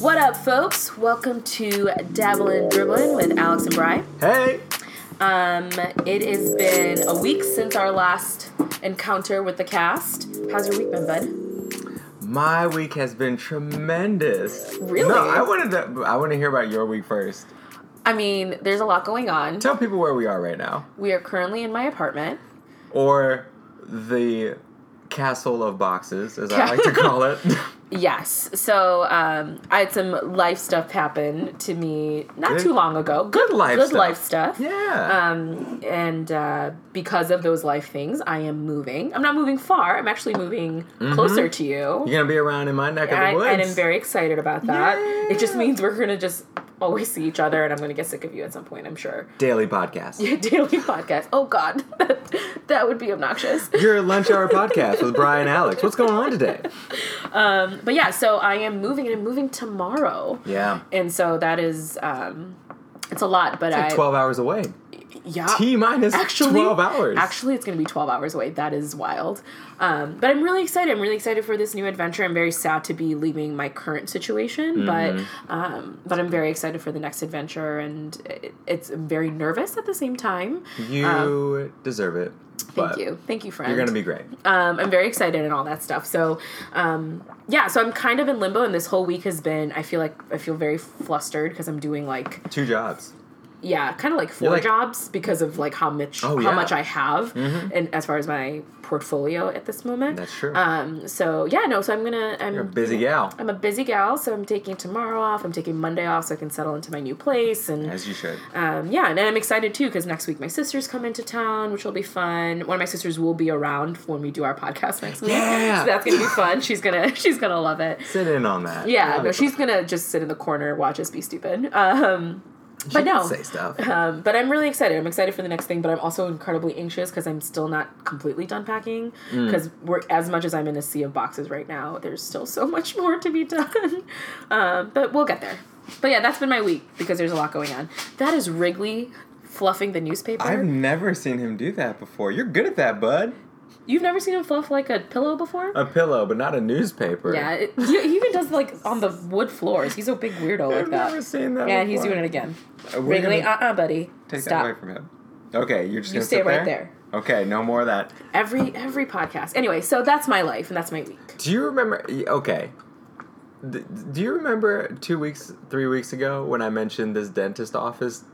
What up, folks? Welcome to Dabbling Dribbling with Alex and Bry. Hey! Um, it has been a week since our last encounter with the cast. How's your week been, bud? My week has been tremendous. Really? No, I wanted to. I want to hear about your week first. I mean, there's a lot going on. Tell people where we are right now, We are currently in my apartment. or the castle of boxes, as I like to call it. Yes. So um, I had some life stuff happen to me not Good- too long ago. good life Good stuff. life stuff. yeah. Um, and uh, because of those life things, I am moving. I'm not moving far. I'm actually moving closer to you. You're gonna be around in my neck of the woods. and I'm very excited about that. It just means we're gonna just always see each other, and I'm gonna get sick of you at some point. I'm sure. daily podcast. Yeah, Daily podcast. Oh God, that, that would be obnoxious. Your lunch hour podcast with Brian Alex. What's going on today? Um, but yeah, so I am moving, and I'm moving tomorrow. Yeah. And so that is, um, it's a lot, but Like I 12 hours away. Yeah. T minus actually 12 hours. Actually, it's going to be 12 hours away. That is wild. Um, but I'm really excited. I'm really excited for this new adventure. I'm very sad to be leaving my current situation, Mm-hmm. but um, but I'm very excited for the next adventure, and it, it's I'm very nervous at the same time. you deserve it. Thank you, thank you, friend. You're gonna be great. um, I'm very excited and all that stuff. So, um, yeah, so I'm kind of in limbo, and this whole week has been. I feel like I feel very flustered because I'm doing like Two jobs. Yeah, kind of like four like- jobs because of like how much Oh, how yeah. Mm-hmm. much I have, and as far as my portfolio at this moment. That's true. Um. So yeah, no. So I'm gonna. I'm You're a busy gal, I'm a busy gal, so I'm taking tomorrow off. I'm taking Monday off so I can settle into my new place, and as you should. um, yeah, and I'm excited too because next week my sisters come into town, which will be fun. One of my sisters will be around when we do our podcast next week, Yeah. so that's gonna be fun. She's gonna she's gonna love it. Sit in on that. Yeah, no, she's gonna just sit in the corner, watch us be stupid. Um, She can no, say stuff. um, but I'm really excited. I'm excited for the next thing, but I'm also incredibly anxious because I'm still not completely done packing. Mm. Because we're as much as I'm in a sea of boxes right now, there's still so much more to be done. um, but we'll get there. But yeah, that's been my week because there's a lot going on. That is Wrigley fluffing the newspaper. I've never seen him do that before. You're good at that, bud. You've never seen him fluff like a pillow before? A pillow, but not a newspaper. yeah, it, he, he even does like on the wood floors. He's a big weirdo like I've that. never seen that. Yeah, he's doing it again. Uh, Wrigley, uh uh buddy. Take Stop. that away from him. Okay, you're just You gonna stay right there. Okay, no more of that. Every every podcast. Anyway, so that's my life and that's my week. Do you remember? Okay. Do you remember two weeks, three weeks ago when I mentioned this dentist office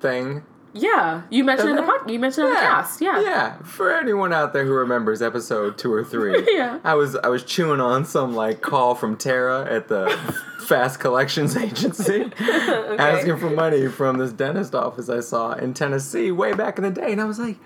thing? Yeah, you mentioned in the Okay. pod, you mentioned in the cast. Yeah. Yeah. For anyone out there who remembers episode two or three, Yeah. I was I was chewing on some like call from Tara at the Fast Collections Agency, asking for money from this dentist office I saw in Tennessee way back in the day, and I was like.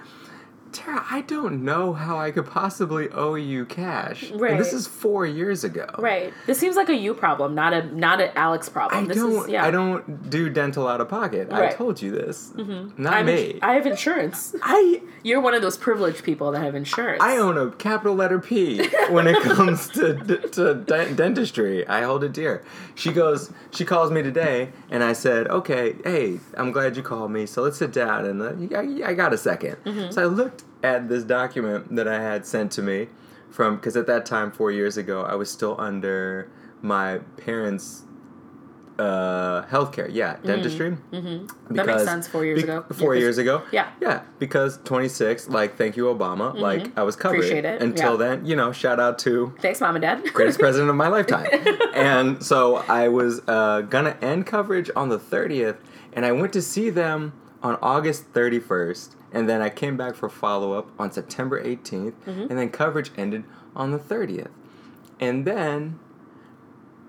Tara, I don't know how I could possibly owe you cash. And Right. this is four years ago. Right. This seems like a you problem, not a not an Alex problem. I this don't. is yeah. I don't do dental out of pocket. I told you this. Not I'm me. ins- I have insurance. I You're one of those privileged people that have insurance. I own a capital letter P when it comes to to de- dentistry. I hold it dear. She goes. She calls me today, and I said, "Okay, hey, I'm glad you called me. So let's sit down and uh, I, I got a 2nd So I looked at this document that I had sent to me from because at that time, four years ago, I was still under my parents' uh healthcare yeah dentistry mm-hmm. That makes sense, four years ago. four Yeah, years ago yeah. yeah because 26 like thank you obama like i was covered Mm-hmm. Appreciate it, until yeah. then you know shout out to Thanks, mom and dad. greatest president of my lifetime and so i was uh, gonna end coverage on the 30th and i went to see them on august 31st and then i came back for follow-up on september 18th Mm-hmm. and then coverage ended on the 30th and then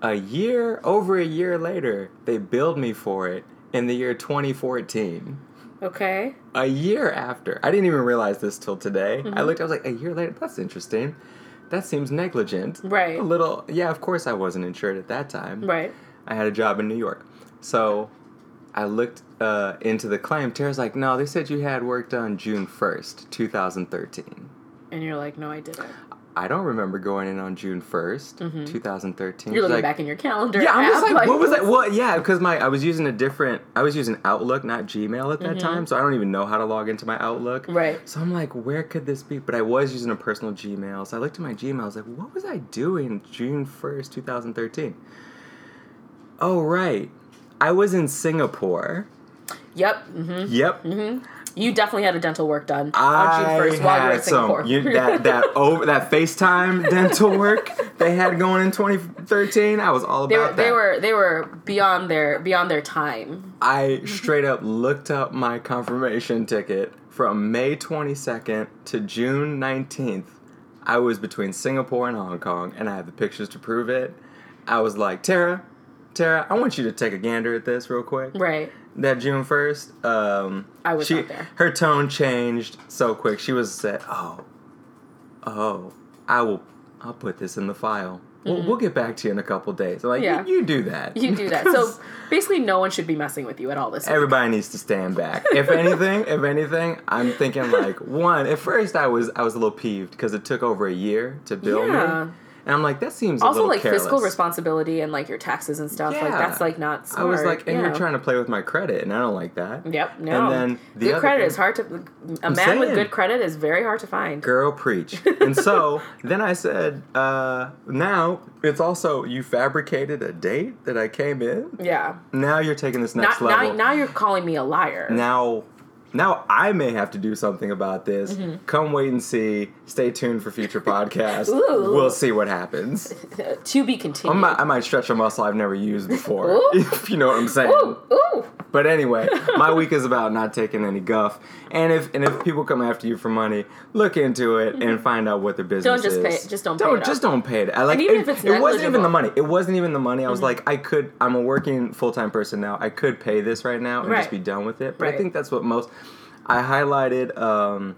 a year over a year later they billed me for it in the year 2014 okay. a year after. I didn't even realize this till today. Mm-hmm. I looked, I was like, a year later? That's interesting. That seems negligent. Right. A little, yeah, of course I wasn't insured at that time. Right. I had a job in New York. So I looked uh, into the claim. Tara's like, no, they said you had work done June 1st, 2013. And you're like, no, I didn't. I don't remember going in on June 1st, 2013. Mm-hmm. You're looking like, back in your calendar. Yeah, I'm just app, like, what was that? Well, yeah, because my I was using a different. I was using Outlook, not Gmail at that time, so I don't even know how to log into my Outlook. Mm-hmm. Right. So I'm like, where could this be? But I was using a personal Gmail, so I looked at my Gmail. I was like, what was I doing June first, 2013? Oh right, I was in Singapore. Yep. hmm Yep. You definitely had a dental work done I on June first while you were in Singapore. some you, that that over that FaceTime dental work they had going in 2013. I was all about they were that. they were they were beyond their beyond their time. I straight up looked up my confirmation ticket from May 22nd to June 19th. I was between Singapore and Hong Kong, and I have the pictures to prove it. I was like, Tara, Tara, I want you to take a gander at this real quick. Right. That June 1st, um, I was she, there. Her tone changed so quick. She was said, "Oh, oh, I will. I'll put this in the file. We'll, we'll get back to you in a couple days." Like, Mm-hmm. Yeah. you, you do that. You do that. So basically, no one should be messing with you at all this. week. Everybody needs to stand back. If anything, if anything, I'm thinking like one. At first, I was I was a little peeved because it took over a year to build Yeah. me, and I'm like, that seems also, like careless. fiscal responsibility and like your taxes and stuff. Like that's like not smart. I was like, and yeah. you're trying to play with my credit, and I don't like that. Yep. No. And then the good other credit thing- is hard to. A man with good credit is very hard to find. Girl, preach. And so then I said, uh, now it's also you fabricated a date that I came in. Yeah. Now you're taking this next now, level. now you're calling me a liar. now now I may have to do something about this. Mm-hmm. Come wait and see. Stay tuned for future podcasts. We'll see what happens. to be continued. I might, I might stretch a muscle I've never used before, Ooh. if you know what I'm saying. ooh, ooh. But anyway, my week is about not taking any guff. And if and if people come after you for money, look into it and find out what their business don't just is. pay- just don't pay don't it just don't pay it. I like And even it, if it's it wasn't even the money. It wasn't even the money. I was like, I could. I'm a working full time person now. I could pay this right now and just be done with it. But I think that's what most. I highlighted, um,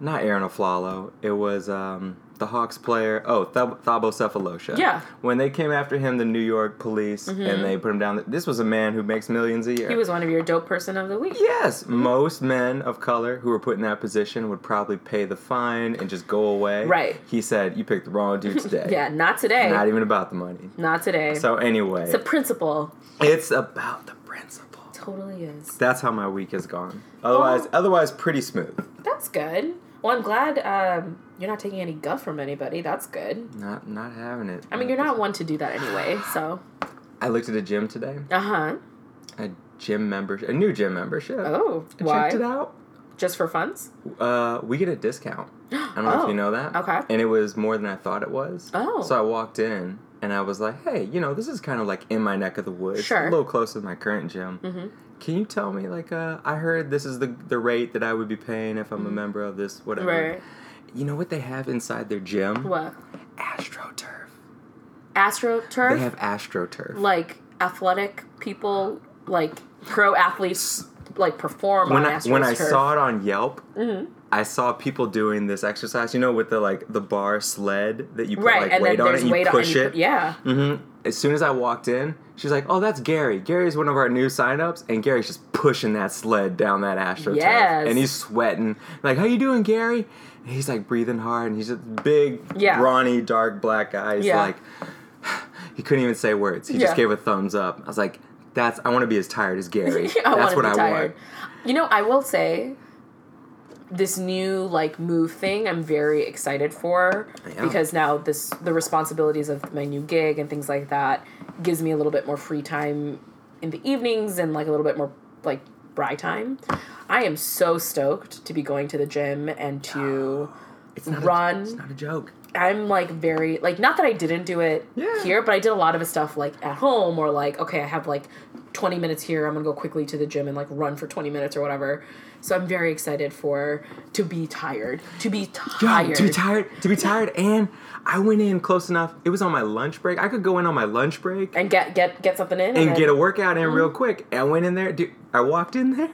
not Arron Afflalo. It was um, the Hawks player. Oh, Thab- Thabo Sefolosha. Yeah. When they came after him, the New York police, and they put him down. This was a man who makes millions a year. Mm-hmm. He was one of your dope person of the week. Yes, most men of color who were put in that position would probably pay the fine and just go away. Right. He said, "You picked the wrong dude today." Yeah, not today. Not even about the money. not today. So anyway, it's a principle. it's about the principle. Totally is. That's how my week has gone. Otherwise, Oh. otherwise pretty smooth. That's good. Well, I'm glad um, you're not taking any guff from anybody. That's good. Not not having it. I mean, you're not one to do that anyway. So, I looked at a gym today. uh huh. A gym membership, a new gym membership. Oh, I why? checked it out. Just for funds? Uh, we get a discount. I don't know Oh, if you know that. okay. And it was more than I thought it was. Oh. So I walked in and I was like, hey, you know, this is kind of like in my neck of the woods. Sure. A little closer to my current gym. Mm-hmm. Can you tell me, like, uh, I heard this is the, the rate that I would be paying if I'm a member of this, whatever. Mm-hmm. Right. You know what they have inside their gym? What? AstroTurf. AstroTurf? They have AstroTurf. like athletic people, like pro athletes, like perform when on I, AstroTurf. when I saw it on Yelp, Mm-hmm. I saw people doing this exercise. You know, with the like the bar sled that you put right, like weight on it, and you weight on push you it. put- yeah. hmm As soon as I walked in, she's like, "Oh, that's Gary. Gary's one of our new signups, and Gary's just pushing that sled down that AstroTurf, Yes. and he's sweating. Like, how you doing, Gary? And he's like breathing hard, and he's a big, Yeah. brawny, dark black guy. He's Yeah. like, he couldn't even say words. He Yeah. just gave a thumbs up. I was like, "That's I want to be as tired as Gary. I that's what be I tired. want." You know, I will say this new like move thing I'm very excited for Yeah. because now this the responsibilities of my new gig and things like that gives me a little bit more free time in the evenings and like a little bit more like bri time. I am so stoked to be going to the gym and to It's not Run. A, it's not a joke. I'm like very like not that I didn't do it Yeah. here, but I did a lot of stuff like at home or like okay, I have like 20 minutes here. I'm gonna go quickly to the gym and like run for 20 minutes or whatever. So I'm very excited for to be tired, to be tired. to be tired, to be tired, and I went in close enough. It was on my lunch break. I could go in on my lunch break and get get get something in and then- get a workout in Mm-hmm. real quick. I went in there. Dude, I walked in there,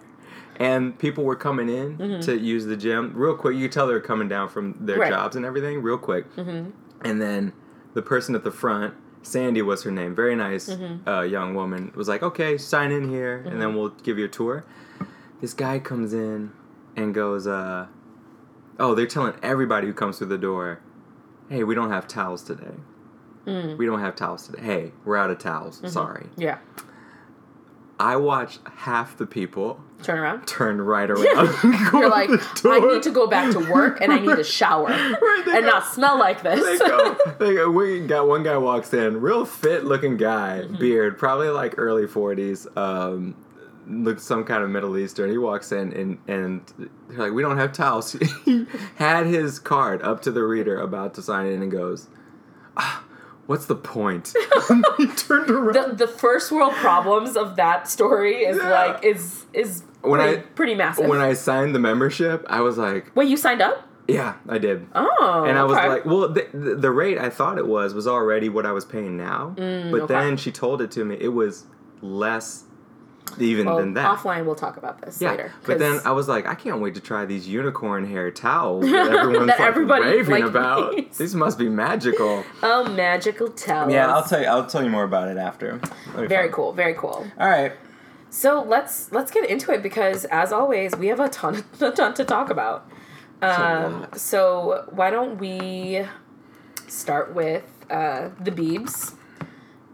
and people were coming in Mm-hmm. to use the gym real quick. You could tell they were coming down from their Right. jobs and everything real quick. And then the person at the front, Sandy was her name, very nice Mm-hmm. uh, young woman, was like, "Okay, sign in here, and then we'll give you a tour." This guy comes in and goes, uh, "Oh, they're telling everybody who comes through the door." Hey, we don't have towels today. Mm. We don't have towels today. Hey, we're out of towels. Mm-hmm. Sorry. yeah. I watched half the people Turn around. turn right around. You're like, I need to go back to work and I need to shower Right, and go- not smell like They this. go, they go, we got one guy walks in, real fit looking guy, Mm-hmm. beard, probably like early 40s, um, looks some kind of Middle Eastern. He walks in and, and they're like, we don't have towels. he had his card up to the reader about to sign in and goes, ah, what's the point? he turned around. the, the first world problems of that story is Yeah. like is is When pretty, I- pretty massive. when I signed the membership, I was like, Wait, you signed up? yeah, I did. Oh, And I was okay. like, well, the, the, rate I thought it was was already what I was paying now. but Mm, okay. then she told it to me, it was less even well, than that. offline, we'll talk about this yeah. later. But then I was like, I can't wait to try these unicorn hair towels that everyone's That like everybody, raving like, about. needs. These must be magical. oh, magical towels. yeah, I'll tell you. I'll tell you more about it after. Very fun. cool, very cool. All right. So let's let's get into it because as always we have a ton a ton to talk about. Um, so why don't we start with uh, the Beebs?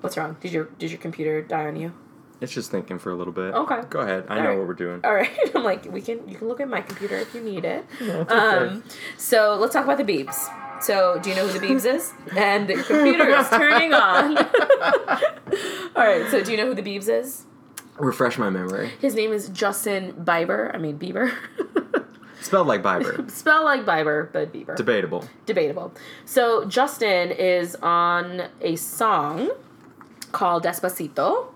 What's wrong? Did your did your computer die on you? It's just thinking for a little bit. Okay. Go ahead. I All know right. what we're doing. All right, I'm like we can you can look at my computer if you need it. it's okay. Um, so let's talk about the Beebs. So do you know who the Beebs is? And the computer is turning on. All right. So do you know who the Beebs is? Refresh my memory. His name is Justin Bieber. I mean Bieber. Spelled like Bieber. Spelled like Bieber, but Bieber. Debatable. Debatable. So Justin is on a song called Despacito,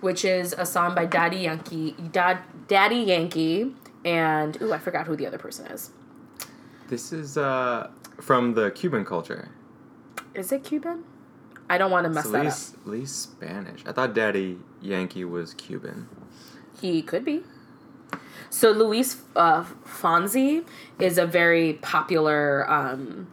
which is a song by Daddy Yankee, Dad, Daddy Yankee, and ooh, I forgot who the other person is. This is uh, from the Cuban culture. Is it Cuban? I don't want to mess It's that at up. least, at least Spanish. I thought Daddy Yankee was Cuban. He could be. So Luis uh, Fonsi is a very popular um,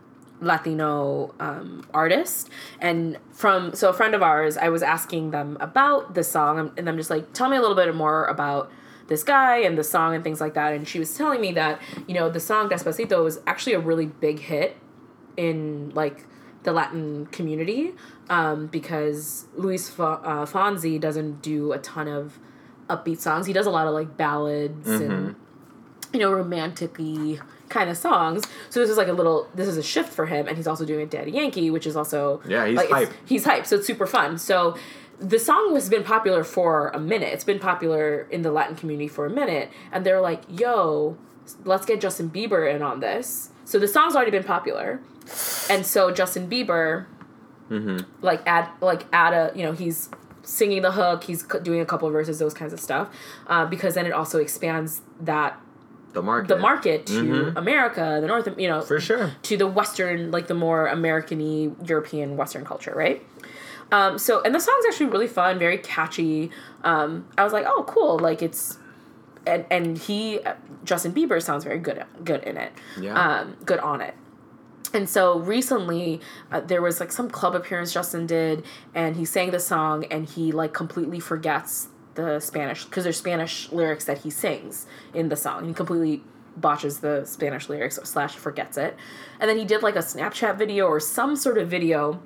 Latino um, artist, and from so a friend of ours, I was asking them about the song, and I'm just like, tell me a little bit more about this guy and the song and things like that. And she was telling me that you know the song Despacito was actually a really big hit in like the Latin community um, because Luis Fa- uh, Fonsi doesn't do a ton of upbeat songs. He does a lot of like ballads and you know romantic-y kind of songs. So this is like a little this is a shift for him, and he's also doing a Daddy Yankee, which is also Yeah, he's like, hype. He's hype, so it's super fun. So the song has been popular for a minute. It's been popular in the Latin community for a minute, and they're like, "Yo, let's get Justin Bieber in on this." So the song's already been popular, and so Justin Bieber, like add like add a you know he's singing the hook, he's doing a couple verses, those kinds of stuff, uh, because then it also expands that The market. the market to Mhm. America, the North, you know, For sure. to the Western, like the more American-y, European Western culture, right? Um, so, and the song's actually really fun, very catchy. Um, I was like, oh, cool, like it's, and and he, Justin Bieber, sounds very good, good in it, Yeah. um, good on it. And so recently, uh, there was like some club appearance Justin did, and he sang the song, and he like completely forgets the Spanish because there's Spanish lyrics that he sings in the song. He completely botches the Spanish lyrics slash forgets it, and then he did like a Snapchat video or some sort of video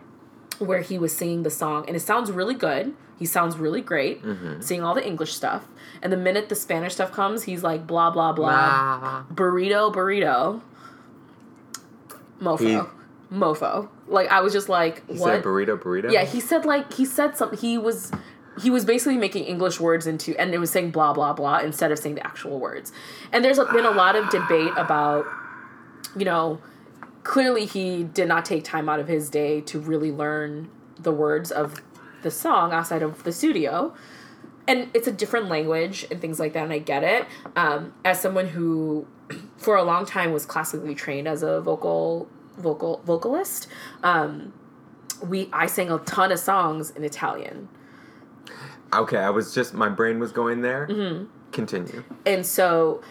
where he was singing the song, and it sounds really good. He sounds really great, mm-hmm. singing all the English stuff. And the minute the Spanish stuff comes, he's like blah blah blah burrito burrito mofo He- mofo like i was just like He what said burrito, burrito. yeah he said like he said something he was he was basically making english words into and it was saying blah blah blah instead of saying the actual words. And there's been a lot of debate about you know clearly he did not take time out of his day to really learn the words of the song outside of the studio. And it's a different language and things like that and i get it. Um, as someone who for a long time was classically trained as a vocal vocal vocalist um, we i sang a ton of songs in italian Okay, I was just my brain was going there. Mm-hmm. Continue. and so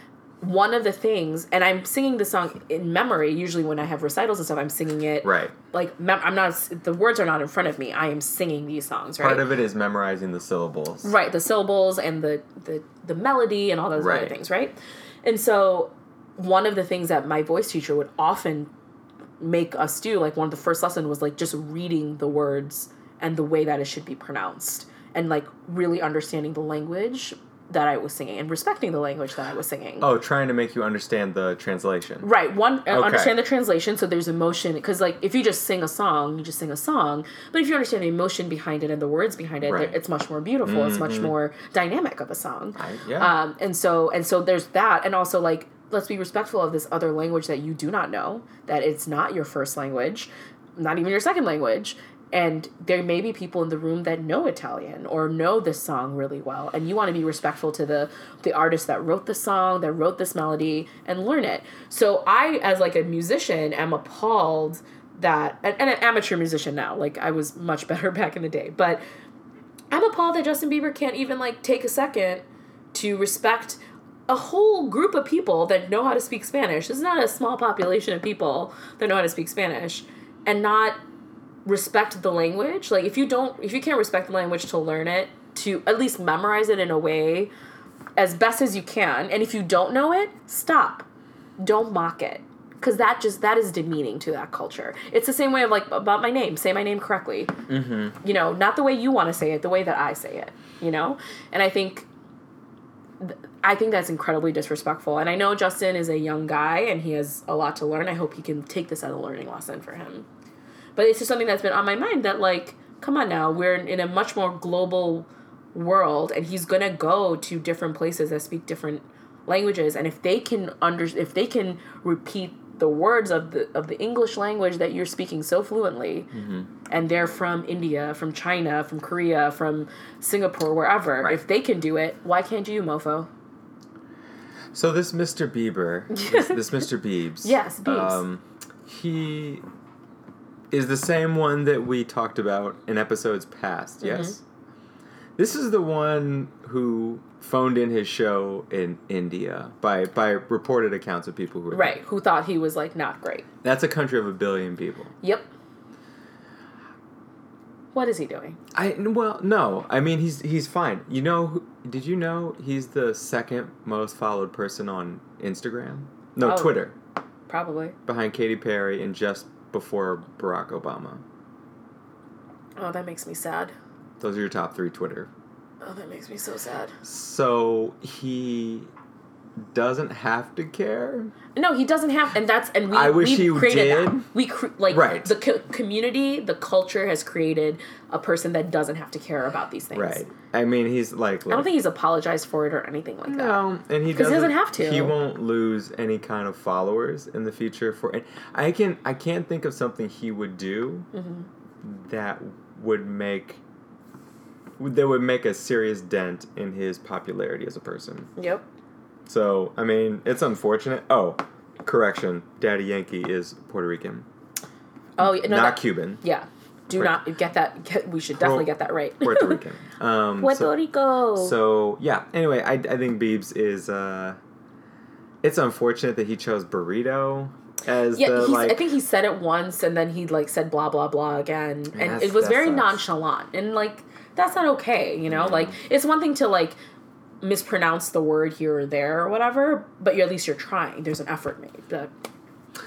one of the things and i'm singing the song in memory usually when i have recitals and stuff i'm singing it Right. like mem- i'm not the words are not in front of me i am singing these songs right Part of it is memorizing the syllables. right the syllables and the the, the melody and all those other things right and so one of the things that my voice teacher would often make us do like one of the first lesson was like just reading the words and the way that it should be pronounced and like really understanding the language that I was singing and respecting the language that I was singing. Oh, trying to make you understand the translation. Right. One, uh, Okay. understand the translation, so there's emotion. Because, like, if you just sing a song, you just sing a song. But if you understand the emotion behind it and the words behind it, Right. it's much more beautiful. It's much more dynamic of a song. I, yeah. Um, and so, and so there's that. And also, like, let's be respectful of this other language that you do not know, that it's not your first language, not even your second language. And there may be people in the room that know Italian or know this song really well, and you want to be respectful to the the artist that wrote the song, that wrote this melody, and learn it. So I, as like a musician, am appalled that and, and an amateur musician now. Like I was much better back in the day, but I'm appalled that Justin Bieber can't even like take a second to respect a whole group of people that know how to speak Spanish. Is not a small population of people that know how to speak Spanish and not respect the language. Like if you don't if you can't respect the language to learn it, to at least memorize it in a way as best as you can. And if you don't know it, stop. Don't mock it. Cause that just that is demeaning to that culture. It's the same way of like about my name. Say my name correctly mm-hmm. you know, not the way you want to say it, the way that I say it, you know? And I think I think that's incredibly disrespectful. And I know Justin is a young guy and he has a lot to learn. I hope he can take this as a learning lesson for him. But it's just something that's been on my mind that like, come on now, we're in a much more global world and he's to go to different places that speak different languages and if they can under if they can repeat the words of the of the English language that you're speaking so fluently and they're from India, from China, from Korea, from Singapore, wherever. If they can do it, why can't you, mofo? So this Mr. Bieber, this, this Mr. Biebs. Yes, Biebs. Um, he is the same one that we talked about in episodes past. Mm-hmm. Yes. This is the one who phoned in his show in India by by reported accounts of people who were Right, who thought he was like not great. That's a country of a billion people. Yep. What is he doing? I well no, I mean he's he's fine. You know, did you know he's the second most followed person on Instagram? No, Oh. Twitter, Probably. behind Katy Perry and just before Barack Obama. Oh, that makes me sad. Those are your top three Twitter. Oh, that makes me so sad. So he doesn't have to care. No, he doesn't have, and that's and we. I wish he created did. That. We cre- like Right. the co- community, the culture has created a person that doesn't have to care about these things. Right. I mean, he's like. I don't think he's apologized for it or anything like that. No, and he doesn't, he doesn't have to. He won't lose any kind of followers in the future. For and I can I can't think of something he would do Mm-hmm. that would make that would make a serious dent in his popularity as a person. Yep. So I mean, it's unfortunate. Oh, correction, Daddy Yankee is Puerto Rican, Oh, no, not that- Cuban. yeah. Do Right. not get that. Get, we should definitely get that right. Puerto Rican. Um, Puerto so- Rico. So yeah. Anyway, I, I think Biebs is. Uh, it's unfortunate that he chose burrito as yeah, the he's, like. I think he said it once and then he like said blah blah blah again, and it was very sucks. nonchalant and like that's not okay. You know, like it's one thing to like mispronounce the word here or there or whatever, but you're, at least you're trying. There's an effort made. But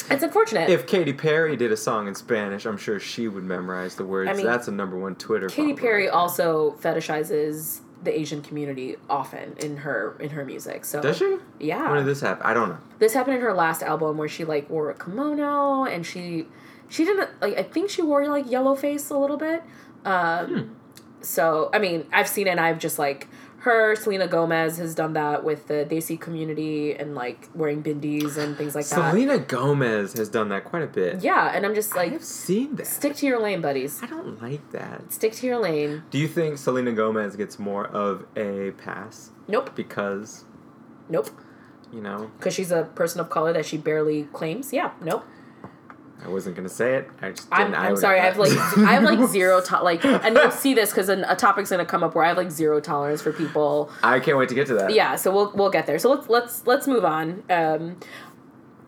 it's unfortunate. if Katy Perry did a song in Spanish, I'm sure she would memorize the words. I mean, That's a number one Twitter. Katy follower. Perry also fetishizes the Asian community often in her in her music. So Does she? Yeah. When did this happen? I don't know. this happened in her last album where she like wore a kimono and she she didn't like I think she wore like yellow face a little bit. Um so I mean I've seen it and I've just like her Selena Gomez has done that with the Desi community and like wearing bindis and things like that. Selena Gomez has done that quite a bit. Yeah, and I'm just like I've seen that. stick to your lane, buddies. I don't like that. Stick to your lane. Do you think Selena Gomez gets more of a pass Nope. because Nope. you know Because she's a person of color that she barely claims. Yeah. Nope. I wasn't gonna say it. I just I'm, I'm sorry. I have like I have like zero to- like, and you'll see this because a topic's gonna come up where I have like zero tolerance for people. I can't wait to get to that. Yeah, so we'll we'll get there. So let's let's let's move on. Um,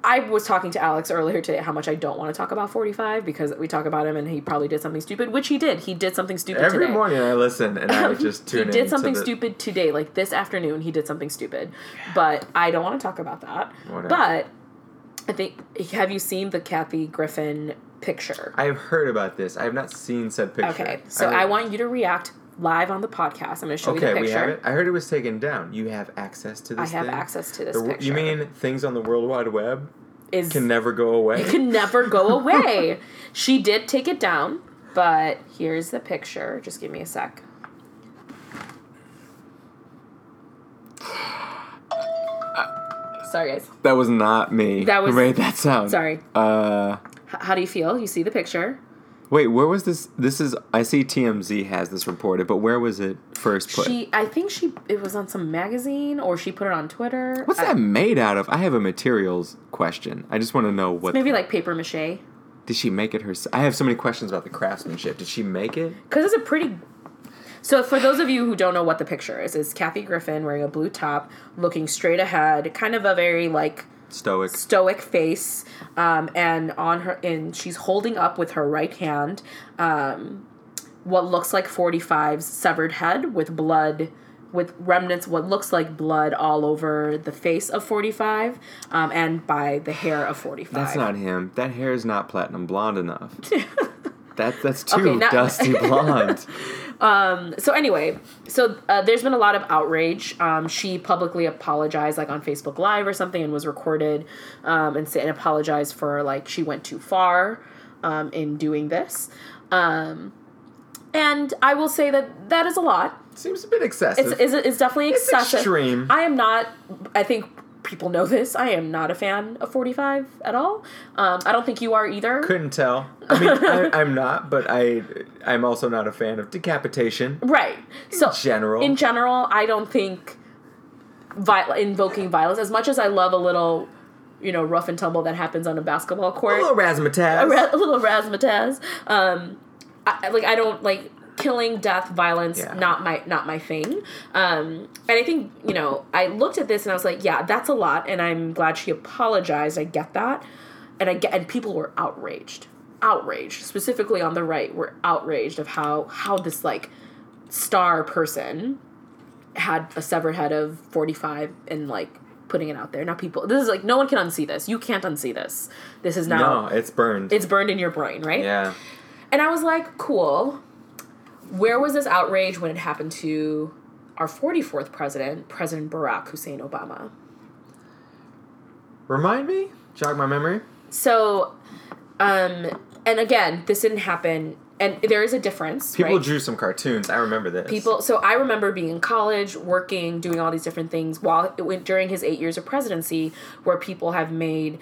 I was talking to Alex earlier today how much I don't want to talk about 45 because we talk about him and he probably did something stupid, which he did. He did something stupid today. Every today. morning I listen and I just he tune in. did to something the- stupid today, like this afternoon. He did something stupid, but I don't want to talk about that. Whatever. But I think have you seen the Kathy Griffin picture? I have heard about this. I have not seen said picture. Okay, so I, want you to react live on the podcast. I'm going to show you Okay, the we have it. I heard it was taken down. You have access to this. I have thing? access to this The picture. You mean things on the World Wide Web is can never go away? it can never go away. she did take it down, but here's the picture. Just give me a sec. Sorry, guys. that was not me. That was- who made that sound. Sorry. Uh, H- how do you feel? You see the picture? wait, where was this? This is I see TMZ has this reported, but where was it first put? She, I think she, it was on some magazine or she put it on Twitter. What's I- that made out of? I have a materials question. I just want to know what. Maybe like paper mache. Did she make it herself? I have so many questions about the craftsmanship. Did she make it? Because it's a pretty. So, for those of you who don't know what the picture is, it's Kathy Griffin wearing a blue top, looking straight ahead, kind of a very like Stoic. stoic face, um, and on her, and she's holding up with her right hand um, what looks like 45's severed head with blood, with remnants, what looks like blood all over the face of 45, um, and by the hair of 45. That's not him. That hair is not platinum blonde enough. that that's too Okay, now- dusty blonde. So anyway, so uh, there's been a lot of outrage. Um, she publicly apologized, like on Facebook Live or something, and was recorded, um, and, and apologized for like she went too far um, in doing this. Um, and I will say that that is a lot. Seems a bit excessive. It's, it's, it's definitely excessive. extreme. I am not. I think people know this. I am not a fan of 45 at all. Um, I don't think you are either. Couldn't tell. I mean, I, I'm not, but I I'm also not a fan of decapitation. Right. So general. in general, I don't think vi- invoking violence as much as I love a little, you know, rough and tumble that happens on a basketball court. A little razzmatazz. a, ra- a little razzmatazz. Um, I- like I don't like killing, death, violence. Yeah. Not my not my thing. Um, and I think you know I looked at this and I was like, yeah, that's a lot, and I'm glad she apologized. I get that, and I get and people were outraged, outraged specifically on the right were outraged of how how this like star person had a severed head of 45 and like putting it out there. Now people this is like no one can unsee this. You can't unsee this. This is now no, it's burned. it's burned in your brain, right? yeah. And I was like, cool. Where was this outrage when it happened to our 44th president, President Barack Hussein Obama? Remind me. Jog my memory. So, um, and again, this didn't happen, and there is a difference. People right? drew some cartoons. I remember this. people so i remember being in college working doing all these different things while it went during his eight years of presidency where people have made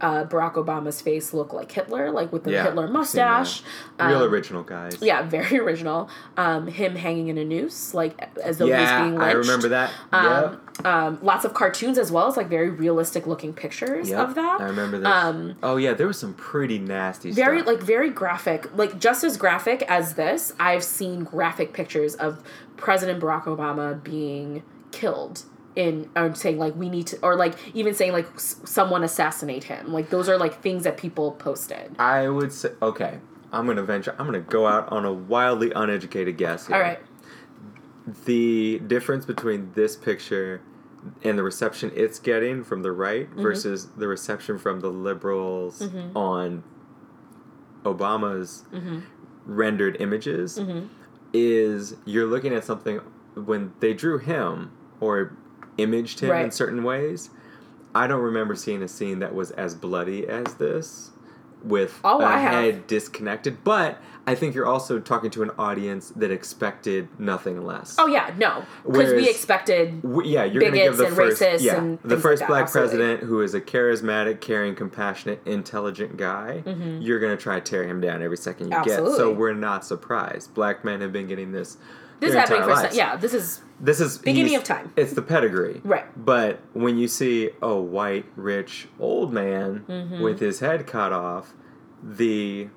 uh, barack obama's face look like hitler like with the Yeah, hitler mustache that. Real Um, original guys. yeah very original um, him hanging in a noose like as though Yeah, he's being lynched I remember that. um, um, lots of cartoons as well as like very realistic looking pictures yep. of that I remember this. um, oh yeah, there was some pretty nasty very stuff. like very graphic like just as graphic as this i've seen graphic pictures of president barack obama being killed in or saying like we need to or like even saying like s- someone assassinate him like those are like things that people posted I would say okay. I'm gonna venture. I'm gonna go out on a wildly uneducated guess. Here. all right The difference between this picture and the reception it's getting from the right Mm-hmm. versus the reception from the liberals on Obama's Mm-hmm. rendered images is you're looking at something when they drew him or imaged him in certain ways. I don't remember seeing a scene that was as bloody as this with Oh, a I have. head disconnected, but I think you're also talking to an audience that expected nothing less. oh yeah no because we expected W- yeah, you're going to give bigots the and first, racists yeah, and the like first that, black absolutely. president who is a charismatic, caring, compassionate, intelligent guy. Mm-hmm. You're going to try to tear him down every second you get. So we're not surprised. Black men have been getting this. This is happening for lives. yeah this is This is Beginning of time. It's the pedigree, Right. But when you see a white, rich, old man Mm-hmm. with his head cut off, the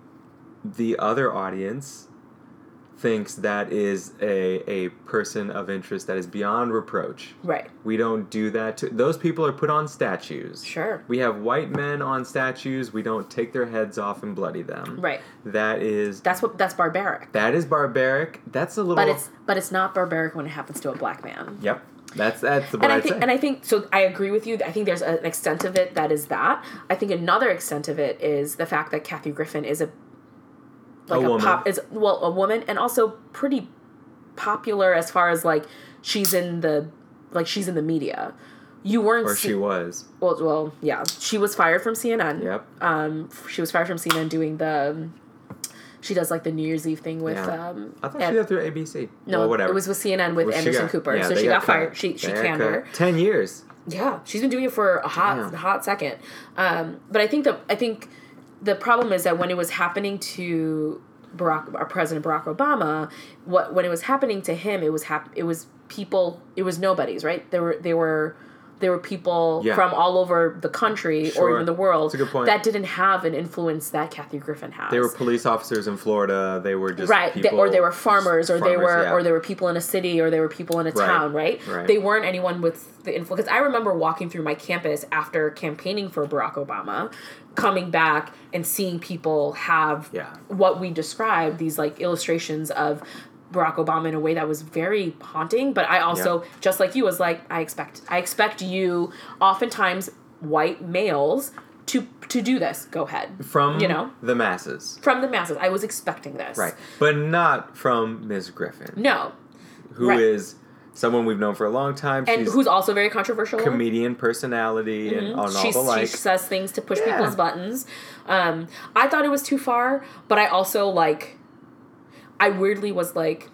the other audience thinks that is a a person of interest that is beyond reproach. right We don't do that to those people are put on statues. Sure. We have white men on statues. We don't take their heads off and bloody them. right That is that's what that's barbaric that is barbaric. That's a little but it's but it's not barbaric when it happens to a black man Yep. That's that's what and I I'd think say. and I think so. I agree with you. I think there's an extent of it that is that. I think another extent of it is the fact that Kathy Griffin is a like A a, pop is well a woman and also pretty popular as far as like she's in the like she's in the media. You weren't Or she was. well, well, yeah. She was fired from CNN. Yep. Um, she was fired from CNN doing the. She does like the New Year's Eve thing with. Yeah. Um, I thought Ed- she did through ABC. no, Well, whatever. it was with CNN with Well, Anderson got- Cooper. yeah, so she got, cut. fired. She she got canned her. Ten years. Yeah, she's been doing it for a hot Damn. hot second. Um, but I think the I think the problem is that when it was happening to Barack, our President Barack Obama, what when it was happening to him, it was hap- it was people, it was nobodies, right? There were they were there were people Yeah. from all over the country or even the world a good point. that didn't have an influence that Kathy Griffin has. They were police officers in Florida. They were just right, they- or they were farmers, or they were, yeah. or they were people in a city, or they were people in a Right, town, right? right. They weren't anyone with the influence. Because I remember walking through my campus after campaigning for Barack Obama, coming back and seeing people have Yeah. what we described these like illustrations of Barack Obama in a way that was very haunting. But I also, Yeah. just like you, was like, I expect, I expect you, oftentimes white males, to to do this. Go ahead, from you know the masses, from the masses. I was expecting this, right? But not from Ms. Griffin, No, who is right. someone we've known for a long time. and She's who's also very controversial. comedian personality and on all She's, the she says things to push Yeah. people's buttons. Um, I thought it was too far, but I also like. I weirdly was like,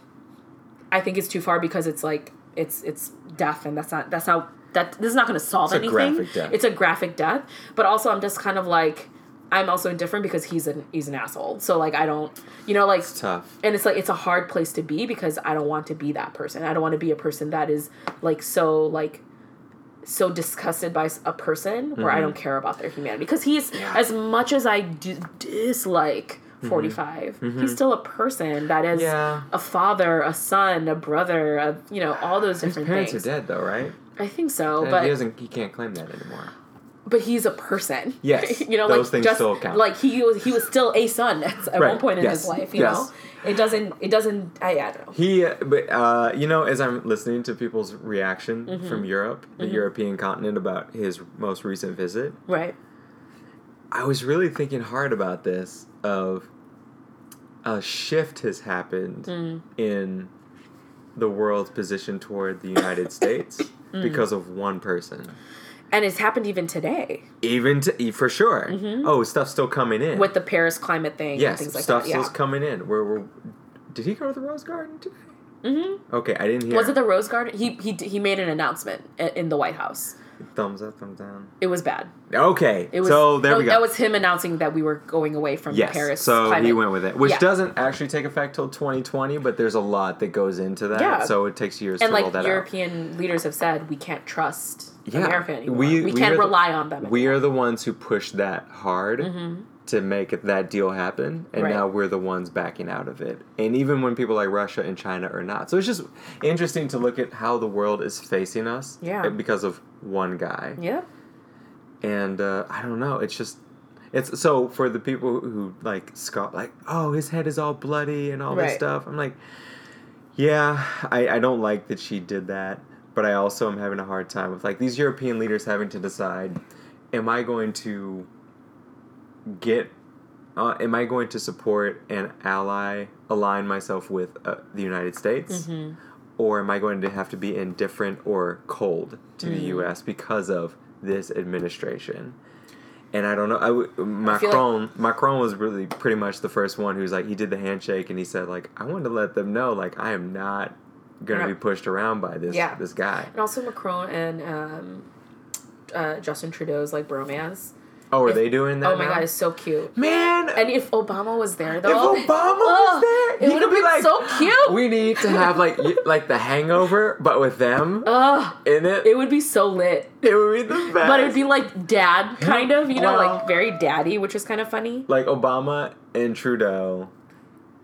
I think it's too far because it's like it's it's death, and that's not that's how that this is not going to solve anything. It's a anything. graphic death. It's a graphic death, but also I'm just kind of like. I'm also indifferent because he's an he's an asshole. So like I don't, you know, like It's tough. and it's like it's a hard place to be because I don't want to be that person. I don't want to be a person that is like so like so disgusted by a person where I don't care about their humanity because he's Mm-hmm. Yeah. as much as I d- dislike 45 he's still a person that is Mm-hmm. Yeah. a father a son a brother a, you know all those different His parents things are dead though, right? i think so And but he doesn't. He can't claim that anymore. but he's a person. Yes, you know, those like things just still count. like he was he was still a son at, at Right, one point in yes, his life. You yes. know, it doesn't it doesn't I, I don't know. He, uh, but uh, you know, as I'm listening to people's reaction Mm-hmm. from Europe, the European continent, about his most recent visit, Right. I was really thinking hard about this. Of a shift has happened Mm. in the world's position toward the United States Mm. because of one person. And it's happened even today Even to, for sure. Oh, stuff's still coming in. Mm-hmm. with the Paris climate thing and yes, things like that. Yeah. still's coming in. Where we're, did he go to the Rose Garden today? Mm-hmm. Okay, I didn't hear. Was it the Rose Garden? He he he made an announcement in the White House. Thumbs up, thumbs down? It was bad. Okay, It was so there no, we go. That was him announcing that we were going away from yes, Paris so climate. he went with it, which Yeah. doesn't actually take effect till 2020, but there's a lot that goes into that, Yeah. so it takes years and to roll like that European leaders have said, we can't trust Yeah. America anymore. We- We, we can't are the- rely on them. out. We are the ones who push that hard mm-hmm. To make that deal happen, and Right. now we're the ones backing out of it. And even when people like Russia and China are not, so it's just interesting to look at how the world is facing us, Yeah. because of one guy. yeah. and uh, I don't know. It's just it's so for the people who like scoff like oh his head is all bloody and all this stuff. I'm like, yeah, I I don't like that she did that, but I also am having a hard time with like these European leaders having to decide, am I going to get. Uh, am I going to support an ally, align myself with uh, the United States, Mm-hmm. or am I going to have to be indifferent or cold to Mm. the U.S. because of this administration? And I don't know. I w- feel like- Macron Macron was really pretty much the first one who's like he did the handshake and he said like I want to let them know like I am not gonna Yeah. be pushed around by this Yeah. this guy. And also Macron and um, uh, Justin Trudeau's like bromance. Oh, are If- they doing that? Oh my now? god, it's so cute. man! And if Obama was there though, if Obama was there, it would have be been like, so cute. we need to have like like the Hangover, but with them Ugh, in it. it would be so lit. It would be the best. But it'd be like dad, kind of, you know, Wow. like very daddy, which is kind of funny. like Obama and Trudeau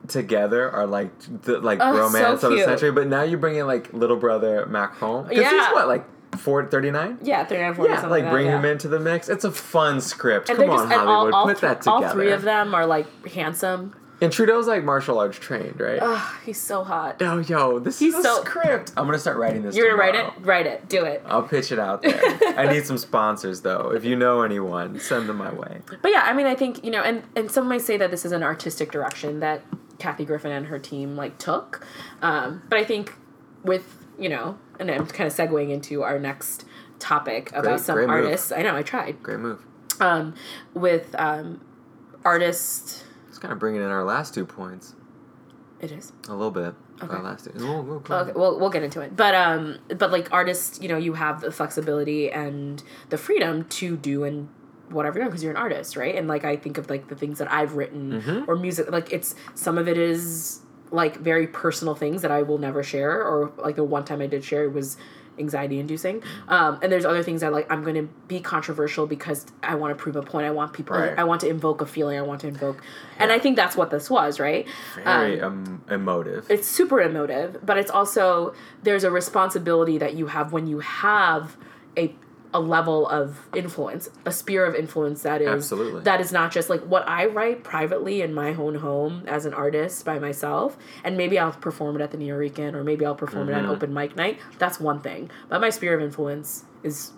together are like the like Oh, romance so of the century. But now you bring in like little brother Macron. Because Yeah. he's what like four thirty nine. Yeah, 39, 40, Yeah, like like, bring that, him yeah. into the mix. It's a fun script. And Come on, just, Hollywood, all, all, put that together. all three of them are like handsome. And Trudeau's like martial arts trained, right? Ugh, he's so hot. oh, yo, this He's is a so- script. I'm gonna start writing this. You're gonna write it? Write it. Do it. I'll pitch it out there. I need some sponsors though. If you know anyone, send them my way. But yeah, I mean, I think you know, and and some might say that this is an artistic direction that Kathy Griffin and her team like took. Um, but I think with you know, and I'm kind of segueing into our next topic about Great- some great move. artists. I know I tried Great move. um, with um, artists. It's kind of bringing in our last two points It is. a little bit. Okay. Last two. We'll- we'll- Okay, we'll we'll get into it. But um, but like artists, you know, you have the flexibility and the freedom to do and whatever you want because you're an artist, right? And like I think of like the things that I've written Mhm. or music, like it's some of it is like very personal things that I will never share, or like the one time I did share it was anxiety inducing. Um, and there's other things that like I'm going to be controversial because I want to prove a point. I want people. Right. I want to invoke a feeling. I want to invoke, and I think that's what this was, right? Very um, emotive. it's super emotive, but it's also there's a responsibility that you have when you have a a level of influence, a sphere of influence that is Absolutely. that is not just like what I write privately in my own home as an artist by myself, and maybe I'll perform it at the Nuyorican or maybe I'll perform it Mm-hmm. at open mic night. That's one thing, but my sphere of influence is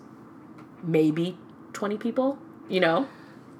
maybe twenty people. You know,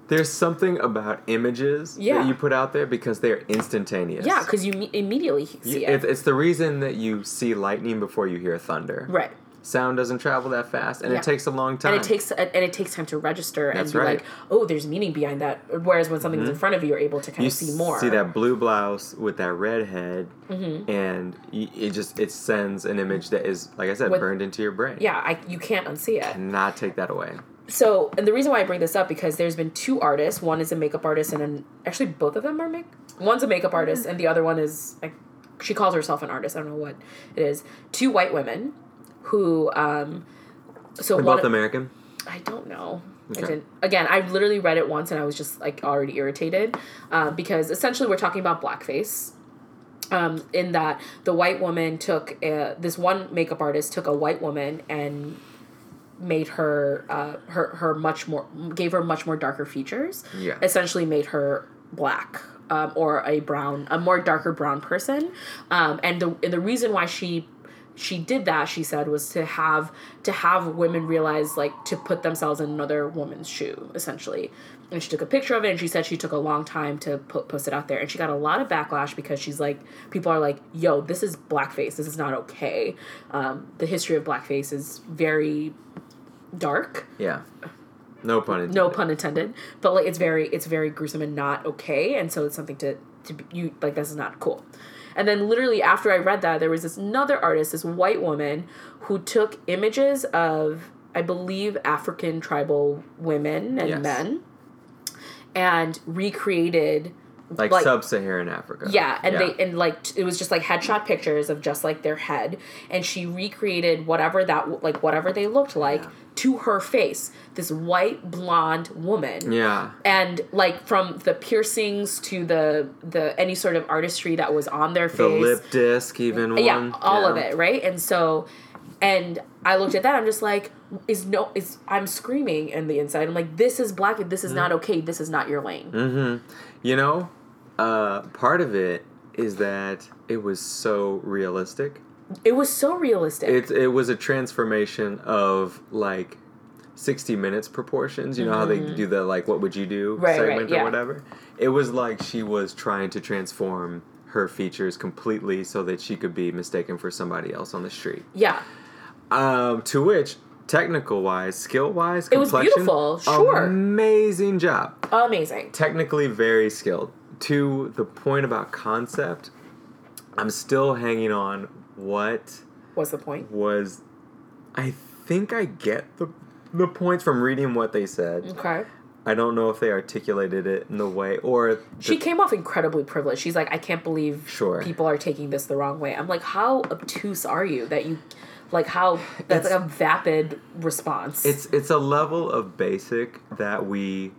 There's something about images Yeah. that you put out there because they're instantaneous. yeah, because you me- immediately see You- it. it's, it's the reason that you see lightning before you hear thunder. right. Sound doesn't travel that fast, and Yeah. it takes a long time. and it takes and it takes time to register and be right. like, oh, there's meaning behind that. Whereas when something's in front of you, you're able to kind you of see more. see that blue blouse with that red head, Mm-hmm. and it just it sends an image that is, like I said, With- burned into your brain. Yeah, I you can't unsee it. Cannot take that away. So, and the reason why I bring this up because there's been two artists. One is a makeup artist, and an, actually both of them are make. One's a makeup artist, and the other one is like she calls herself an artist. I don't know what it is. Two white women who um. So They're both American. I don't know. I didn't. Again, I literally read it once and I was just like already irritated uh, because essentially we're talking about blackface. Um, in that the white woman took uh this one makeup artist took a white woman and made her uh, her her much more gave her much more darker features. Yeah. Essentially made her black um, or a brown a more darker brown person. Um, and the and the reason why she she did that she said was to have to have women realize like to put themselves in another woman's shoe essentially. And she took a picture of it and she said she took a long time to put post it out there. And she got a lot of backlash because she's like people are like yo this is blackface this is not okay. Um, the history of blackface is very dark. Yeah. No pun intended. no pun intended. But like it's very it's very gruesome and not okay. And so it's something to to be, you like this is not cool and then literally after i read that there was this another artist this white woman who took images of i believe african tribal women and Yes. men and recreated Like, like- sub-Saharan Africa. yeah, and they and like it was just like headshot pictures of just like their head, and she recreated whatever that like whatever they looked like Yeah. To her face. This white blonde woman, Yeah. and like from the piercings to the the any sort of artistry that was on their face, The lip disc, even one. yeah, all of it, right? And so, and I looked at that. I'm just like, is no, is I'm screaming in the inside. I'm like, this is black. This is Mm. not okay. This is not your lane. Mm-hmm. You know, uh, part of it is that it was so realistic. It was so realistic. It it was a transformation of like. 60 minutes proportions you know how they do the like what would you do Mm-hmm. Right, right, segment yeah. or whatever it was like she was trying to transform her features completely so that she could be mistaken for somebody else on the street yeah. um to which technical wise skill wise It was beautiful, sure. amazing job Amazing. technically very skilled. To the point about concept, I'm still hanging on what What's the point? was I think I get the the points from reading what they said. Okay. I don't know if they articulated it in the way or the- She came off incredibly privileged. She's like, I can't believe Sure. people are taking this the wrong way. I'm like, how obtuse are you that you, like, how that's It's- like a vapid response. it's it's a level of basic that we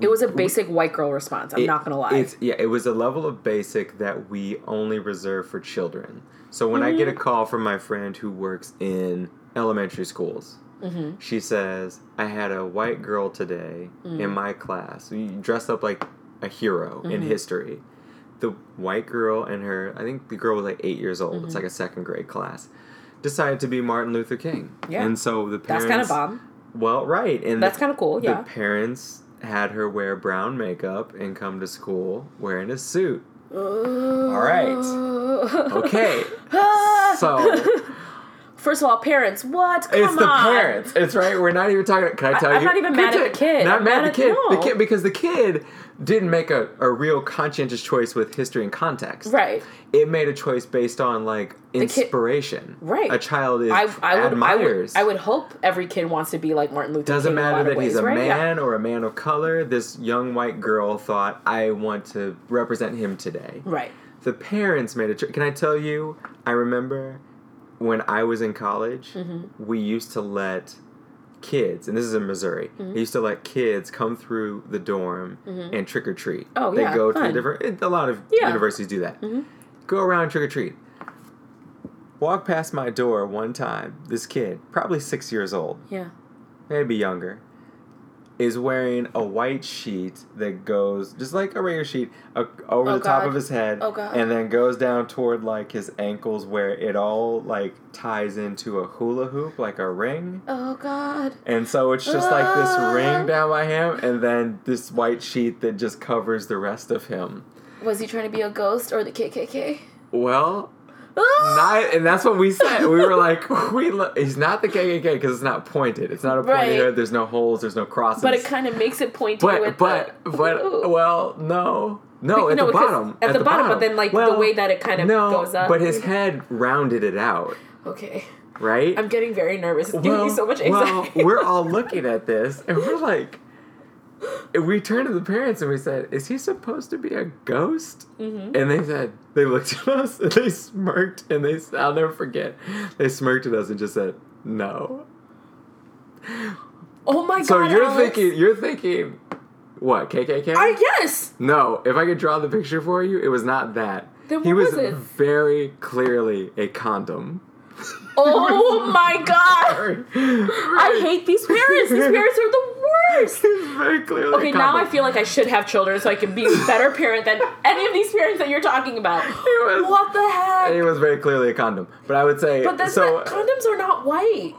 it was a basic white girl response. I'm it- not gonna lie. It's yeah, it was a level of basic that we only reserve for children. So when I get Mm-hmm. a call from my friend who works in elementary schools, Mm-hmm. she says, "I had a white girl today Mm. in my class, dressed up like a hero in Mm-hmm. history." The white girl and her, I think the girl was like eight years old. Mm-hmm. It's like a second grade class. Decided to be Martin Luther King. Yeah. and so the parents. That's kind of bomb. Well, right, and That's kind of cool. Yeah. the parents had her wear brown makeup and come to school wearing a suit. All right. Okay. So First of all, parents, what? Come it's the on. parents. It's right. We're not even talking. Can I tell you I'm not even Can I mad at the kid. Not I'm mad at the kid. The kid because the kid didn't make a, a real conscientious choice with history and context. Right. It made a choice based on like kid- inspiration. Right. A child is I, I would, I would, I would hope every kid wants to be like Martin Luther Doesn't King. matter that of he's ways, a right? Yeah. man or a man of color. This young white girl thought, I want to represent him today. Right. The parents made a choice. Can I tell you? I remember when I was in college, Mm-hmm. we used to let kids, and this is in Missouri, Mm-hmm. we used to let kids come through the dorm and trick or treat. Oh, they yeah, go to the different. A lot of Yeah. universities do that. Go around trick or treat. Walk past my door one time. This kid, probably six years old, Yeah. maybe younger, is wearing a white sheet that goes just like a regular sheet uh, over Oh, the top God. of his head, Oh, God. and then goes down toward like his ankles where it all like ties into a hula hoop, like a ring. Oh God. And so it's just like this Ah. ring down by him, and then this white sheet that just covers the rest of him. Was he trying to be a ghost or the KKK? Well, Ah! Not, ah! and that's what we said. We were like, we lo- he's not the KKK because it's not pointed. It's not a pointy Right. hood. There's no holes. There's no crosses. But it kind of makes it pointy But with but the, but Ooh. well, no, no, But- at no, the bottom. at the bottom, but then, like, the way that it kind of no, goes up. But his head rounded it out, Okay. right? I'm getting very nervous. It's giving me so much well, anxiety. we're all looking at this and we're like, we turned to the parents and we said, "Is he supposed to be a ghost?" Mm-hmm. And they said they looked at us and they smirked and they I'll never forget. They smirked at us and just said, "No." oh my god! So you're Alex. thinking you're thinking what KKK? I yes. No, if I could draw the picture for you, it was not that. Then he was was it? very clearly a condom. Oh my God. I hate these parents. These parents are the worst. Very clearly Okay, now. I feel like I should have children so I can be a better parent than any of these parents that you're talking about. was- what the heck? It was very clearly a condom. But I would say But that's so. not, condoms are not white.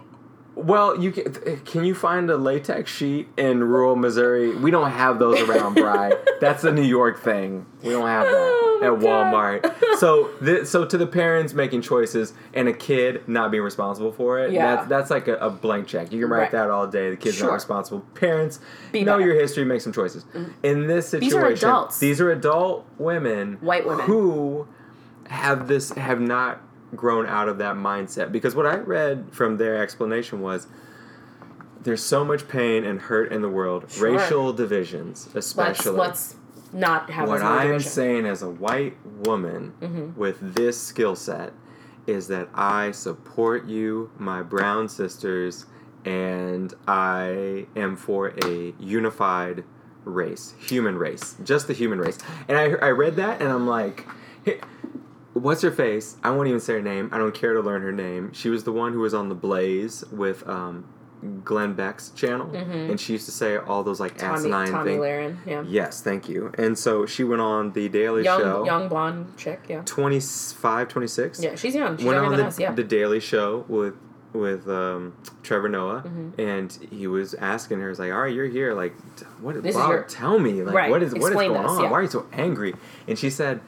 Well, you can, eh, can you find a latex sheet in rural Missouri? We don't have those around, Bry. That's a New York thing. We don't have that Oh at God. Walmart. so, th- so to the parents making choices and a kid not being responsible for it, Yeah. that's that's like a, a blank check. You can write Right. that all day. The kid's Sure. not responsible. Parents Be know better. your history, make some choices. Mm-hmm. In this situation, These are adults. these are adult women, White women. who have this have not grown out of that mindset because what I read from their explanation was there's so much pain and hurt in the world, Sure. racial divisions Let's especially. let's not have what this in the I'm saying as a white woman Mm-hmm. with this skill set is that I support you, my brown sisters, and I am for a unified race, human race, just the human race. And I, I read that and I'm like, hey, what's her face? I won't even say her name. I don't care to learn her name. She was the one who was on the Blaze with um, Glenn Beck's channel, and she used to say all those like Mm-hmm. Tomi, asinine Tomi things. Lahren, yeah. Yes, thank you. And so she went on the Daily Young, Show. young blonde chick, yeah. 25, 26. Yeah, she's young. She's went on the, us, yeah. the Daily Show with with um, Trevor Noah, Mm-hmm. and he was asking her, "He's like, all right, you're here. Like, what? This is your- tell me, like, Right, what is what is going this, on? yeah. Why are you so angry?" And she said,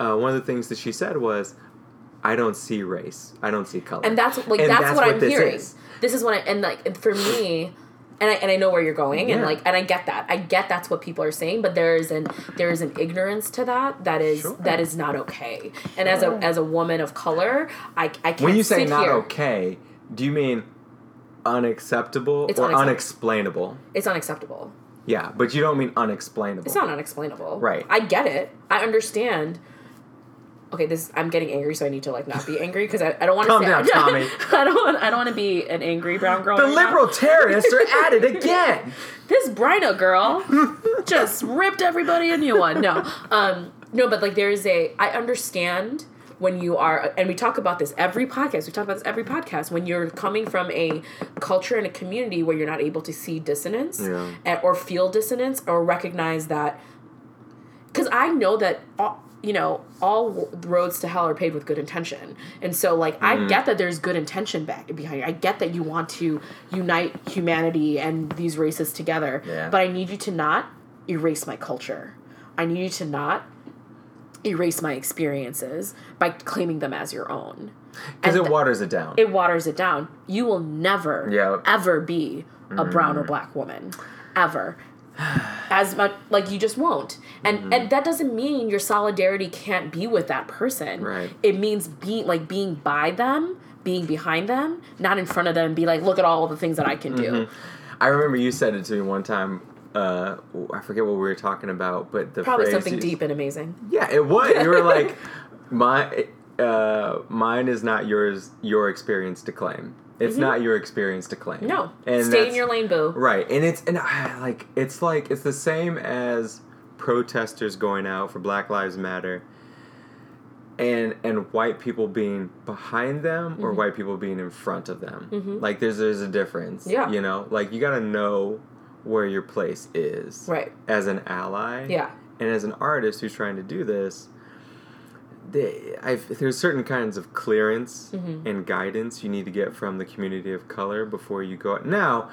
uh, one of the things that she said was, "I don't see race. I don't see color." and that's like And that's, that's what, what I'm this hearing. is. This is what I and like for me, and I and I know where you're going, and like and I get that. I get that's what people are saying, but there is an there is an ignorance to that that is Sure. that is not okay. And as a as a woman of color, I I can't when you say not here. okay, do you mean unacceptable It's or unexplainable? It's unacceptable. Yeah, but you don't mean unexplainable. It's not unexplainable. Right. I get it. I understand. Okay, this I'm getting angry, so I need to like not be angry because I, I don't want to Calm say down, Tommy. I don't want I don't want to be an angry brown girl. the right now. liberal terrorists are at it again. this Brino girl just ripped everybody a new one. No, um, no, but like there is a. I understand when you are, and we talk about this every podcast. We talk about this every podcast. When you're coming from a culture and a community where you're not able to see dissonance Yeah. and, or feel dissonance or recognize that, because I know that. All, you know, all roads to hell are paved with good intention, and so like Mm-hmm. I get that there's good intention back behind. It. I get that you want to unite humanity and these races together, Yeah. but I need you to not erase my culture. I need you to not erase my experiences by claiming them as your own. Because it waters it down. It waters it down. You will never Yep. ever be a brown or black woman. Ever. As much like you just won't. And Mm-hmm. and that doesn't mean your solidarity can't be with that person. Right. It means being like being by them, being behind them, not in front of them, be like, look at all the things that I can do. Mm-hmm. I remember you said it to me one time. Uh, I forget what we were talking about, but the Probably phrase something you- deep and amazing. Yeah, it was. You were like, my, uh, mine is not yours. Your experience to claim. It's not your experience to claim. Mm-hmm. No. and Stay in your lane, boo. Right, and it's and I, like it's like it's the same as protesters going out for Black Lives Matter. And and white people being behind them Mm-hmm. or white people being in front of them. Like there's there's a difference. Yeah. You know, like you gotta know where your place is. Right. As an ally. Yeah. And as an artist who's trying to do this, they, I've, there's certain kinds of clearance Mm-hmm. and guidance you need to get from the community of color before you go. Now,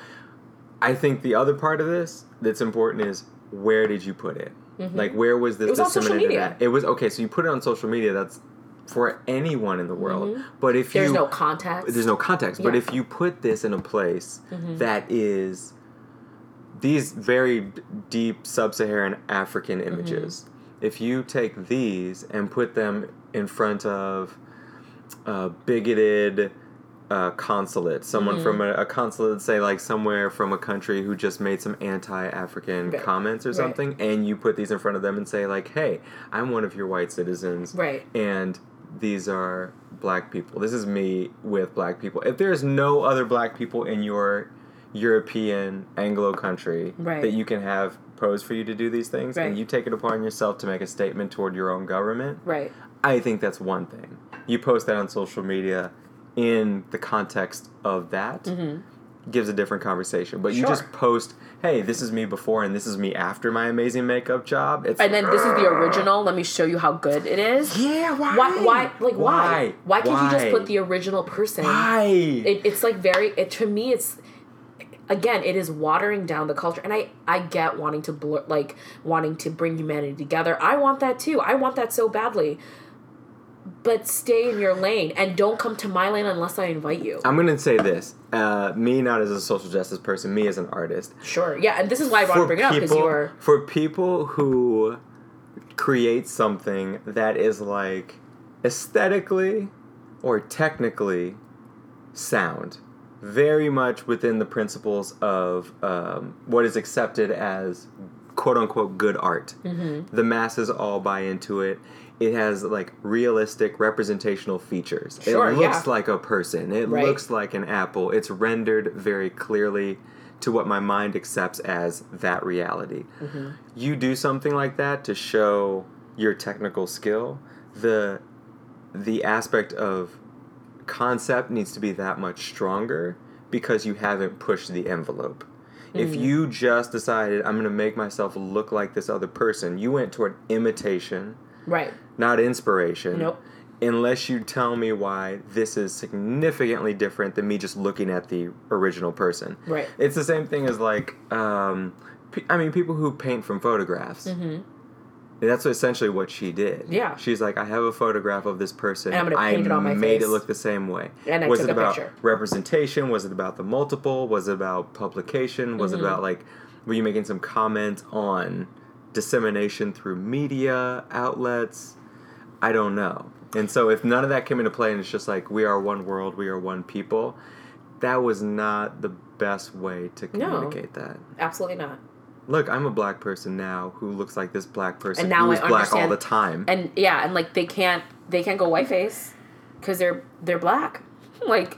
I think the other part of this that's important is where did you put it? Like, where was this Mm-hmm. It was on social disseminated media. at? It was okay. So you put it on social media. That's for anyone in the world. But if Mm-hmm. There's you no context. there's no context. But Yeah. Mm-hmm. if you put this in a place that is these very deep sub-Saharan African Mm-hmm. images, if you take these and put them in front of a bigoted uh, consulate, someone Mm-hmm. from a, a consulate, say like somewhere from a country who just made some anti-African Right. comments or Right. something, and you put these in front of them and say like, "Hey, I'm one of your white citizens, Right. and these are black people. This is me with black people. If there's no other black people in your European Anglo country Right. that you can have pose for you to do these things, Right. and you take it upon yourself to make a statement toward your own government, Right. I think that's one thing. You post that on social media in the context of that. Gives a different conversation, but you Mm-hmm. Just post, "Hey, this is me before, and this is me after my amazing makeup job." It's And then this is the original. Let me show you how good it is. yeah, why? Why? Why? Like why? Why? Why can't you just put the original person? Why? It, it's like very. It to me, it's again, it is watering down the culture, and I I get wanting to blur, like wanting to bring humanity together. I want that too. I want that so badly. But stay in your lane and don't come to my lane unless I invite you. I'm gonna say this. Uh, me not as a social justice person, me as an artist. Sure. Yeah, and this is why I want to bring it up because you are. for people who create something that is like aesthetically or technically sound, very much within the principles of um, what is accepted as quote unquote good art. Mm-hmm. The masses all buy into it. It has like realistic representational features. Sure, it looks yeah. like a person. It Right. looks like an apple. It's rendered very clearly to what my mind accepts as that reality. Mm-hmm. You do something like that to show your technical skill. The the aspect of concept needs to be that much stronger because you haven't pushed the envelope. If Mm-hmm. you just decided I'm going to make myself look like this other person, you went toward imitation, Right. not inspiration. Nope. Unless you tell me why this is significantly different than me just looking at the original person. Right. It's the same thing as like, um, I mean, people who paint from photographs. Mm-hmm. That's essentially what she did. Yeah. She's like, I have a photograph of this person. And I'm gonna I it on my made face." it look the same way. And I was took it a about picture. representation? Was it about the multiple? Was it about publication? Was Mm-hmm. it about like, were you making some comment on dissemination through media outlets? I don't know. And so if none of that came into play and it's just like we are one world, we are one people, that was not the best way to No. communicate that. Absolutely not. Look, I'm a black person now who looks like this black person And now who is I black all the time. and yeah, and like they can't they can't go whiteface because they're they're black. Like,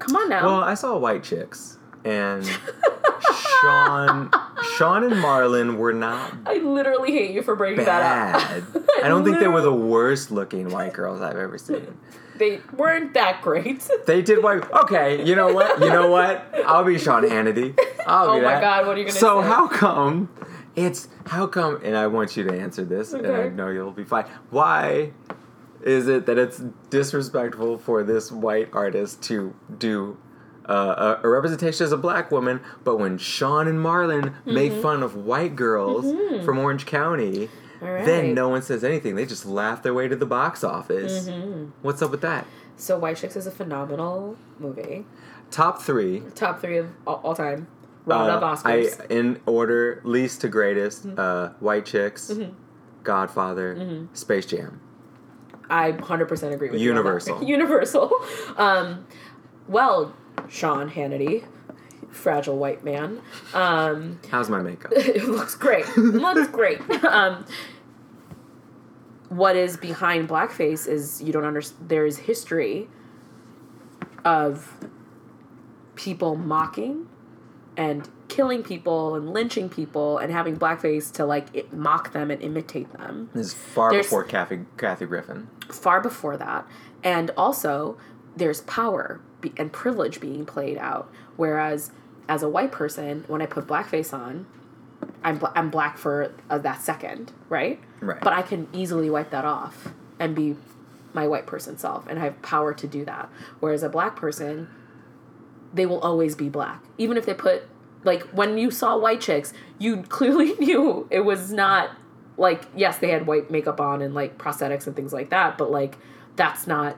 come on now. Well, I saw white chicks, and Shawn, Shawn and Marlon were not I literally hate you for bringing that up. I don't think they were the worst looking white girls I've ever seen. They weren't that great. They did white. Okay, you know what? You know what? I'll be Sean Hannity. I'll Oh be my. God, what are you gonna So say? So how come? It's how come? And I want you to answer this, and I know you'll be fine. Why? Is it that it's disrespectful for this white artist to do uh, a, a representation as a black woman, but when Shawn and Marlon make Mm-hmm. fun of white girls from Orange County, right. then no one says anything. They just laugh their way to the box office. Mm-hmm. What's up with that? So White Chicks is a phenomenal movie. Top three. Top three of all, all time. Roundup Uh, Oscars. I in order least to greatest. Mm-hmm. Uh, White Chicks, Godfather, Space Jam. I 100% agree with you. Universal. Universal. Um, well, Sean Hannity, fragile white man. Um, How's my makeup? it looks great. It looks great. Um, what is behind blackface is you don't understand. There is history of people mocking and killing people and lynching people and having blackface to like it, mock them and imitate them. This is far There's- before Kathy Kathy Griffin. far before that and also there's power and privilege being played out. Whereas as a white person when i put blackface on i'm, bla- I'm black for uh, that second right? Right. but i can easily wipe that off and be my white person self and i have power to do that. Whereas a black person they will always be black. Even if they put like when you saw white chicks you clearly knew it was not like yes they had white makeup on and like prosthetics and things like that but like that's not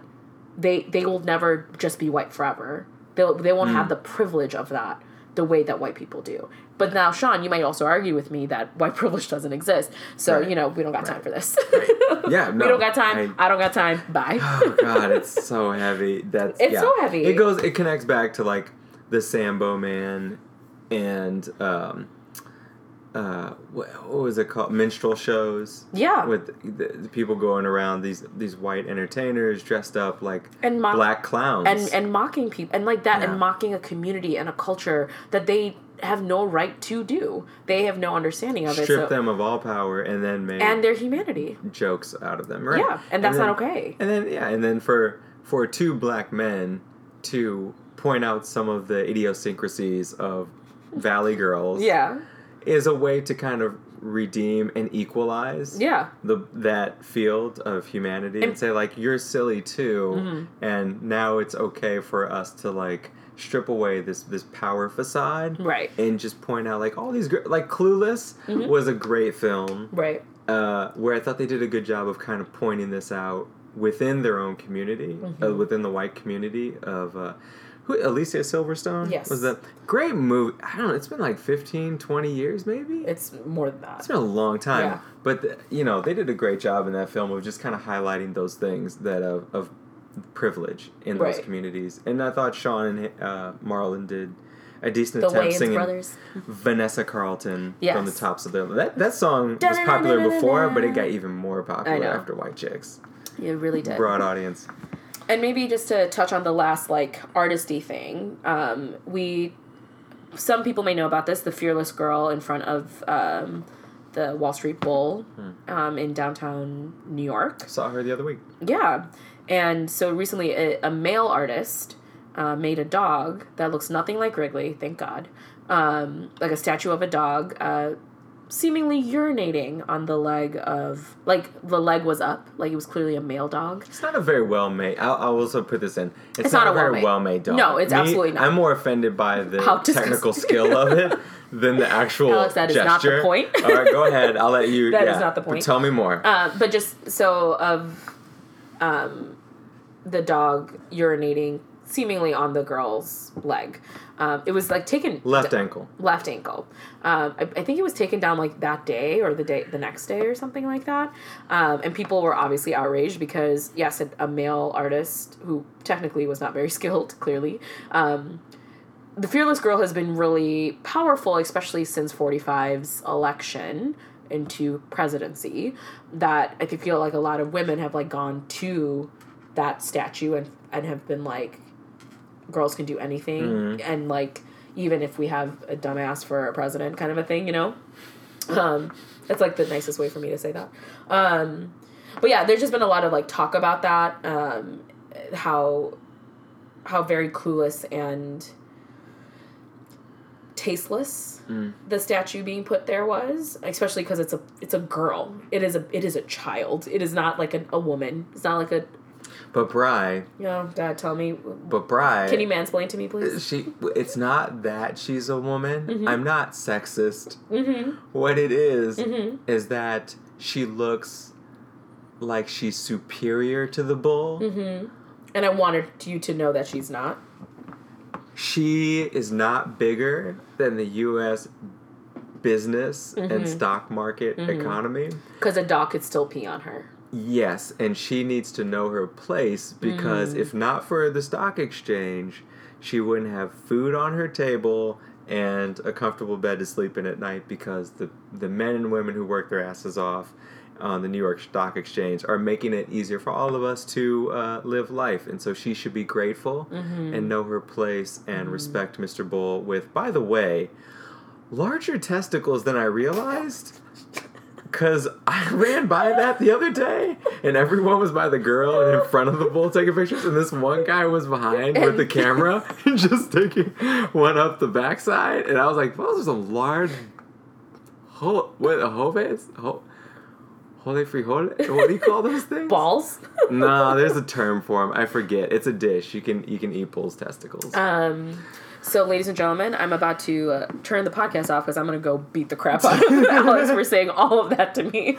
they they will never just be white forever they'll they won't have the privilege of that the way that white people do but now sean you might also argue with me that white privilege doesn't exist so Right. you know we don't got time for this Yeah, no. we don't got time I- I, don't got time bye oh god, it's so heavy. That's It's yeah. so heavy. It goes. It connects back to like the Sambo Man and um, uh, what, what was it called? Minstrel shows. yeah With the, the people going around these these white entertainers dressed up like And mock- black clowns and and mocking people and like that Yeah. and mocking a community and a culture that they have no right to do they have no understanding of it strip so, them of all power and then make and their humanity jokes out of them. Right. yeah and that's then- not okay And then yeah, and then for for two black men to point out some of the idiosyncrasies of Valley Girls yeah is a way to kind of redeem and equalize yeah the that field of humanity and, And- Mm-hmm. say like you're silly too and now it's okay for us to like strip away this this power facade right and just point out like all these gr- like clueless Mm-hmm. was a great film right uh, where I thought they did a good job of kind of pointing this out within their own community, Mm-hmm. uh, within the white community of uh, who Alicia Silverstone. Yes. was a great movie. I don't know. It's been like 15, 20 years maybe. it's more than that it's been a long time, Yeah. but the, you know they did a great job in that film of just kind of highlighting those things that of, of privilege in those Right. communities. And I thought Shawn and uh, Marlon did a decent the attempt Wayans singing brothers Vanessa Carlton from the tops of the that that song was popular before, but it got even more popular after White Chicks. it really did Broad audience. And maybe just to touch on the last like artisty thing um we some people may know about this the fearless girl in front of um the wall street bowl um, in downtown new york. Saw her the other week. yeah. And so recently a, a male artist uh, made a dog that looks nothing like wrigley thank god um, like a statue of a dog uh, seemingly urinating on the leg of like the leg was up like it was clearly a male dog It's not a very well made. I'll, I'll also put this in. It's, It's not, not a very well-made- dog. No, it's absolutely not. I'm more offended by the How technical skill of it than the actual Alex, that is not the point. All right, go ahead. I'll let you. That yeah, is not the point. Tell me more. Uh, but just so of um, the dog urinating seemingly on the girl's leg. Um, it was like taken Left d- ankle. left ankle. Um, I, I think it was taken down like that day or the day the next day or something like that. Um, and people were obviously outraged because yes, a, a male artist who technically was not very skilled, clearly. Um, the fearless girl has been really powerful, especially since 45's election into presidency. That I feel like a lot of women have like gone to that statue and and have been like, girls can do anything, and like even if we have a dumbass for a president, kind of a thing, you know. Um, it's like the nicest way for me to say that. Um, but yeah, there's just been a lot of like talk about that. Um, how how very clueless and tasteless the statue being put there was especially because it's a it's a girl it is a it is a child it is not like a, a woman it's not like a But Bry, No, Dad, tell me. but Bry, Can you mansplain to me, please? she it's not that she's a woman. Mhm. I'm not sexist. Mm-hmm. What it is, Mhm. is that she looks like she's superior to the bull. Mm-hmm. And I wanted you to know that she's not. She is not bigger than the US business and Mhm. stock market Mhm. economy. Because a dog could still pee on her. Yes, and she needs to know her place because Mm. if not for the stock exchange, she wouldn't have food on her table and a comfortable bed to sleep in at night because the the men and women who work their asses off on the New York Stock Exchange are making it easier for all of us to uh, live life, and so she should be grateful Mm-hmm. and know her place and respect Mr. Bull. With, by the way, larger testicles than I realized. Cause I ran by that the other day, and everyone was by the girl and in front of the bull taking pictures, and this one guy was behind with the camera, and just taking one up the backside, and I was like, "Those are some large, ho- what hoves, ho, hole frijol? What do you call those things? Balls. No, there's a term for them. I forget. It's a dish. You can you can eat bull's testicles. Um, so, ladies and gentlemen, I'm about to uh, turn the podcast off because I'm going to go beat the crap out of Alex for saying all of that to me.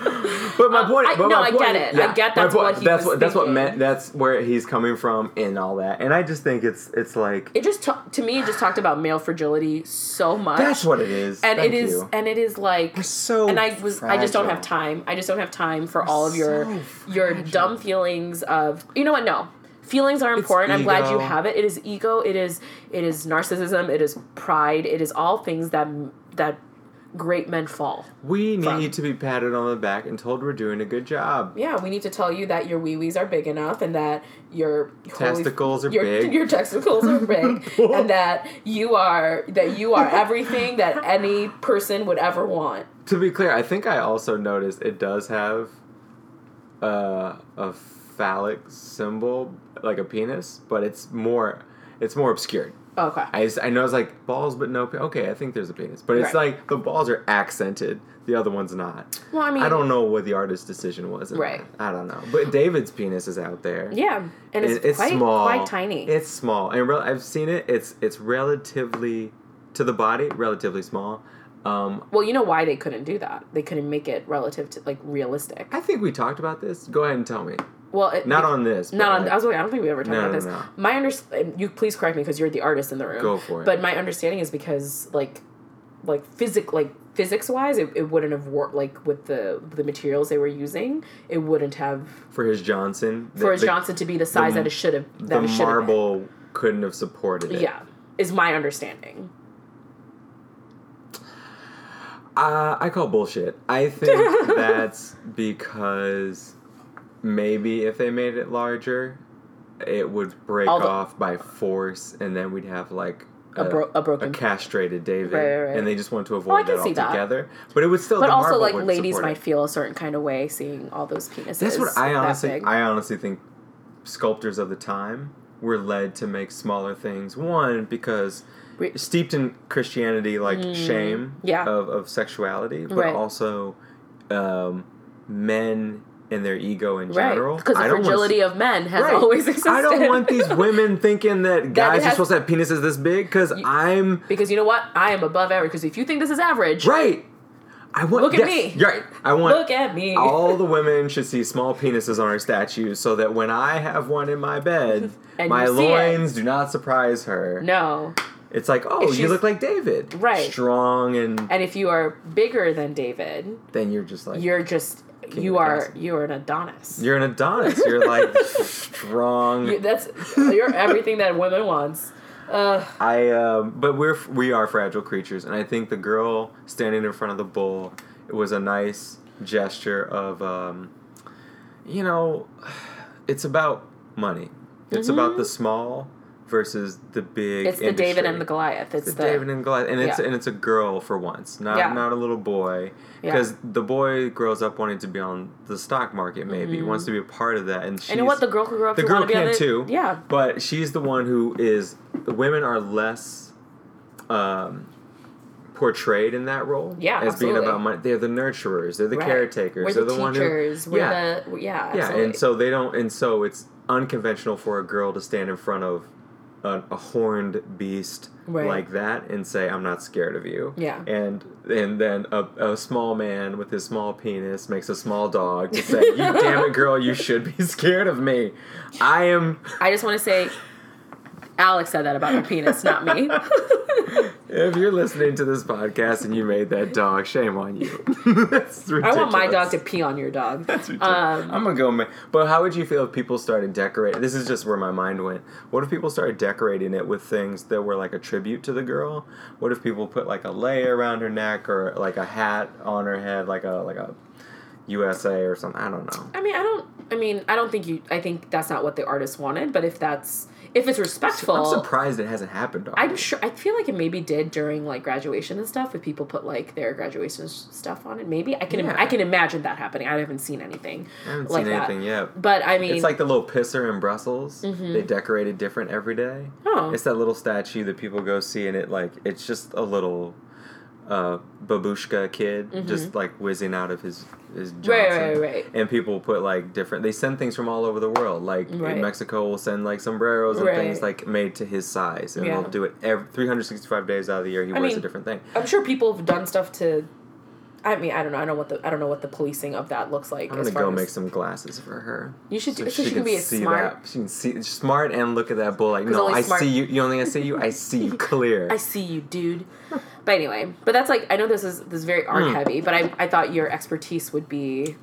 But my Um, point, I- but no, my I point, get it. I get that's point- what he that's was what that's what meant. That's where he's coming from and all that. And I just think it's it's like It just to me, it just talked about male fragility so much. that's what it is. and Thank it is, you. and it is like We're so and I was I just don't have time. I just don't have time for all of your so your dumb feelings of you know what? No. Feelings are important. I'm glad you have it. It is ego. It is it is narcissism. It is pride. It is all things that that great men fall. We need from. to be patted on the back and told we're doing a good job. Yeah, we need to tell you that your wee wees are big enough and that your Testicles are your, big. Your testicles are big, and that you are that you are everything that any person would ever want. To be clear, I think I also noticed it does have uh, a phallic symbol, like a penis, but it's more it's more obscured. Okay. I, just, I know it's like balls, but no. pe- Okay, I think there's a penis, but it's Right. like the balls are accented. The other one's not. Well, I mean, I don't know what the artist's decision was. Right. that. I don't know. But David's penis is out there. Yeah, and it's, It- quite small. quite tiny. It's small, and rel- I've seen it. It's it's relatively to the body, relatively small. Um, well, you know why they couldn't do that? They couldn't make it relative to like realistic. I think we talked about this. Go ahead and tell me. Well, it, Not on this. Not on. like- I was like, I don't think we ever talked No, about this. no. My understanding. You please correct me because you're the artist in the room. Go for it. But my understanding is because like, like physic like physics wise, it, it wouldn't have worked like with the the materials they were using. It wouldn't have for his Johnson, the, for his the, Johnson to be the size the- that it should have. the That it have. marble couldn't have supported it. Yeah, is my understanding. Uh, I call bullshit. I think that's because maybe if they made it larger, it would break the- off by force, and then we'd have like A, bro- a broken. a castrated David, Right, right, right. and they just want to avoid can that see that. altogether. But it would still. but also, like ladies might it. feel a certain kind of way seeing all those penises. That's what I honestly. I honestly think sculptors of the time were led to make smaller things. One because Re- steeped in Christianity, like shame Mm, yeah. of, of sexuality, but also um, men and their ego in right general. because the I don't wanna fragility of men has Right. always existed. I don't want these women thinking that guys it are supposed to have penises this big because I'm because you know what? I am above average. Because if you think this is average, right. I want Look at yes, me. Right. I want look at me. all the women should see small penises on our statues so that when I have one in my bed, my you see it. loins do not surprise her. no, It's like, oh, you look like David. Right. Strong and and if you are bigger than David, then you're just like you're just King you are you are an Adonis. you're an Adonis. You're like strong. You, that's you're everything that women wants. Uh, I um, but we're we are fragile creatures, and I think the girl standing in front of the bull it was a nice gesture of um, you know, it's about money. It's about the small versus the big. Mm-hmm. it's the David and the Goliath. It's It's the, David and Goliath, and it's yeah. and it's a girl for once, not Yeah. not a little boy, Yeah. because the boy grows up wanting to be on the stock market. Maybe he wants to be a part of that, and she's, And you know what? The girl could grow up the girl want to be on can too. Yeah. But she's the one who is. The women are less um, portrayed in that role. Yeah, as being about money. They're the nurturers. They're the Right. caretakers. We're they're the, the, one who. teachers. We're yeah. the yeah. Yeah, absolutely. and so they don't, and so it's unconventional for a girl to stand in front of a, a horned beast Right. like that and say, "I'm not scared of you." Yeah. And and then a, a small man with his small penis makes a small dog to say, "You damn it, girl, you should be scared of me." I am. I just want to say, Alex said that about her penis, not me. If you're listening to this podcast and you made that dog, shame on you. That's I want my dog to pee on your dog. That's ridiculous. Um, I'm gonna go. Ma- but how would you feel if people started decorating? This is just where my mind went. What if people started decorating it with things that were like a tribute to the girl? What if people put like a lei around her neck or like a hat on her head, like a like a USA or something? I don't know. I mean, I don't. I mean, I don't think you. I think that's not what the artist wanted. But if that's if it's respectful, I'm surprised it hasn't happened. Already. I'm sure. I feel like it maybe did during like graduation and stuff. If people put like their graduation stuff on it, maybe I can. Im- I can imagine that happening. I haven't seen anything. I haven't like seen that. anything yet. But I mean, It's like the little pisser in Brussels. They decorate it different every day. oh, It's that little statue that people go see, and it like it's just a little uh, babushka kid just like whizzing out of his his Johnson. Right, right, right. And people put like different. They send things from all over the world. Like Right. in Mexico, will send like sombreros and Right. things like made to his size, and Yeah. they'll do it every 365 days out of the year. He I wears a different thing. I'm sure people have done stuff to. I mean, I don't know. I don't know what the I don't know what the policing of that looks like. I'm gonna go make some glasses for her. You should do so she can be a see smart. That. She can see smart and look at that bull like, no, I smart- see you. You only I see you. I see you clear. I see you, dude. But anyway, but that's like I know this is this is very art Hmm. heavy, but I I thought your expertise would be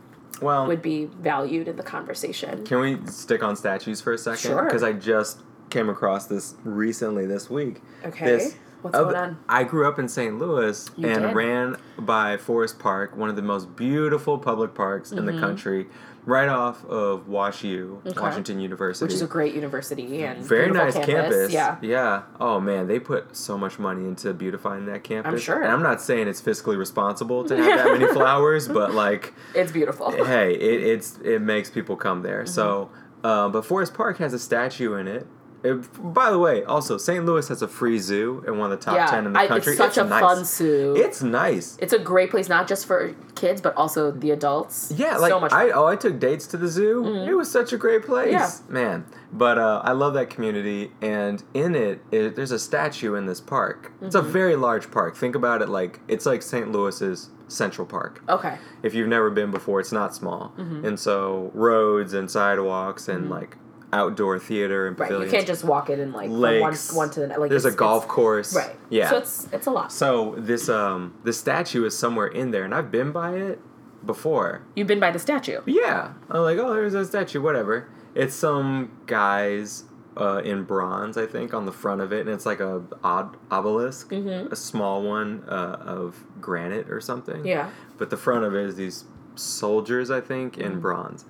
well, would be valued in the conversation. Can we stick on statues for a second? Sure. Because I just came across this recently this week. Okay. This, What's of- going on? I grew up in St. Louis You and did? ran by Forest Park, one of the most beautiful public parks in the country, right off of Wash U, Mm-hmm. Okay. Washington University. Which is a great university and very nice campus. Yeah. Yeah. Oh man, they put so much money into beautifying that campus. I'm sure. And I'm not saying it's fiscally responsible to have that many flowers, but like It's beautiful. hey, it, it's it makes people come there. Mm-hmm. So, uh, but Forest Park has a statue in it. It- By the way, also St. Louis has a free zoo and one of the top yeah, ten in the I, country. it's such a nice. fun zoo. It's nice. it's a great place, not just for kids, but also the adults. Yeah, like so much. Mm-hmm. I oh I took dates to the zoo. It was such a great place, Yeah. man. But uh, I love that community, and in it, it, there's a statue in this park. It's Mm-hmm. a very large park. Think about it like it's like St. Louis's Central Park. okay. if you've never been before, it's not small. Mm-hmm. And so roads and sidewalks and like outdoor theater and Right. You can't just walk in like lakes. from one one to the next. Like There's a golf course. Right. Yeah. So it's it's a lot. So this um this statue is somewhere in there, and I've been by it before. You've been by the statue. Yeah, I'm like, oh, there's a statue, whatever. It's some guys uh, in bronze, I think, on the front of it, and it's like a odd obelisk, Mhm. a small one uh, of granite or something. Yeah. But the front of it is these soldiers, I think, in bronze.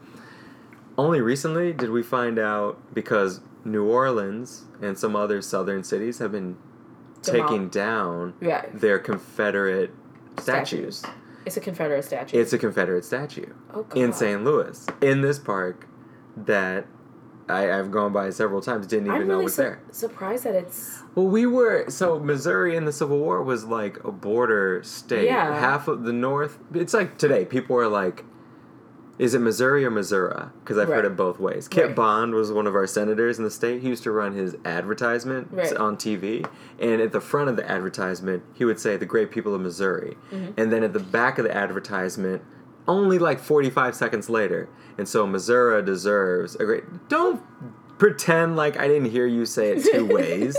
Only recently did we find out because New Orleans and some other southern cities have been Demol- taking down Yeah. their Confederate statues. It's a Confederate statue. It's a Confederate statue oh, in St. Louis in this park that I, I've gone by several times. Didn't even I'm know really was su- there. surprised that it's. Well, we were so Missouri in the Civil War was like a border state. Yeah. Half of the North. It's like today. People are like, "Is it Missouri or Missouri?" Because I've Right. heard it both ways. Kit Right. Bond was one of our senators in the state. He used to run his advertisement Right. on TV, and at the front of the advertisement, he would say, "The great people of Missouri," Mm-hmm. and then at the back of the advertisement. Only like 45 seconds later. And so Missouri deserves a great. Don't pretend like I didn't hear you say it two ways.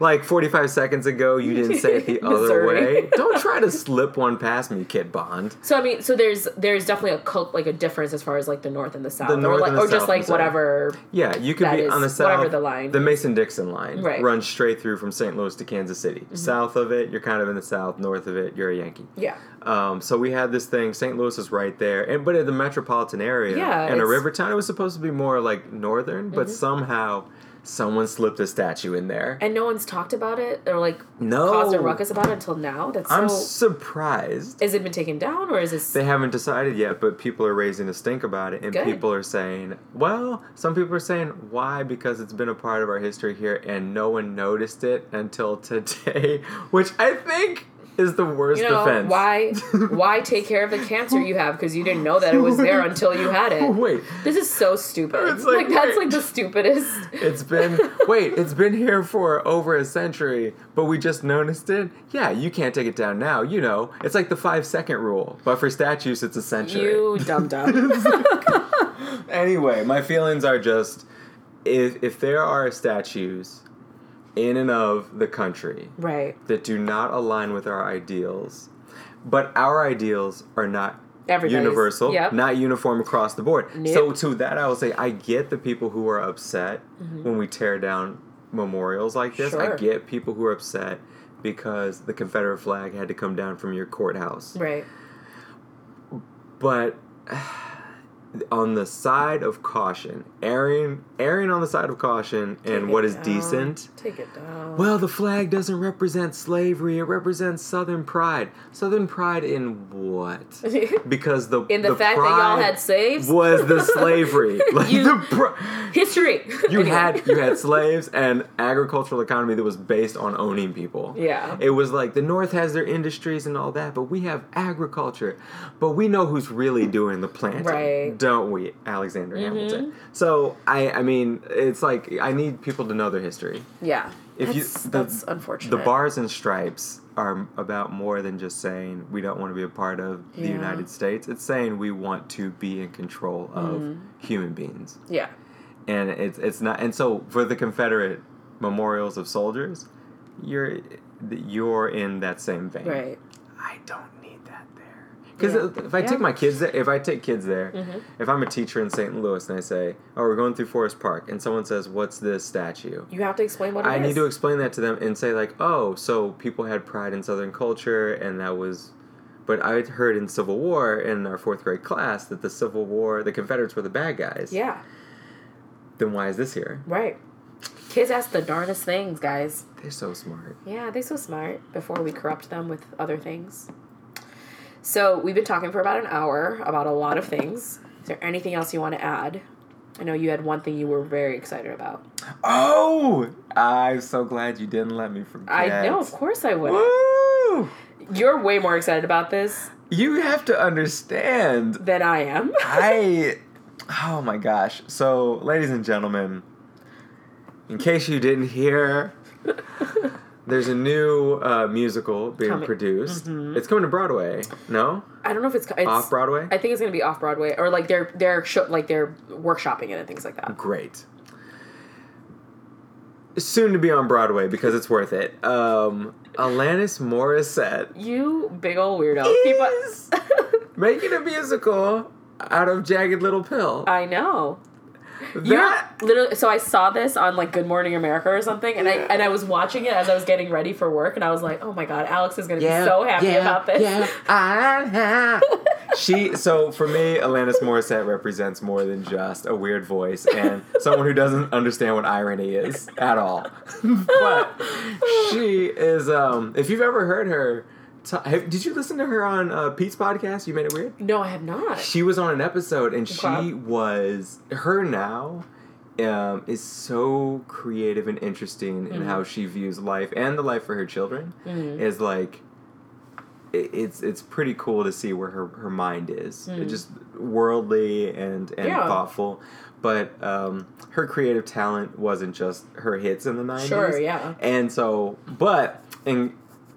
like 45 seconds ago, you didn't say it the other way. Don't try to slip one past me, Kit Bond. So I mean, so there's there's definitely a cult like a difference as far as like the north and the south, The North or like and the or just like whatever. Yeah, you could be is on the south. whatever the line The. Mason Dixon line Right. Mm-hmm. runs straight through from St. Louis to Kansas City. South of it, you're kind of in the south. North of it, you're a Yankee. Yeah. Um, so we had this thing. St. Louis is right there, and but in the metropolitan area Yeah, and a Mm-hmm. river town, it was supposed to be more like northern, but somehow someone slipped a statue in there. And no one's talked about it or like No. caused a ruckus about it until now. That's. I'm surprised. Is it been taken down or is this? They haven't decided yet, but people are raising a stink about it, and Good. people are saying, well, some people are saying, why? Because it's been a part of our history here, and no one noticed it until today, which I think is the worst You know defense. why? Why take care of the cancer you have because you didn't know that it was there until you had it? Wait, This is so stupid. It's like, like, that's like the stupidest. it's been wait, it's been here for over a century, but we just noticed it. Yeah, you can't take it down now. You know, it's like the five second rule, but for statues, it's a century. You dum dum. Anyway, my feelings are just if if there are statues in and of the country right. that do not align with our ideals, but our ideals are not Everybody's- universal, Yep. not uniform across the board. Nope. So to that I will say I get the people who are upset Mm-hmm. when we tear down memorials like this. I get people who are upset because the Confederate flag had to come down from your courthouse. Right. But on the side of caution, erring erring on the side of caution and Take what it is down. decent. Take it down. Well, the flag doesn't represent slavery. It represents Southern pride. Southern pride in what? Because the In the, the fact that y'all had slaves, was the slavery. Like You- the pr- history. you Anyway. had you had slaves and agricultural economy that was based on owning people. Yeah. It was like the North has their industries and all that, but we have agriculture. But we know who's really doing the planting, Right. Mm-hmm. don't we, Alexander Hamilton? So I I mean, it's like I need people to know their history. Yeah. If you that's, the, that's unfortunate. the bars and stripes are about more than just saying we don't want to be a part of the United States. It's saying we want to be in control of Mm-hmm. human beings Yeah. and it's it's not and so for the Confederate memorials of soldiers, you're you're in that same vein. Right. I don't need that there because Yeah. if I Yeah. take my kids there, if I take kids there, Mhm. if I'm a teacher in St. Louis and I say, "Oh, we're going through Forest Park," and someone says, "What's this statue?" You have to explain what it I is. need to explain that to them and say like, "Oh, so people had pride in Southern culture, and that was." But I heard in Civil War in our fourth grade class that the Civil War, the Confederates were the bad guys. Yeah. Then why is this here? Right. Kids ask the darndest things, guys. They're so smart. Yeah, they're so smart before we corrupt them with other things. So we've been talking for about an hour about a lot of things. Is there anything else you want to add? I know you had one thing you were very excited about. Oh, I'm so glad you didn't let me forget. I know, of course I would. Woo! You're way more excited about this You have to understand. that I am. I. Oh my gosh. So, ladies and gentlemen, in case you didn't hear, there's a new uh, musical being Coming- produced. Mhm. It's coming to Broadway. No, I don't know if it's, it's off Broadway. I think it's gonna be off Broadway or like they're they're show, like they're workshopping it and things like that. Great. Soon to be on Broadway because it's worth it. Um, Alanis Morissette You big old weirdo. Keep is making a musical out of Jagged Little Pill. I know. That You're literally so I saw this on like Good Morning America or something, and I and I was watching it as I was getting ready for work, and I was like, oh my god, Alex is gonna be so happy about this. Yeah, I she so for me, Alanis Morissette represents more than just a weird voice and someone who doesn't understand what irony is at all. but she is. Um, if you've ever heard her, t- have, did you listen to her on uh, Pete's podcast? You made it weird. No, I have not. She was on an episode and she was her now um, is so creative and interesting in Mhm. how she views life and the life for her children Mhm. is like it- it's it's pretty cool to see where her, her mind is Mm. just worldly and and Yeah. thoughtful but um, her creative talent wasn't just her hits in the 90s Sure, yeah. and so, but and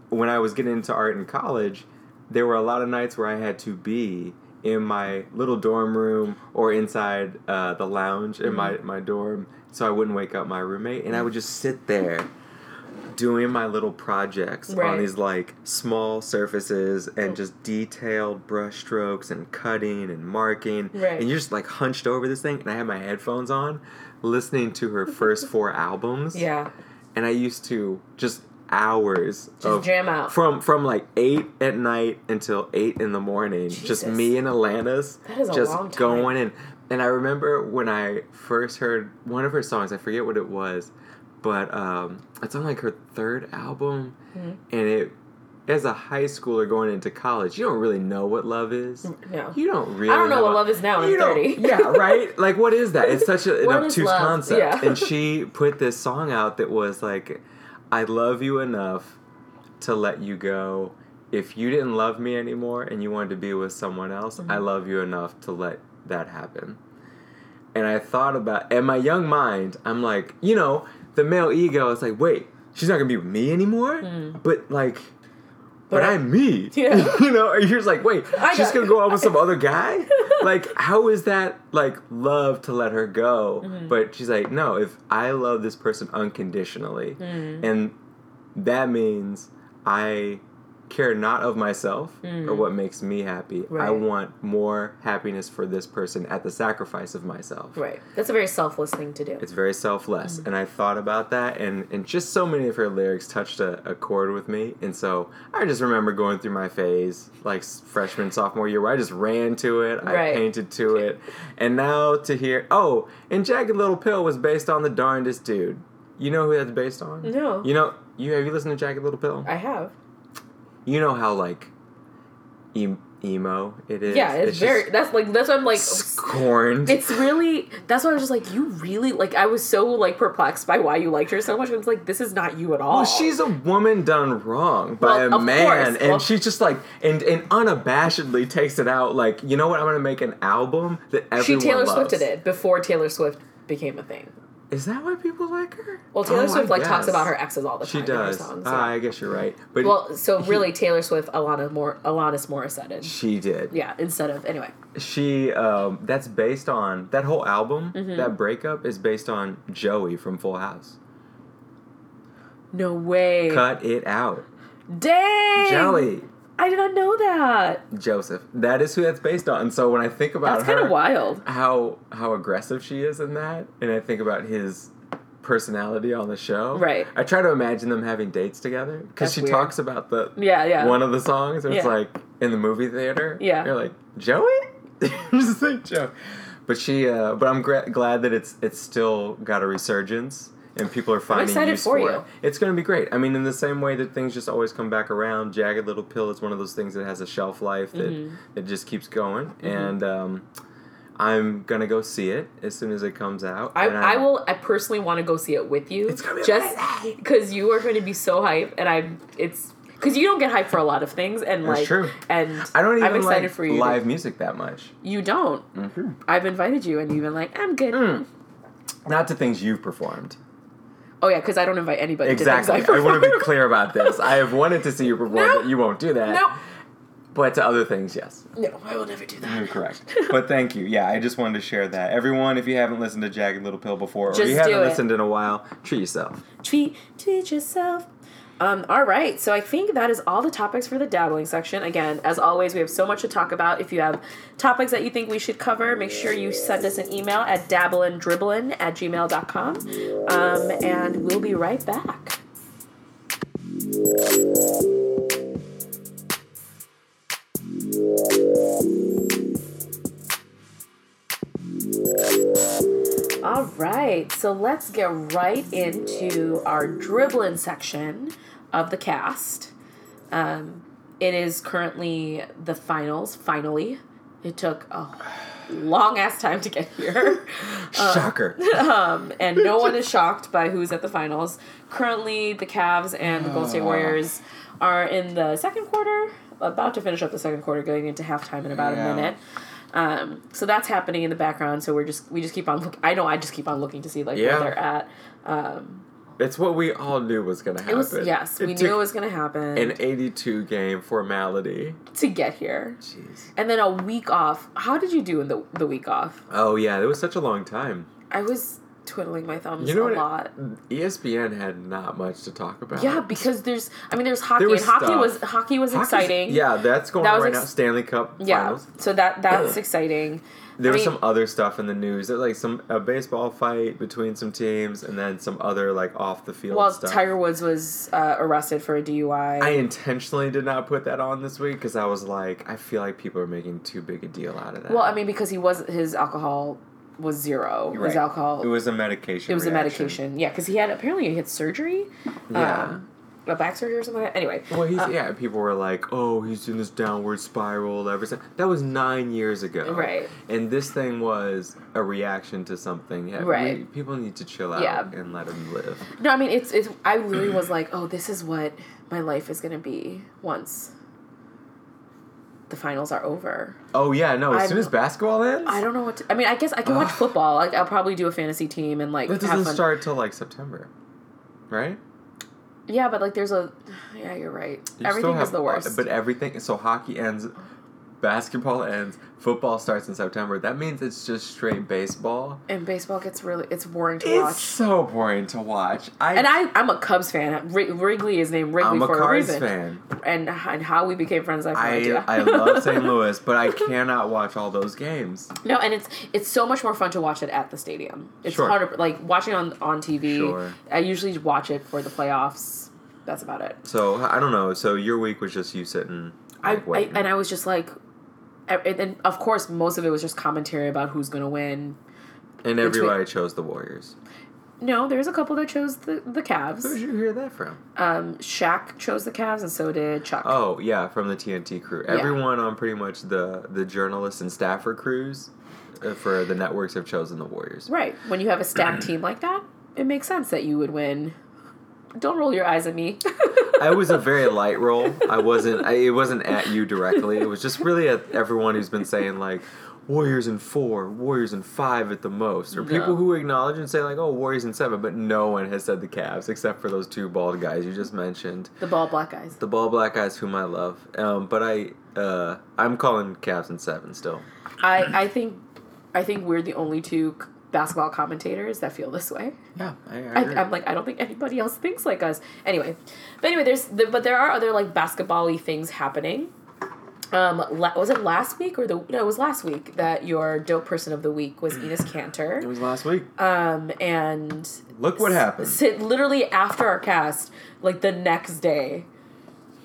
when I was getting into art in college, there were a lot of nights where I had to be in my little dorm room or inside uh, the lounge in my, my dorm so I wouldn't wake up my roommate. And I would just sit there doing my little projects Right. on these like small surfaces and just detailed brush strokes and cutting and marking. Right. And you're just like hunched over this thing. And I had my headphones on listening to her first four albums Yeah. and I used to just hours Just of jam out. from from like eight at night until eight in the morning. Just me and Alanis That is a just long time. going and And I remember when I first heard one of her songs. I forget what it was, but um, it's on like her third album, Mhm. and it. As a high schooler going into college, you don't really know what love is. No. You don't really. I don't know have what love is now I'm don't- 30. yeah, right. Like, what is that? It's such a, an obtuse love? concept. Yeah. And she put this song out that was like, "I love you enough to let you go, if you didn't love me anymore and you wanted to be with someone else, Mm-hmm. I love you enough to let that happen. And I thought about, in my young mind, I'm like, you know, the male ego is like, wait, she's not gonna be with me anymore? But like, but, I'm me. Yeah. you know, and you're just like, wait, I she's gonna go out with some other guy? like, how is that like love to let her go? Mm-hmm. But she's like, no, if I love this person unconditionally, Mm. and that means I care not of myself or what makes me happy. I Mm. Want more happiness for this person at the sacrifice of myself. Right. That's a very selfless thing to do. It's very selfless. And I thought about that, and, and just so many of her lyrics touched a, a chord with me. And so I just remember going through my phase, like freshman, sophomore year, where I just ran to it, I Right. painted to it. And now to hear, oh, and Jagged Little Pill was based on The Darndest Dude. You know who that's based on? No. You know, you have you listened to Jagged Little Pill? I have. You know how, like, em- emo it is? Yeah, it's, very. That's like that's what I'm like. scorned. It's really. That's why I was just like, you really like. I was so like perplexed by why you liked her so much. I was like, this is not you at all. Well, she's a woman done wrong by Well, a man, course. and Well- she's just like, and and unabashedly takes it out. Like, you know what? I'm gonna make an album that She Taylor loves. Swifted it before Taylor Swift became a thing. Is that why people like her? Well, Taylor Oh, Swift I like talks about her exes all the She time in her does. songs. Ah, yeah. I guess you're right. But well, so really, Taylor Swift, a lot Alana Mor, Alanis Morissette. she did. Yeah, instead of anyway. She um, that's based on that whole album. Mm-hmm. That breakup is based on Joey from Full House. No way. Cut it out, Dang. Joey. I did not know that. Joseph. That is who that's based on. And so when I think about That's kind of wild. how how aggressive she is in that, and I think about his personality on the show. Right. I try to imagine them having dates together because she weird. talks about the Yeah, yeah. one of the songs. And It's like in the movie theater. Yeah. You're like Joey. Just like Joe. But she. Uh, but I'm gra- glad that it's it's still got a resurgence. And people are finding excited use for for, you. it. It's going to be great. I mean, in the same way that things just always come back around, Jagged Little Pill is one of those things that has a shelf life that Mm-hmm. it just keeps going. And um, I'm gonna go see it as soon as it comes out. I, I I'm- will. I personally want to go see it with you. It's gonna be just because you are going to be so hype, and I'm. It's because you don't get hyped for a lot of things, and That's like, true. and I don't even I'm excited like for you. to- live music that much. you don't. Mm-hmm. I've invited you, and you've been like, I'm good. Mm. Not to things you've performed. Oh yeah, because I don't invite anybody. Exactly. I, I want to be clear about this. I have wanted to see you perform, No. but you won't do that. No, But to other things, yes. no, I will never do that. You're correct. but thank you. Yeah, I just wanted to share that. Everyone, if you haven't listened to Jagged Little Pill before, or Just you haven't it. listened in a while, treat yourself. Treat treat yourself. Um, all right, so I think that is all the topics for the dabbling section. Again, as always, we have so much to talk about. If you have topics that you think we should cover, make sure you send us an email at dabblinddribblin at gmail.com. Um, and we'll be right back. Right, so let's get right into our dribbling section of the cast. Um, it is currently the finals. Finally, it took a long ass time to get here, Shocker. um, and no one is shocked by who's at the finals. Currently, the Cavs and the Golden State Warriors are in the second quarter, about to finish up the second quarter, going into halftime in about Yeah. a minute. Um, so that's happening in the background. So we're just we just keep on look. I know I just keep on looking to see like Yeah. where they're at. Um, it's what we all knew was going to happen. it was yes, we knew it was gonna happen an 82 game formality. to get here, Jeez. and then a week off. How did you do in the the week off? Oh, yeah, it was such a long time. I was twiddling my thumbs You know a what? lot. ESPN had not much to talk about. Yeah, because there's. I mean, there's hockey, There was and hockey stuff. was hockey was Hockey's- exciting. Yeah, that's going That on right ex- now. Stanley Cup Yeah, finals. so that that's exciting. There I was mean- some other stuff in the news. There was like some a baseball fight between some teams, and then some other like off the field Well, stuff. Tiger Woods was uh, arrested for a DUI. I intentionally did not put that on this week because I was like, I feel like people are making too big a deal out of that. well, I mean, because he was his alcohol was 0 You're His right. alcohol. it was a medication. It was a medication. Yeah, because he had apparently he had surgery. Yeah. Um, a back surgery or something like that. Anyway. Well, he's uh, yeah. People were like, "Oh, he's in this downward spiral." Ever since that was nine years ago, Right. And this thing was a reaction to something. Yeah, we- Right. people need to chill out Yeah. and let him live. No, I mean it's it's. I really was like, oh, this is what my life is gonna be once the finals are over. Oh yeah, no. As I'm- soon as basketball ends, I don't know what. To, I mean, I guess I can watch football. Like I'll probably do a fantasy team and like That doesn't fun. start till like September, right? Yeah, but like there's a. Yeah, you're right. You Everything is the worst. But everything. So hockey ends, basketball ends, football starts in September. That means it's just straight baseball. and baseball gets really. It's boring to It's watch. so boring to watch. I, And I, I'm a Cubs fan. Wri- Wrigley is named Wrigley I'm a for a reason. fan. And and how we became friends, I have no I idea. I love St. Louis, but I cannot watch all those games. No, and it's it's so much more fun to watch it at the stadium. It's Sure. harder like watching on on TV. Sure. I usually watch it for the playoffs. That's about it. So I don't know. So your week was just you sitting. I, like, I waiting. and I was just like, and of course most of it was just commentary about who's gonna win. and everybody chose the Warriors. No, there's a couple that chose the the Who did you hear that from? Um, Shaq chose the Cavs, and so did Chuck. Oh yeah, from the TNT crew. Yeah. Everyone on pretty much the the journalists and staffer crews uh, for the networks have chosen the Warriors. Right. When you have a stacked team like that, it makes sense that you would win. Don't roll your eyes at me. I was a very light role. I wasn't. I, it wasn't at you directly. It was just really at everyone who's been saying like Warriors in four, Warriors in five at the most, or people who acknowledge and say like, oh, Warriors in seven, but no one has said the Cavs except for those two bald guys you just mentioned, the bald black guys. the bald black guys whom I love. Um, but I, uh, I'm calling Cavs in seven still. I I think I think we're the only two basketball commentators that feel this way. Yeah, I, I. I'm like I don't think anybody else thinks like us. Anyway, but anyway, there's the, but there are other like basketball-y things happening. Um, la- was it last week or the no? It was last week that your dope person of the week was Enes Kanter. it was last week. Um, and Look what happened. sit literally after our cast, like the next day,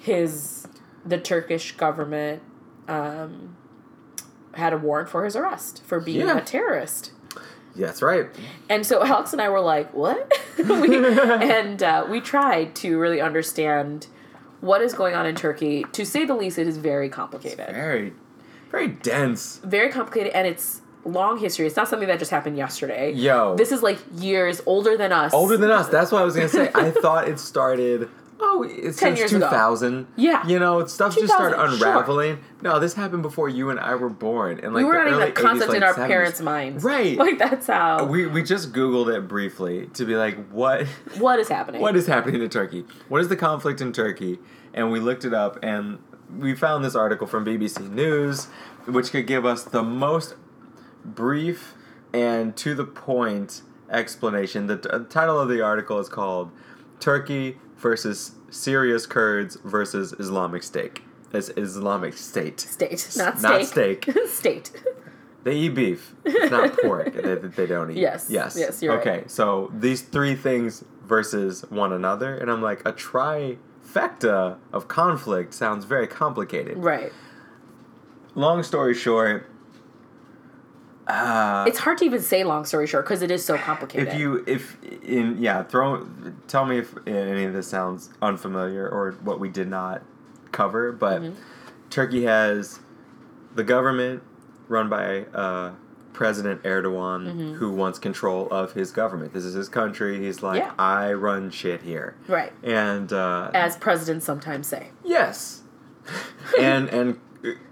his the Turkish government um, had a warrant for his arrest for being Yeah. a terrorist. Yeah, that's right. And so Alex and I were like, "What?" we, and uh, we tried to really understand what is going on in Turkey. To say the least, it is very complicated. Very, very dense. Very complicated, and it's long history. It's not something that just happened yesterday. Yo. this is like years older than us. Older than us. That's what I was gonna say. I thought it started. Oh, it's 10 since years two ago. Yeah. You know, stuff just started 2000, sure. unraveling. No, this happened before you and I were born. And like we were the not even a concept 80s, in late our 70s. parents' minds. Right. Like that's how. We we just Googled it briefly to be like, what what is happening? what is happening in Turkey? What is the conflict in Turkey? And we looked it up and we found this article from BBC News, which could give us the most brief and to the point explanation. The t- title of the article is called Turkey versus Syria's Kurds versus Islamic State. It's Islamic State. State, not steak. Not steak. State. They eat beef. It's not pork that they don't eat. Yes. Yes. Yes, you're right. okay. So these three things versus one another, and I'm like a trifecta of conflict sounds very complicated. Right. Long story short, uh, It's hard to even say long story short because it is so complicated. if you if in yeah throw tell me if any of this sounds unfamiliar or what we did not cover, but Mm-hmm. Turkey has the government run by uh, President Erdogan, Mm-hmm. who wants control of his government. This is his country. He's like, Yeah. I run shit here, right. and uh, As presidents sometimes say. yes, and and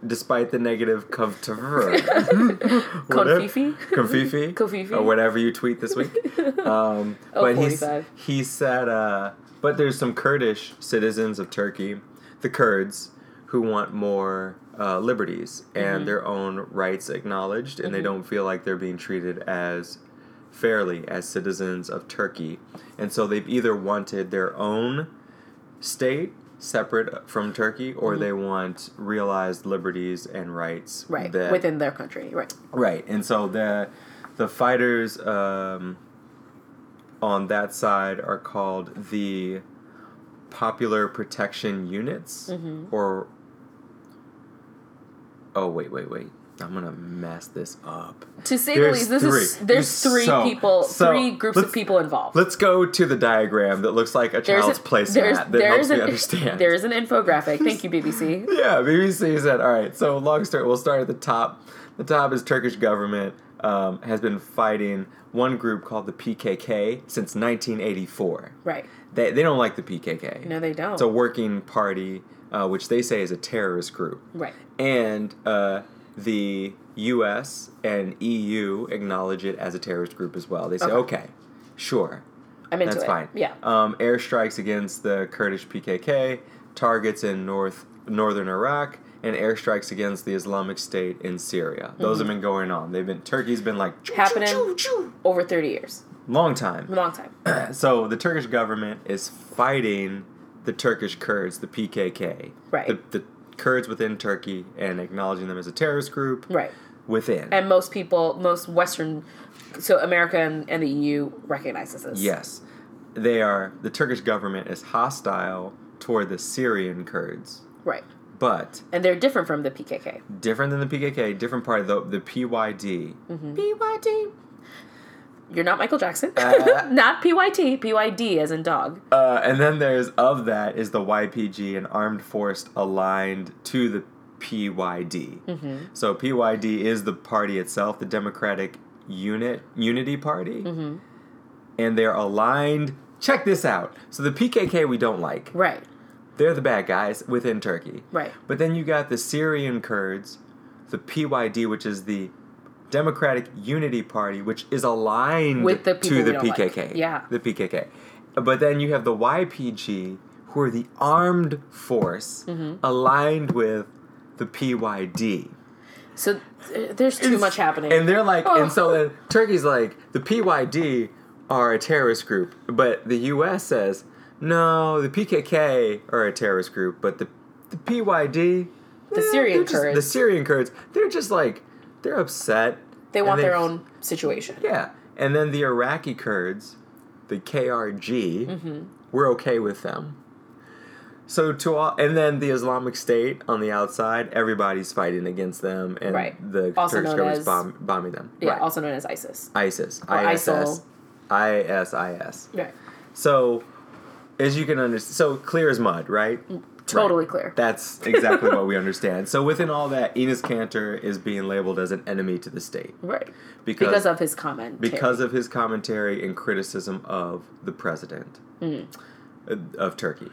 despite the negative cover, Confifi? Confifi, Confifi? or whatever you tweet this week. Um, Oh, but he's, 45. he said, uh, but there's some Kurdish citizens of Turkey, the Kurds, who want more uh, liberties Mm-hmm. and their own rights acknowledged, and they don't feel like they're being treated as fairly as citizens of Turkey. And so they've either wanted their own state separate from Turkey, or they want realized liberties and rights Mm-hmm. Right. that Within their country. Right. Right, and so the the fighters um, on that side are called the Popular Protection Units, Mm-hmm. or oh wait, wait, wait, I'm gonna mess this up. To say the least, this is three. there's There's three so- people, so three groups of people involved. Let's go to the diagram that looks like a There's child's a- placemat there's that there's helps me an understand. there's an infographic. Thank you, BBC. Yeah, BBC said, all right, so long story, we'll start at the top. The top is Turkish government um, has been fighting one group called the PKK since 1984. Right. They, they don't like the PKK. No, they don't. It's a working party uh, which they say is a terrorist group. Right. And uh, the U.S. and EU acknowledge it as a terrorist group as well. They say, Okay. okay, sure, I'm into that's it. fine. Yeah. Um, airstrikes against the Kurdish PKK, targets in north northern Iraq, and airstrikes against the Islamic State in Syria. Those have been going on. They've been Turkey's been like choo, Mm-hmm. Happening. choo, choo. Over 30 years. long time. Long time. so the Turkish government is fighting the Turkish Kurds, the PKK, Right. The, the Kurds within Turkey, and acknowledging them as a terrorist group Right. within. And most people, most Western, so America and, and the EU recognizes this. yes, they are. The Turkish government is hostile toward the Syrian Kurds, Right. but And they're different from the PKK. different than the PKK, different part of the the PYD. Mm-hmm. PYD. You're not Michael Jackson. Uh. not PYT, PYD as in dog. Uh, and then there's of that is the YPG, an armed force aligned to the PYD. Mm-hmm. So PYD is the party itself, the Democratic Unit Unity Party, Mm-hmm. and they're aligned. Check this out. So the PKK we don't like. Right. They're the bad guys within Turkey. Right. But then you got the Syrian Kurds, the PYD, which is the Democratic Unity Party, which is aligned With the people to we the don't like. PKK. Yeah. The PKK. But then you have the YPG, who are the armed force Mm-hmm. aligned with the PYD. So uh, there's too much happening. And they're like, Oh. and so then Turkey's like, the PYD are a terrorist group, but the U.S. says, no, the PKK are a terrorist group, but the the PYD, The Syrian Kurds. the Syrian Kurds, they're just like, they're upset. they want their own situation. Yeah, and then the Iraqi Kurds, the KRG, Mm-hmm. we're okay with them. So to all, and then the Islamic State on the outside, everybody's fighting against them, and Right. the Also Turkish government's bomb, bombing them. Yeah, right. also known as ISIS. ISIS, Or ISS, ISIL. ISIS. Right. So, as you can understand, so clear as mud, right? Totally Right. clear. That's exactly what we understand. So within all that, Enes Kanter is being labeled as an enemy to the state Right. because Because of his comment. because of his commentary and criticism of the president Mm. of Turkey.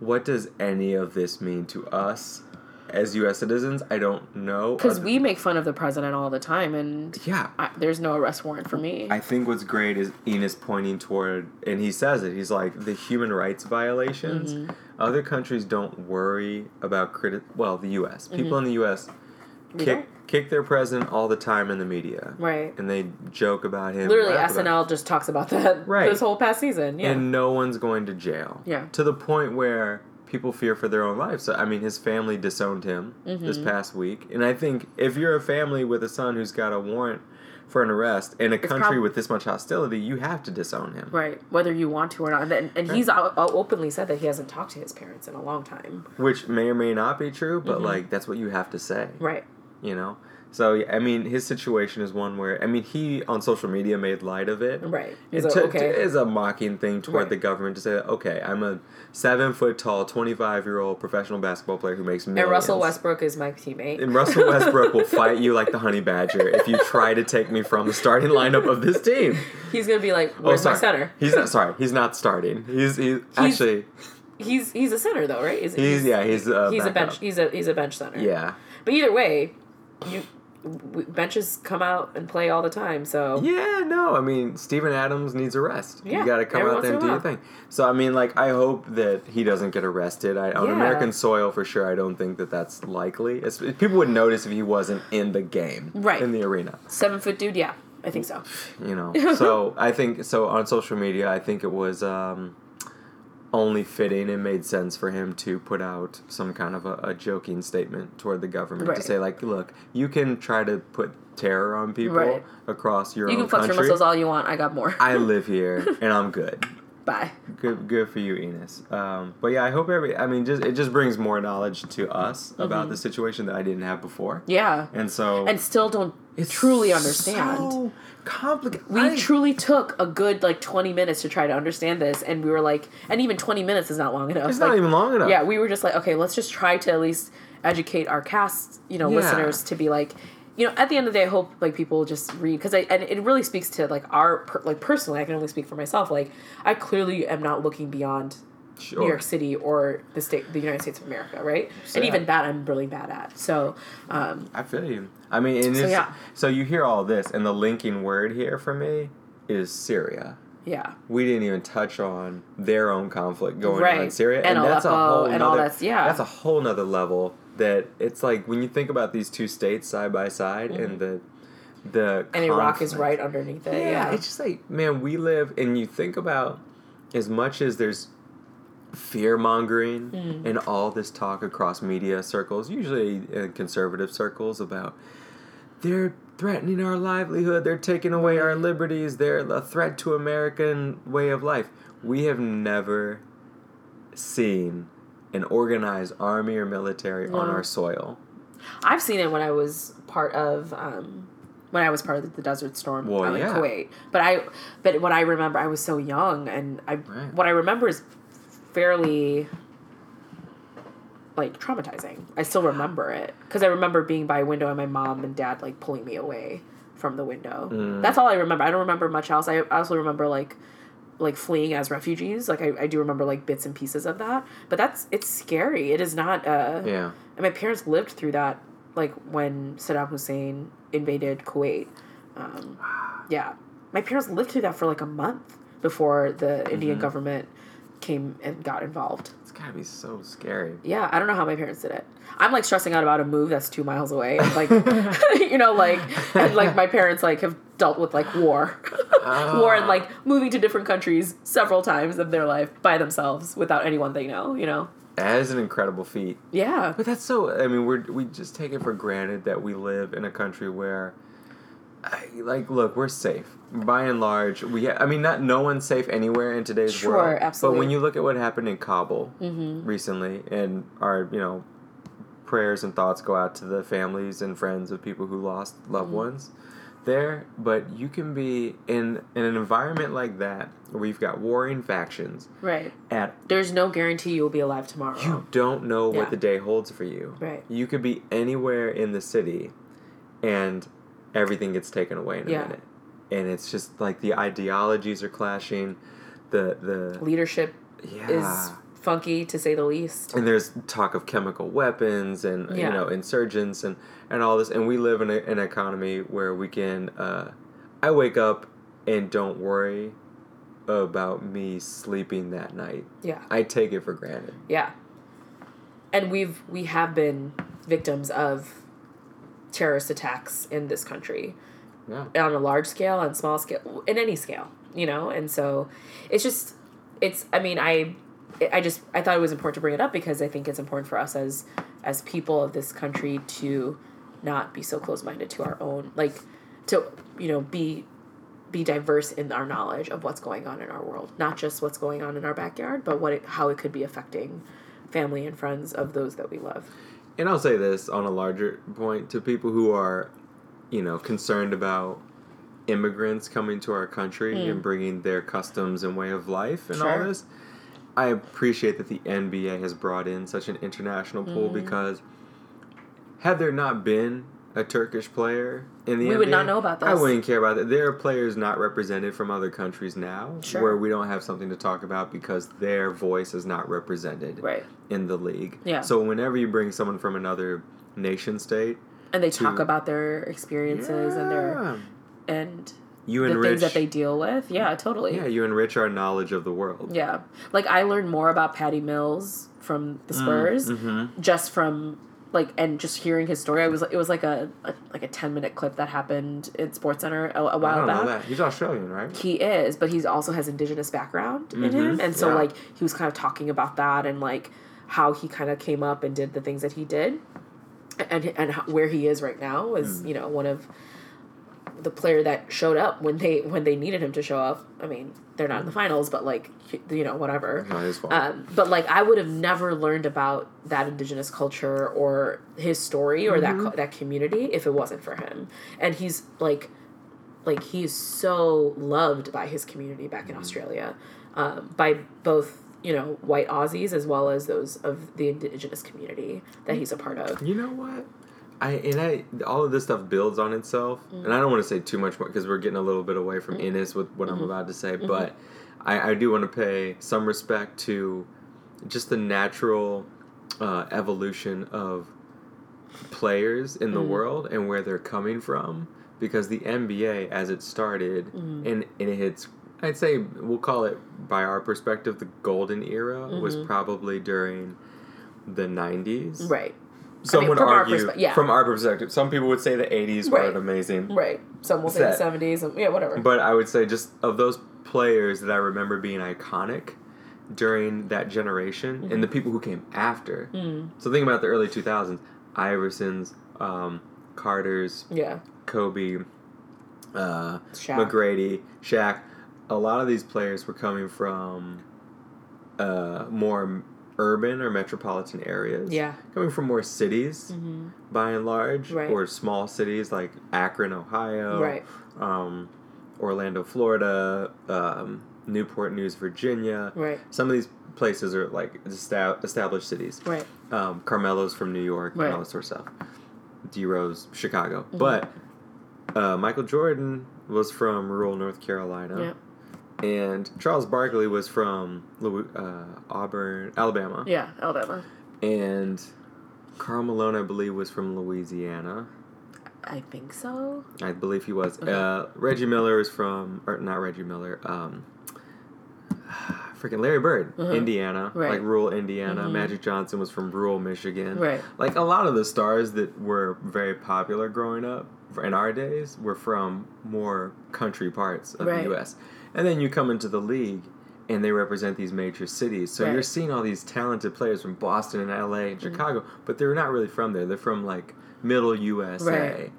What does any of this mean to us as U.S. citizens? I don't know. Because we make fun of the president all the time, and yeah, I, there's no arrest warrant for me. I think what's great is Enes pointing toward, and he says it. He's like the human rights violations. Mm-hmm. Other countries don't worry about criti- Well, the U.S. People in the U.S. Mm-hmm. We kick don't. kick their president all the time in the media, Right. and they joke about him. Literally, SNL just talks about that Right. this whole past season. Yeah. and no one's going to jail. Yeah. To the point where people fear for their own lives. So I mean, his family disowned him this Mm-hmm. past week, and I think if you're a family with a son who's got a warrant for an arrest in a country prob- with this much hostility, you have to disown him. right. Whether you want to or not. And, and he's o- openly said that he hasn't talked to his parents in a long time. Which may or may not be true, but like that's what you have to say. Mm-hmm. Right. You know. So I mean, his situation is one where I mean, he on social media made light of it. Right. It He's like, to- okay. to- is a mocking thing toward Right. the government to say, okay, I'm a seven foot tall, 25 year old professional basketball player who makes millions. And Russell Westbrook is my teammate. And Russell Westbrook will fight you like the honey badger if you try to take me from the starting lineup of this team. He's gonna be like, Oh, "Where's sorry. my center?" He's not sorry. He's not starting. He's he's, actually He's he's a center though, right? He's, he's yeah he's uh, he's a bench. He's a he's a bench center. Yeah. But either way, you benches come out and play all the time. So Yeah, no, I mean Steven Adams needs a rest. Yeah, you got to come out there and do your thing. So I mean, like, I hope that he doesn't get arrested. I, on Yeah. American soil, for sure, I don't think that that's likely. It's, people would notice if he wasn't in the game, Right. in the arena. seven foot dude, yeah, I think so. You know. so I think so on social media. I think it was um, only fitting and made sense for him to put out some kind of a, a joking statement toward the government Right. to say like, look, you can try to put terror on people Right. across your You can flex your muscles all you want. I got more. I live here and I'm good. Bye. Good, good for you, Enes. Um, but yeah, I hope every. I mean, just it just brings more knowledge to us Mm-hmm. about the situation that I didn't have before. Yeah. And so And still don't truly understand. So complicated. we truly took a good like 20 minutes to try to understand this and we were like and even 20 minutes is not long enough It's Like, not even long enough. yeah we were just like okay let's just try to at least educate our cast you know Yeah. listeners to be like you know at the end of the day i hope like people just read because i and it really speaks to like our per, like personally i can only speak for myself like i clearly am not looking beyond Sure. New York City or the state, the United States of America, right? And Yeah. even that, I'm really bad at. So, um, I feel you. I mean, and So, yeah. so you hear all this, and the linking word here for me is Syria. yeah, We didn't even touch on their own conflict going on in Syria, And that's a whole and all that's- yeah. that's a whole nother level. That it's like when you think about these two states side by side, and the the Mm-hmm. and Iraq is right underneath it. yeah, Yeah, it's just like man, we live, and you think about as much as there's fear mongering Mm. and all this talk across media circles, usually in conservative circles, about they're threatening our livelihood, they're taking away our liberties, they're a threat to American way of life. We have never seen an organized army or military on our soil. I've seen it when I was part of um, when I was part of the Desert Storm Well, in yeah. Kuwait. But I, but what I remember, I was so young, and I Right. what I remember is fairly like traumatizing. I still remember it because I remember being by a window and my mom and dad like pulling me away from the window. Mm. That's all I remember. I don't remember much else. I, also remember like like fleeing as refugees. Like I, I do remember like bits and pieces of that. But that's it's scary. It is not uh Yeah. and my parents lived through that, like when Saddam Hussein invaded Kuwait. Um, yeah, my parents lived through that for like a month before the Indian government came and got involved. It's gotta be so scary. Yeah, I don't know how my parents did it. I'm like stressing out about a move that's two miles away, and like, you know, like, and like my parents like have dealt with like war, war, and oh. like moving to different countries several times of their life by themselves without anyone they know. You know. That is an incredible feat. Yeah. But that's so. I mean, we're we just take it for granted that we live in a country where, I, like, look, we're safe by and large. We, I mean, not no one's safe anywhere in today's Sure, world. But absolutely. when you look at what happened in Kabul Mm-hmm. recently, and our, you know, prayers and thoughts go out to the families and friends of people who lost loved Mm-hmm. ones there. But you can be in in an environment like that where you've got warring factions Right. at There's no guarantee you'll be alive tomorrow. you don't know Yeah. what the day holds for you. Right. You could be anywhere in the city and everything gets taken away in a Yeah. minute. And it's just like the ideologies are clashing. The the Leadership yeah. is funky to say the least. and there's talk of chemical weapons and you know insurgents and and all this and we live in a, an economy where we can uh, I wake up and don't worry about me sleeping that night. Yeah. I take it for granted. Yeah. And we've we have been victims of terrorist attacks in this country Yeah. on a large scale, on small scale, in any scale, you know. And so, it's just, it's. I mean, I, I just I thought it was important to bring it up because I think it's important for us as as people of this country to not be so close minded to our own, like to you know be be diverse in our knowledge of what's going on in our world, not just what's going on in our backyard, but what it, how it could be affecting family and friends of those that we love. And I'll say this on a larger point to people who are, you know, concerned about immigrants coming to our country and bringing their customs and way of life and all Hmm. This. I appreciate that the NBA has brought in such an international pool Hmm. because had there not been a Turkish player in the We NBA, would not know about that. I wouldn't care about that. There are players not represented from other countries now Sure. where we don't have something to talk about because their voice is not represented Right. in the league. Yeah. So whenever you bring someone from another nation state, And they talk about their experiences and their and you the enrich things that they deal with. Yeah, totally. yeah, you enrich our knowledge of the world. Yeah. Like I learned more about Patty Mills from the Spurs Mm-hmm. just from like and just hearing his story. I was it was like a, a like a 10 minute clip that happened in Sports Center a while don't back. know that. He's Australian, right? He is, but he also has indigenous background in Mhm, him, and so yeah. like he was kind of talking about that and like how he kind of came up and did the things that he did, and and how, where he is right now is Mm. you know one of the player that showed up when they when they needed him to show up. I mean, they're not in the finals, but like you know whatever. Not his fault. Um, but like I would have never learned about that indigenous culture or his story or that co- that community if it wasn't for him. And he's like, like he's so loved by his community back in Australia, um, by both you know white Aussies as well as those of the indigenous community that he's a part of. you know what? I and I all of this stuff builds on itself, Mm. and I don't want to say too much more because we're getting a little bit away from Enes with what Mm-hmm. I'm about to say, but I, I do want to pay some respect to just the natural uh, evolution of players in the Mm. world and where they're coming from because the NBA as it started Mm. and, and hits I'd say we'll call it by our perspective the golden era was probably during the 90s. Right. Some mean, would from our argue perspe- yeah. from our perspective. Some people would say the 80s were Right. an amazing Right. Some will say Set. the seventies. and, Yeah, whatever. but I would say just of those players that I remember being iconic during that generation and the people who came after. Mm, So think about the early 2000s, Iversons, um, Carter's, yeah. Kobe, uh, Shaq. McGrady, Shaq. A lot of these players were coming from uh, more urban or metropolitan areas. Yeah. Coming from more cities hmm by and large, Right. or small cities like Akron, Ohio, Right. um, Orlando, Florida, um, Newport News, Virginia. Right. Some of these places are like established cities. Right. Um, Carmelo's from New York Right. and all that sort of stuff. D Rose, Chicago. Mhm. But uh, Michael Jordan was from rural North Carolina. Yeah. And Charles Barkley was from Louis, uh, Auburn, Alabama. Yeah. Alabama. And Karl Malone, I believe, was from Louisiana. I think so. I believe he was. Okay. Uh, Reggie Miller is from, or not Reggie Miller, um, freaking Larry Bird, Mhm. Indiana, Right. like rural Indiana. Mhm. Magic Johnson was from rural Michigan. Right. Like a lot of the stars that were very popular growing up in our days were from more country parts of Right. the U.S. And then you come into the league and they represent these major cities. So you're seeing all these talented players from Boston and LA and Mm-hmm. Chicago, but they're not really from there. They're from like middle USA. Right.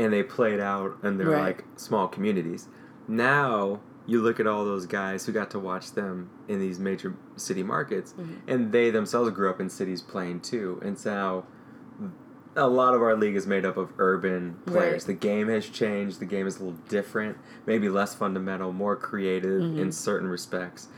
And they played out in their Right. like small communities. Now you look at all those guys who got to watch them in these major city markets Mhm. and they themselves grew up in cities playing too. And so a lot of our league is made up of urban players. Right. The game has changed. The game is a little different, maybe less fundamental, more creative in Mhm. certain respects,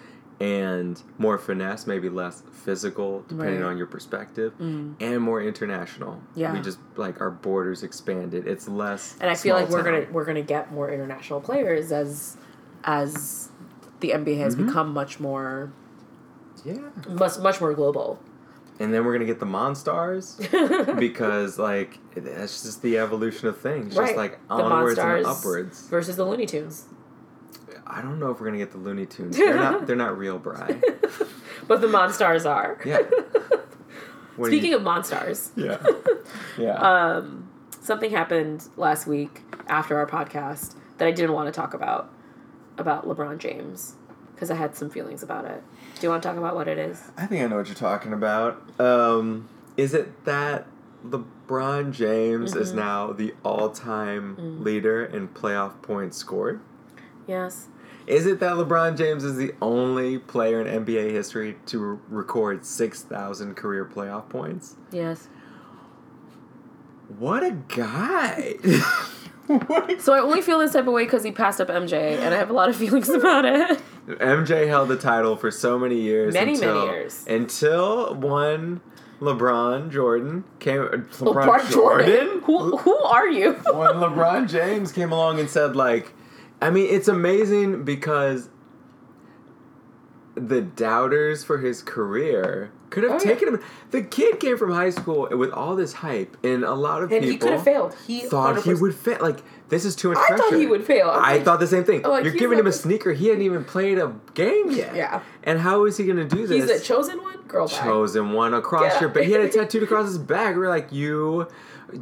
and more finesse, maybe less physical, depending Right. on your perspective, Mm. and more international. Yeah. we just like our borders expanded. It's less. And I feel like we're town. gonna we're gonna get more international players as as the NBA has Mhm. become much more yeah. much much more global. And then we're gonna get the Monstars. because like that's just the evolution of things. Right. Just like The onwards and upwards. versus the Looney Tunes. I don't know if we're gonna get the Looney Tunes. They're not. They're not real, Bry. but the Monstars are. Yeah. What Speaking you- of Monstars, yeah, yeah. um, something happened last week after our podcast that I didn't want to talk about about LeBron James because I had some feelings about it. Do you want to talk about what it is? I think I know what you're talking about. Um, is it that LeBron James is Mhm. now the all-time Mm. leader in playoff points scored? Yes. Is it that LeBron James is the only player in NBA history to re- record 6,000 career playoff points? Yes. What a guy! what a So I only feel this type of way because he passed up MJ, and I have a lot of feelings about it. MJ held the title for so many years. Many, many until, years. Until one LeBron Jordan came. Oh, LeBron Bart Jordan? Who who are you? when LeBron James came along and said, like, I mean, it's amazing because the doubters for his career could have Oh, yeah. taken him. The kid came from high school with all this hype, and a lot of And people he could have failed. He thought he 100% would fail. Like, this is too much I pressure. thought he would fail. I'm I like- thought the same thing. like, You're giving him a like- sneaker. He hadn't even played a game yet. Yeah. And how is he going to do this? He's a chosen one, girl. chosen one across Get your back. He had it tattooed across his back. We are like, you,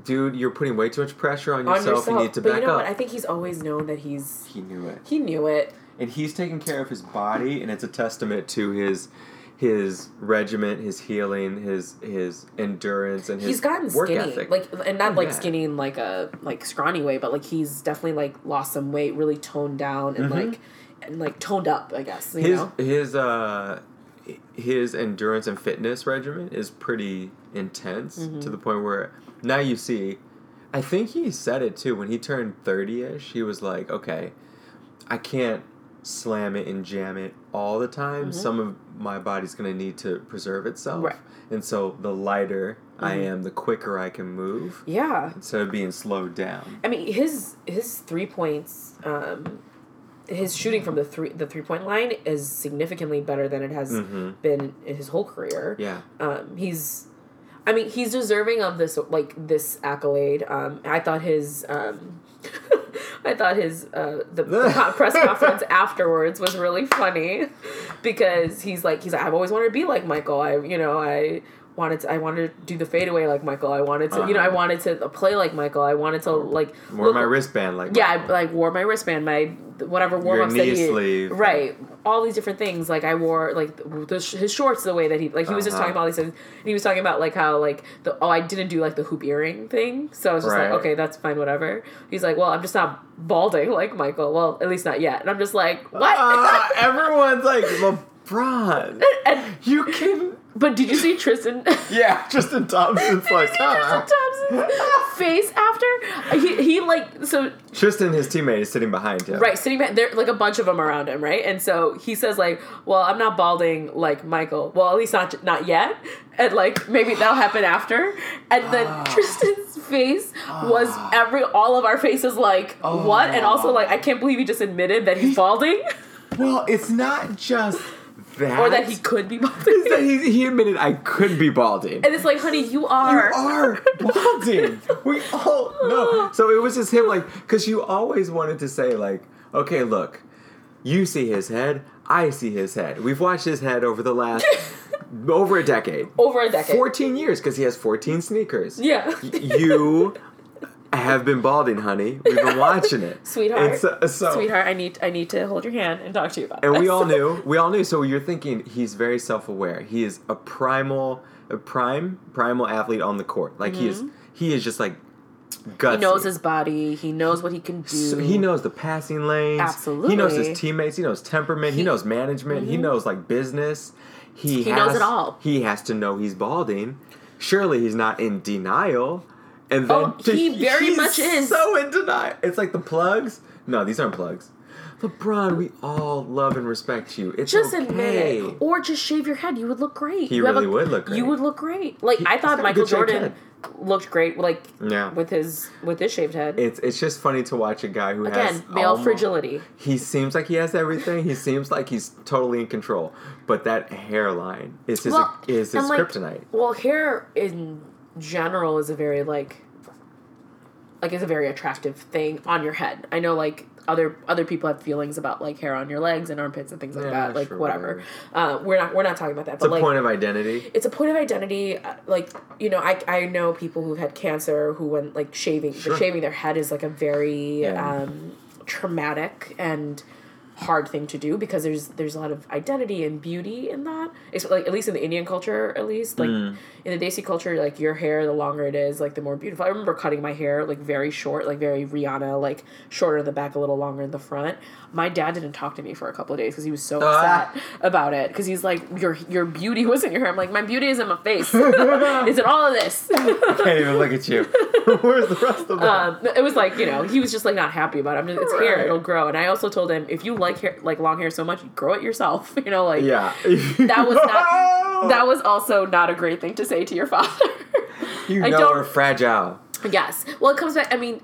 dude, you're putting way too much pressure on on yourself. yourself. You need to but back you know up. what? I think he's always known that he's he knew it, he knew it. and he's taking care of his body, and it's a testament to his his regiment, his healing, his his endurance, and his He's gotten work skinny, ethic. like and not Oh, like yeah. skinny in like a like scrawny way, but like he's definitely like lost some weight, really toned down and Mhm. like and like toned up. I guess you his know. his uh his endurance and fitness regimen is pretty intense Mm-hmm. to the point where now you see I think he said it too when he turned 30ish he was like okay I can't slam it and jam it all the time some of my body's going to need to preserve itself Mm-hmm. Right. and so the lighter I Mhm. am the quicker I can move Yeah, instead of being slowed down I mean his his three points um, his shooting from the three the three point line is significantly better than it has been in his whole career. Yeah. Um, he's, I mean, he's deserving of this like this accolade. Um, I thought his, um, I thought his uh, the, the press conference afterwards was really funny, because he's like he's like I've always wanted to be like Michael. I you know I wanted to I wanted to do the fadeaway like Michael. I wanted to you know I Uh-huh. wanted to play like Michael. I wanted to like Wore look- my wristband like yeah, I like wore my wristband, my whatever warm ups that he sleeve. right, all these different things. Like I wore like the, his shorts the way that he like he was just Uh-huh. talking about all these things. And he was talking about like how like the oh I didn't do like the hoop earring thing, so I was just Right. like okay that's fine whatever. He's like well I'm just not balding like Michael. Well at least not yet. And I'm just like what? Ah, everyone's like LeBron. and You can. But did you see Tristan? Yeah, Tristan Thompson's like. Tristan ah. Thompson's face after he he like so Tristan, his teammate, is sitting behind him. Right, sitting back there, like a bunch of them around him, right? And so he says, like, "Well, I'm not balding like Michael. Well, at least not not yet, and like maybe that'll happen after." And then Ah. Tristan's face was every all of our faces like what, and also like I can't believe he just admitted that he's balding Well, it's not just that. or that he could be balding. That he, he admitted I could be balding. and it's like, honey, you are. You are balding. we all know. So it was just him, like, because you always wanted to say, like, okay, look, you see his head, I see his head. We've watched his head over the last over a decade, over a decade. 14 years, because he has 14 sneakers. Yeah. You have been balding, honey. We've been watching it, Sweetheart. Uh, so, Sweetheart, I need I need to hold your hand and talk to you about and this. we all knew. We all knew. So you're thinking he's very self-aware. He is a primal, a prime, primal athlete on the court. Like he is. He is just like gutsy. Mm-hmm. He knows his body. He knows what he can do. So he knows the passing lanes. Absolutely. He knows his teammates. He knows temperament. He, He- knows management. He knows like business. He He has, knows it all. He has to know he's balding. Surely he's not in denial. And oh, then Oh, he very much is. So in denial. It's like the plugs. No, these aren't plugs. LeBron, we all love and respect you. It's Just okay. admit it, or just shave your head. You would look great. He You really would look great. You would look great. Like He- I thought Michael Jordan looked great. Like Yeah. with his with his shaved head. It's it's just funny to watch a guy who has Again, male almo- fragility. He seems like he has everything. He seems like he's totally in control. But that hairline is his Well, is his and, like, kryptonite. Well, hair in general is a very like like it's a very attractive thing on your head. I know like other other people have feelings about like hair on your legs and armpits and things like Yeah, that. Like sure, whatever. Uh, we're not we're not talking about that. It's a but like point of identity. it's a point of identity uh, like you know i i know people who've had cancer who when like shaving Sure. shaving their head is like a very Yeah. um traumatic and hard thing to do because there's there's a lot of identity and beauty in that. It's like at least in the indian culture at least like Mm. in the desi culture like your hair the longer it is like the more beautiful. I remember cutting my hair like very short like very rihanna like shorter in the back a little longer in the front my dad didn't talk to me for a couple of days because he was so Ah. upset about it because he's like your your beauty was in your hair i'm like my beauty is in my face it's in all of this I Can't even look at you. Where's the rest of them? um, it was like you know he was just like not happy about it. I'm just, it's hair it'll grow and i also told him if you like hair like long hair so much grow it yourself you know like yeah. that was not that was also not a great thing to say to your father You I know we're fragile. Yes. Well, it comes back. I mean,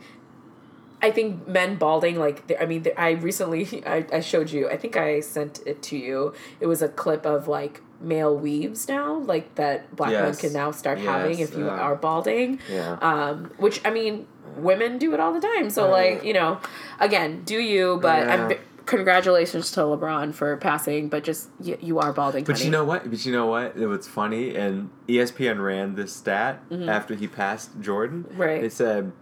I think men balding, like, I mean, I recently, I, I showed you, I think I sent it to you. It was a clip of, like, male weaves now, like, that black men can now start having if you yeah. are balding. Yeah. Um, which, I mean, women do it all the time. So, like, you know, again, do you, but I'm. Congratulations to LeBron for passing, but just you, you are balding. But honey. you know what? But you know what? It was funny, and ESPN ran this stat after he passed Jordan. Mm-hmm. Right. They said,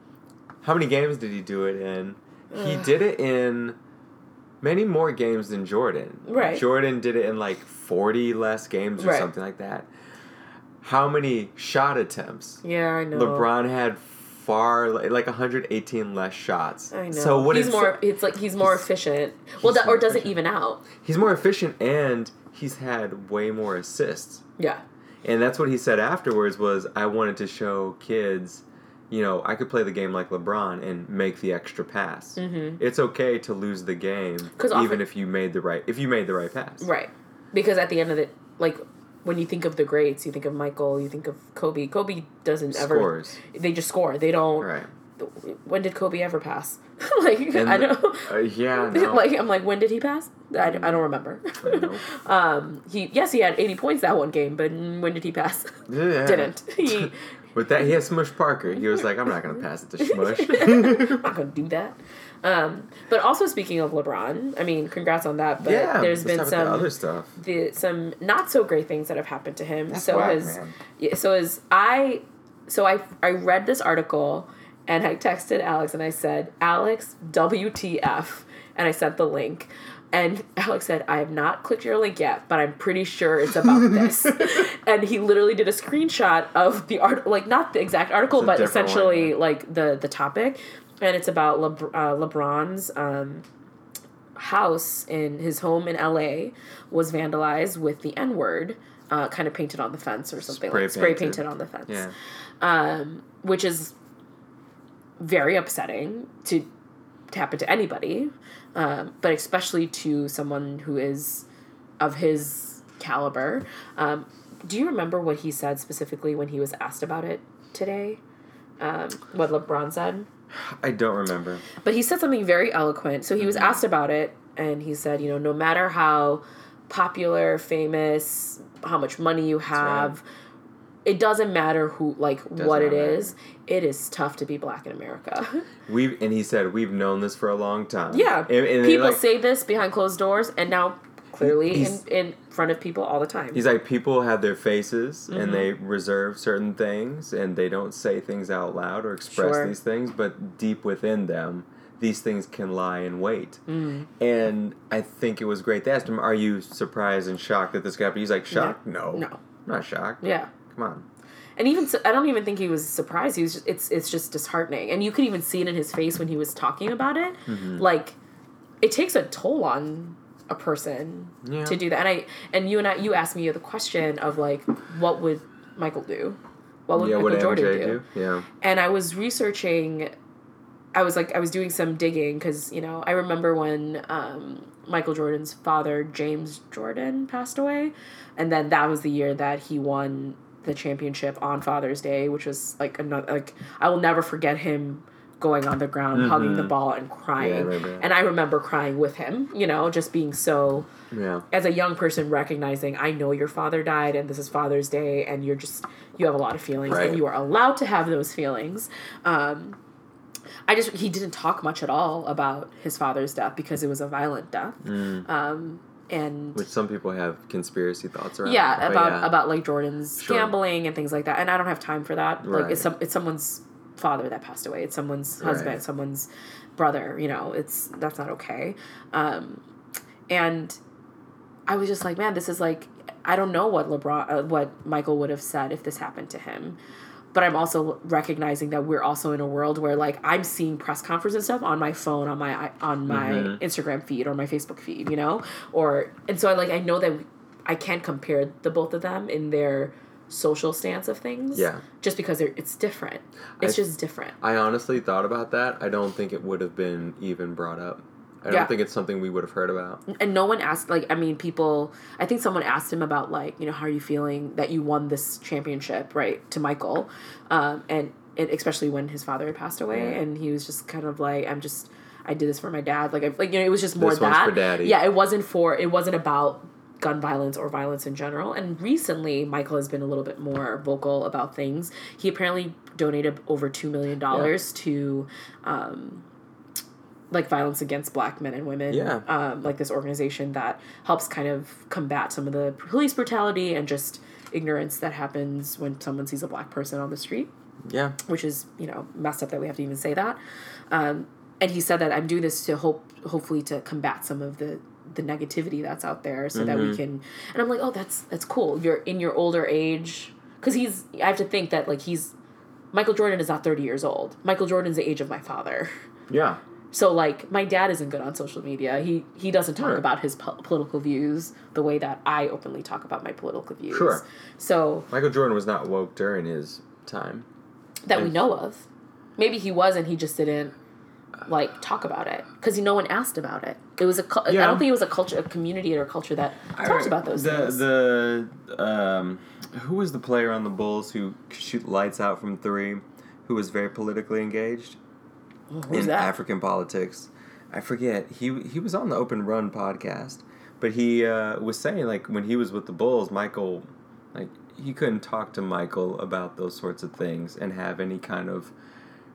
"How many games did he do it in?" He did it in many more games than Jordan. Right. Jordan did it in like forty less games or Right. something like that. How many shot attempts? Yeah, I know. LeBron had far like 118 less shots. I know. So what he's more. It's like he's more efficient. Well, he's that, or does it even out? He's more efficient and he's had way more assists. Yeah. And that's what he said afterwards was I wanted to show kids, you know, I could play the game like LeBron and make the extra pass. Mhm. It's okay to lose the game 'Cause even if you made the right if you made the right pass. Right. Because at the end of it, like when you think of the greats, you think of Michael, you think of Kobe. Kobe doesn't ever. Scores. They just score. They don't. Right. when did Kobe ever pass? like And I know. Uh, yeah, no. like I'm like when did he pass? I, I don't remember. Nope. um, he yes he had 80 points that one game, but when did he pass? Yeah. Didn't he? With that, he had Smush Parker. He was like, I'm not gonna pass it to Smush. I'm not gonna do that. Um, but also speaking of LeBron, I mean, congrats on that. But yeah, there's been some other stuff. the some not so great things that have happened to him. That's so has man. so as I so I I read this article and I texted Alex and I said, Alex, WTF and I sent the link. And Alex said, I have not clicked your link yet, but I'm pretty sure it's about this. and he literally did a screenshot of the art, like not the exact article, but one, essentially yeah. like the the topic. And it's about Lebr- uh, LeBron's um, house in his home in LA was vandalized with the N word, uh, kind of painted on the fence or something Spray like spray painted. painted on the fence. Yeah. Um, which is very upsetting to, to happen to anybody, um, but especially to someone who is of his caliber. Um, do you remember what he said specifically when he was asked about it today? Um, what LeBron said? I don't remember. But he said something very eloquent. So he was asked about it, and he said, you know, no matter how popular, famous, how much money you have, it doesn't matter who, like, what not it matter. is. It is tough to be black in America. We've and he said we've known this for a long time. yeah. And, and people like, say this behind closed doors, and now clearly in, in front of people all the time. He's like people have their faces Mm-hmm. and they reserve certain things and they don't say things out loud or express Sure. these things, but deep within them, these things can lie in wait. Mm. And I think it was great. They asked him, "Are you surprised and shocked that this happened?" He's like, "Shocked? No, No. I'm not shocked. Yeah. Come on." And even so, I don't even think he was surprised. He was just, it's it's just disheartening, and you could even see it in his face when he was talking about it. Mm-hmm. Like, it takes a toll on a person Yeah. to do that. And I and you and I, you asked me the question of like, what would Michael do? What would yeah, Michael what Jordan do? do? Yeah. and I was researching. I was like, I was doing some digging because you know I remember when um, Michael Jordan's father James Jordan passed away, and then that was the year that he won the championship on Father's Day, which was like another like I will never forget him going on the ground hugging the ball and crying, remember that. and I remember crying with him. You know, just being so Yeah. as a young person recognizing I know your father died and this is Father's Day and you're just you have a lot of feelings Right. and you are allowed to have those feelings. Um, I just he didn't talk much at all about his father's death because it was a violent death. Um, and. Which some people have conspiracy thoughts around. yeah, about yeah. about like Jordan's Sure. gambling and things like that. And I don't have time for that. Like Right. it's some it's someone's father that passed away. It's someone's husband, Right. someone's brother. You know, it's that's not okay. Um, and I was just like, man, this is like I don't know what LeBron, uh, what Michael would have said if this happened to him. But I'm also recognizing that we're also in a world where like I'm seeing press conferences and stuff on my phone, on my on my Mm-hmm. Instagram feed or my Facebook feed, you know, or and so I like I know that I can't compare the both of them in their social stance of things. Yeah. just because it's different. It's I- just different. I honestly thought about that. I don't think it would have been even brought up. I don't think it's something we would have heard about. and no one asked like i mean people i think someone asked him about like you know how are you feeling that you won this championship right to michael um, and, and especially when his father had passed away Yeah. and he was just kind of like i'm just i did this for my dad like I, like you know it was just more that for daddy. yeah it wasn't for it wasn't about gun violence or violence in general and recently michael has been a little bit more vocal about things he apparently donated over $2 million to um, like violence against black men and women Yeah. um, like this organization that helps kind of combat some of the police brutality and just ignorance that happens when someone sees a black person on the street Yeah. which is you know messed up that we have to even say that um, and he said that i'm doing this to hope hopefully to combat some of the the negativity that's out there so that Mm-hmm. we can and i'm like oh that's that's cool you're in your older age because he's i have to think that like he's michael jordan is not 30 years old michael jordan's the age of my father Yeah. So like my dad isn't good on social media. He he doesn't talk Sure. about his po- political views the way that I openly talk about my political views. Sure. So Michael Jordan was not woke during his time. that we know of. Maybe he was and he just didn't like talk about it because no one asked about it. It was a cul- I don't think it was a culture, a community or a culture that talked about those the, things. The um, who was the player on the Bulls who could shoot lights out from three, who was very politically engaged? Who's in that? African politics. I forget. He he was on the Open Run podcast, but he uh, was saying like when he was with the Bulls, Michael, like he couldn't talk to Michael about those sorts of things and have any kind of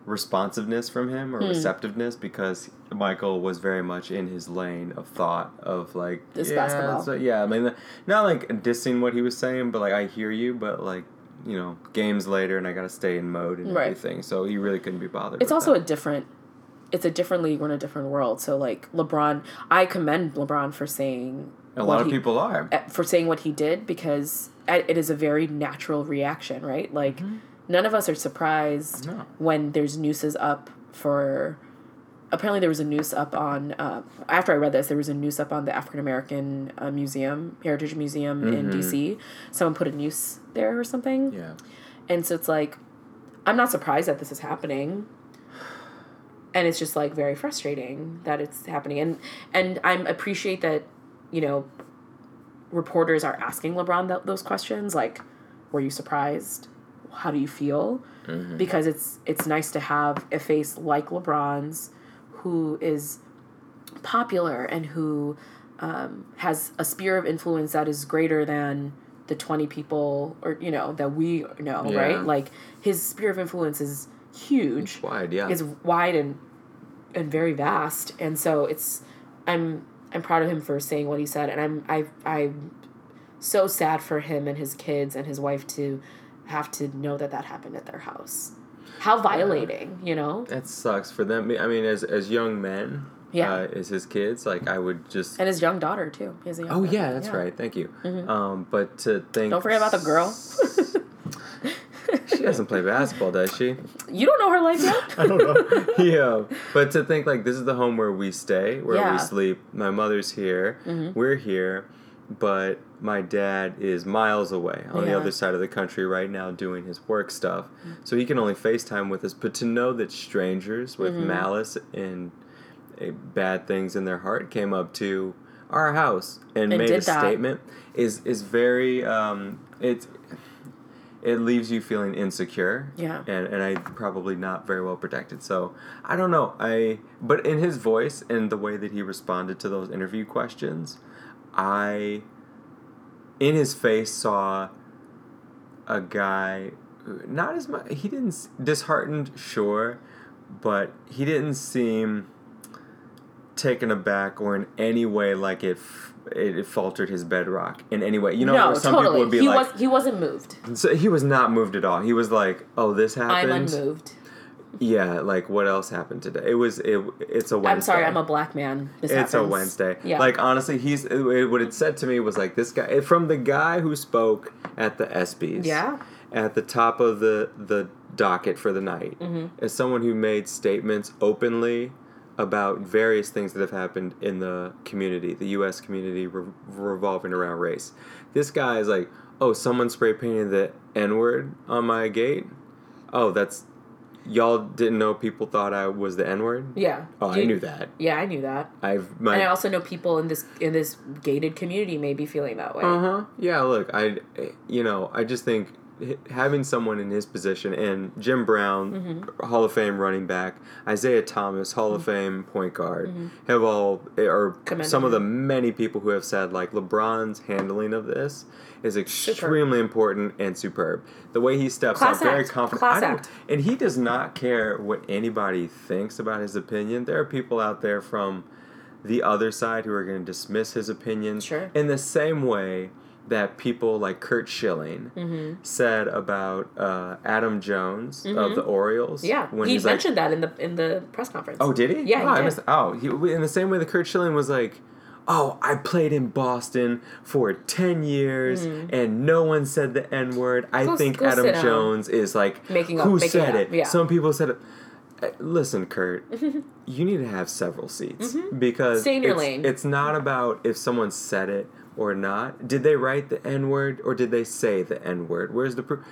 responsiveness from him Hmm. or receptiveness because Michael was very much in his lane of thought of like This yeah, basketball. so- yeah, I mean not like dissing what he was saying, but like I hear you, but like you know games later and I got to stay in mode and Right. everything. So he really couldn't be bothered. it's also that. a different it's a different league we're in a different world so like lebron i commend lebron for saying a lot of he- people are. eh, for saying what he did because it is a very natural reaction right like none of us are surprised Mm-hmm. No. when there's nooses up for apparently there was a noose up on uh, after i read this there was a noose up on the african american uh, museum heritage museum in dc someone put a noose there or something Yeah. and so it's like, I'm not surprised that this is happening. And it's just like very frustrating that it's happening. And and I'm appreciate that, you know, reporters are asking LeBron th- those questions like, were you surprised? How do you feel? Because it's it's nice to have a face like LeBron's who is popular and who um, has a sphere of influence that is greater than the 20 people or you know that we know Yeah. right? Like his sphere of influence is huge. Wide, yeah. is wide and and very vast. And so it's i'm i'm proud of him for saying what he said. And i'm i i'm so sad for him and his kids and his wife to have to know that that happened at their house how violating you know that sucks for them. I mean, as as young men, Yeah. uh, as his kids, like I would just. and his young daughter too he has a young Oh daughter. yeah, that's right. Thank you. Um, but to think. don't forget about the girl she doesn't play basketball, does she? you don't know her life yet I don't know. yeah, but to think like this is the home where we stay, where Yeah. we sleep. My mother's here. We're here, but my dad is miles away on the other side of the country right now doing his work stuff. So he can only FaceTime with us. But to know that strangers with malice and uh, bad things in their heart came up to our house and, And made a that. statement is is very um, it's it leaves you feeling insecure Yeah. and and I probably not very well protected. So I don't know. I but in his voice and the way that he responded to those interview questions, I in his face saw a guy not as much he didn't disheartened sure but he didn't seem taken aback or in any way like it f- it, faltered his bedrock in any way you know no some totally people would be he like was he wasn't moved so he was not moved at all. He was like, "Oh, this happened." i'm unmoved Yeah, like what else happened today? It was it. It's a Wednesday. i'm sorry i'm a black man this It's a. Wednesday. yeah Like honestly, he's it, what it said to me was like this guy from the guy who spoke at the ESPYS. Yeah. At the top of the the docket for the night, Mm-hmm. as someone who made statements openly about various things that have happened in the community, the U.S. community re- revolving around race. This guy is like, oh, someone spray painted the N word on my gate. Oh, that's y'all didn't know people thought I was the N word. yeah Oh, I knew that. yeah i knew that I've my and I also know people in this in this gated community may be feeling that way. Uh huh. Yeah. Look, I, you know, I just think having someone in his position and Jim Brown, Mm-hmm. Hall of Fame running back, Isiah Thomas, Hall of Fame point guard, have all or Mm-hmm. Some of the many people who have said like LeBron's handling of this is extremely important and superb. The way he steps Class up, very confident. And he does not care what anybody thinks about his opinion. There are people out there from the other side who are going to dismiss his opinions Sure. in the same way that people like Curt Schilling Mm-hmm. said about uh, Adam Jones of the Orioles. Yeah, when he he's like, mentioned that in the in the press conference. "Oh, did he? Yeah, oh, he missed- oh, he, in the same way that Curt Schilling was like, "Oh, I played in Boston for ten years, and no one said the N word. I Mm-hmm. Think Adam. Jones is like Making up- who making said it it? yeah. Some people said it." Uh, Listen, Kurt, you need to have several seats because Mm-hmm. Your it's, it's not about if someone said it or not. Did they write the N word or did they say the N word? Where's the proof?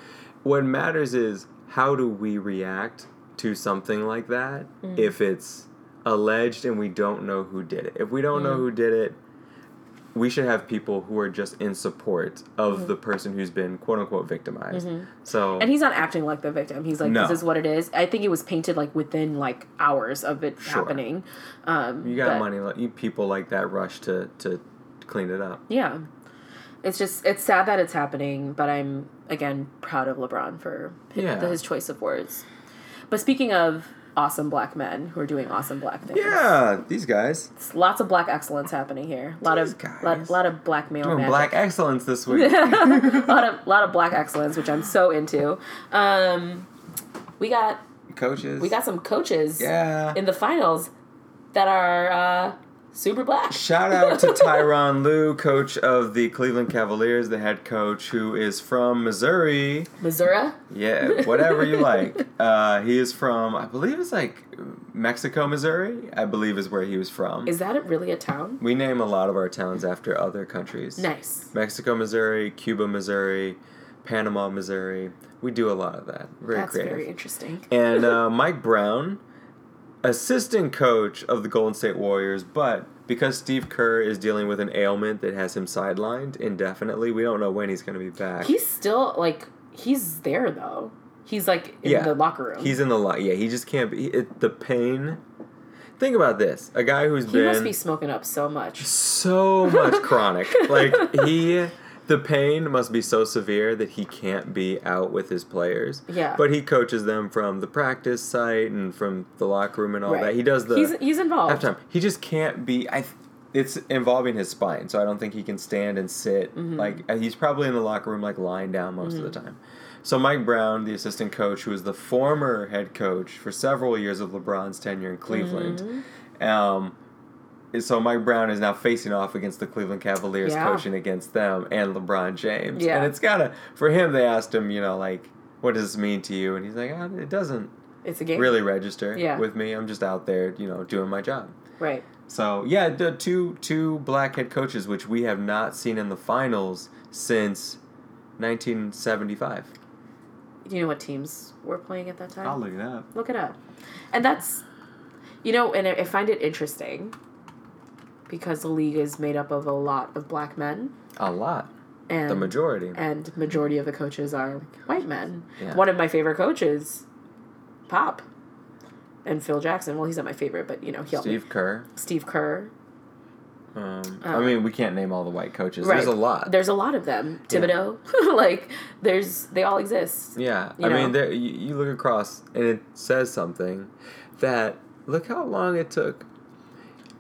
What matters is how do we react to something like that if it's alleged and we don't know who did it. If we don't know who did it, we should have people who are just in support of the person who's been quote unquote victimized. So Mm-hmm. And he's not acting like the victim. He's like, No. this is what it is. I think it was painted like within like hours of it Sure. happening. Um, you got but- money, you people like that rush to to clean it up. Yeah. It's just it's sad that it's happening, but I'm again proud of LeBron for his, Yeah. his choice of words. But speaking of awesome black men who are doing awesome black things, Yeah, these guys it's lots of black excellence happening here. A lot These of guys. lot, lot of black male doing magic. black excellence this week. a lot of lot of black excellence, which I'm so into. Um, we got Coaches. we got some coaches yeah. in the finals that are uh, super black. Shout out to Tyronn Lue, coach of the Cleveland Cavaliers, the head coach who is from Missouri. Missouri. Yeah, whatever you like. Uh, he is from, I believe it's like Mexico, Missouri. I believe is where he was from. Is that really a town? we name a lot of our towns after other countries. Nice. Mexico, Missouri, Cuba, Missouri, Panama, Missouri. We do a lot of that. Very That's creative. very interesting. and uh, Mike Brown, assistant coach of the Golden State Warriors, but because Steve Kerr is dealing with an ailment that has him sidelined indefinitely, we don't know when he's going to be back. He's still like he's there though. He's like in Yeah. the locker room. He's in the lot. Yeah, he just can't be. It, the pain. Think about this: a guy who's he been must be smoking up so much. so much chronic. Like he, the pain must be so severe that he can't be out with his players. Yeah. But he coaches them from the practice site and from the locker room and all Right. that. He does the he's he's involved. halftime. He just can't be. I. It's involving his spine, so I don't think he can stand and sit. Mm-hmm. Like uh, he's probably in the locker room, like lying down most of the time. So Mike Brown, the assistant coach, who was the former head coach for several years of LeBron's tenure in Cleveland, Mm-hmm. um, so Mike Brown is now facing off against the Cleveland Cavaliers, Yeah. coaching against them and LeBron James. Yeah. And it's gotta for him. They asked him, you know, like, what does this mean to you? And he's like, oh, it doesn't It's a game. really register Yeah. with me. I'm just out there, you know, doing my job. Right. So yeah, the two two black head coaches, which we have not seen in the finals since 1975. Do you know what teams were playing at that time? I'll look it up. Look it up. And that's, you know, and I, I find it interesting because the league is made up of a lot of black men, A lot, and the majority. and majority of the coaches are white men. Yeah. One of my favorite coaches, Pop, and Phil Jackson. Well, he's not my favorite, but you know, he helped me. Steve Kerr. Steve Kerr. Um, I Uh, mean, we can't name all the white coaches. Right. There's a lot. There's a lot of them. Yeah. Thibodeau, like there's they all exist. Yeah, I know? mean, there you, you look across and it says something that look how long it took.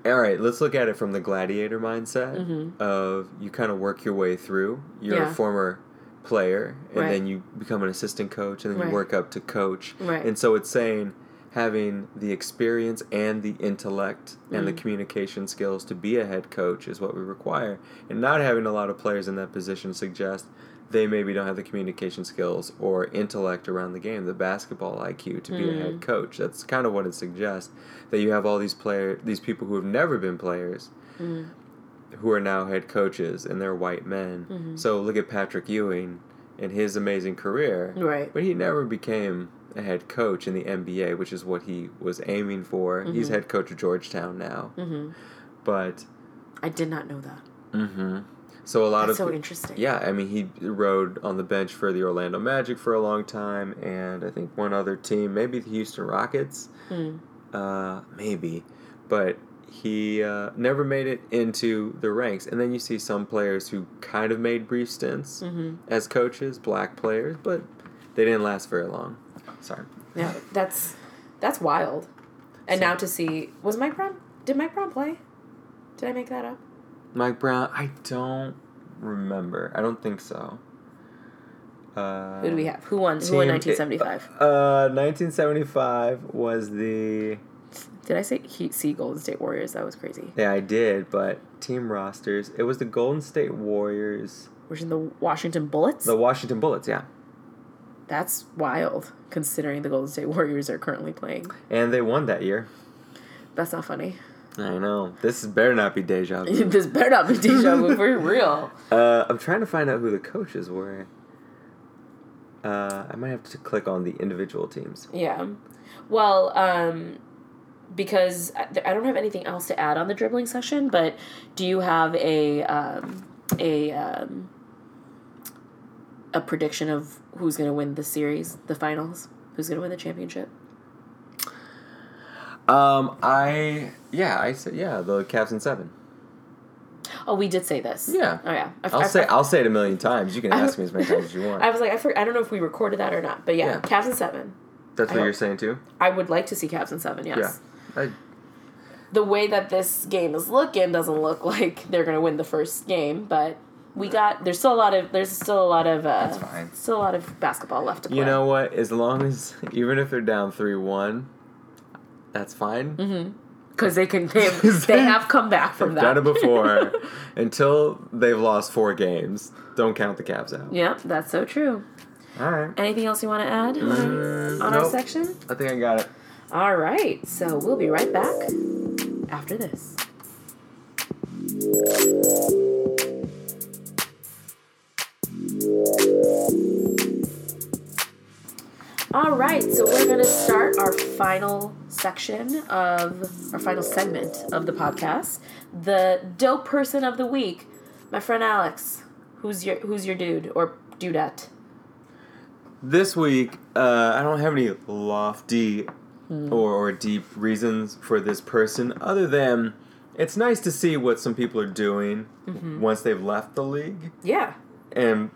All right, let's look at it from the gladiator mindset of you kind of work your way through. You're Mm-hmm. Yeah. a former player, and Right. then you become an assistant coach, and then Right. you work up to coach. Right. And so it's saying having the experience and the intellect and the Mm. communication skills to be a head coach is what we require. And not having a lot of players in that position suggests they maybe don't have the communication skills or intellect around the game, the basketball IQ to be a Mm. head coach. That's kind of what it suggests that you have all these player these people who have never been players Mm. who are now head coaches and they're white men. Mm-hmm. So look at Patrick Ewing and his amazing career. Right. But he never became a head coach in the NBA, which is what he was aiming for. He's head coach of Georgetown now. Mm-hmm. But I did not know that. So a lot That's of so interesting. yeah, I mean he rode on the bench for the Orlando Magic for a long time, and I think one other team, maybe the Houston Rockets, Mm. uh, maybe, but he uh, never made it into the ranks. And then you see some players who kind of made brief stints Mhm. as coaches, black players, but they didn't last very long. Sorry. Yeah, that's that's wild. And So- now to see was Mike Brown? Did Mike Brown play? Did I make that up? Mike Brown, I don't remember. I don't think so. Uh, Who do we have? Who won? Who won team- 1975? Uh, 1975 was the. Did I say Heat see Golden State Warriors? That was crazy. Yeah, I did, but team rosters. It was the Golden State Warriors, Which in the Washington Bullets? the Washington Bullets, yeah. That's wild, considering the Golden State Warriors are currently playing. And they won that year. That's not funny. I know. This is- better not be deja vu. this better not be deja vu for real. uh, I'm trying to find out who the coaches were. Uh, I might have to click on the individual teams. Yeah. Well, um, because I I don't have anything else to add on the dribbling session, but do you have a um, a um, a prediction of who's going to win the series, the finals? Who's going to win the championship? Um, I yeah, I said yeah, the Cavs in seven. Oh, we did say this. Yeah. Oh yeah. I, I'll I- say I, I'll say it a million times. You can ask me as many times as you want. I was like, I, for, I don't know if we recorded that or not, but yeah, Yeah. Cavs in seven. That's I what hope- you're saying too. I would like to see Cavs in seven. Yes. Yeah. I, The way that this game is looking doesn't look like they're gonna win the first game, but we got there's still a lot of there's still a lot of uh, That's fine. still a lot of basketball left to play. you know what? As long as even if they're down three one, that's fine. Mm-hmm. Because they can they, they have come back from They've that. done it before. Until they've lost four games, don't count the Cavs out. yeah, that's so true. All right. Anything else you want to add on, Mm, on our nope. section? I think I got it. All right, so we'll be right back after this. All right, so we're going to start our final section of our final segment of the podcast, the dope person of the week. My friend Alex, who's your who's your dude or dudette? This week, uh, I don't have any lofty Hmm. or, or deep reasons for this person, other than it's nice to see what some people are doing Mm-hmm. once they've left the league. Yeah. And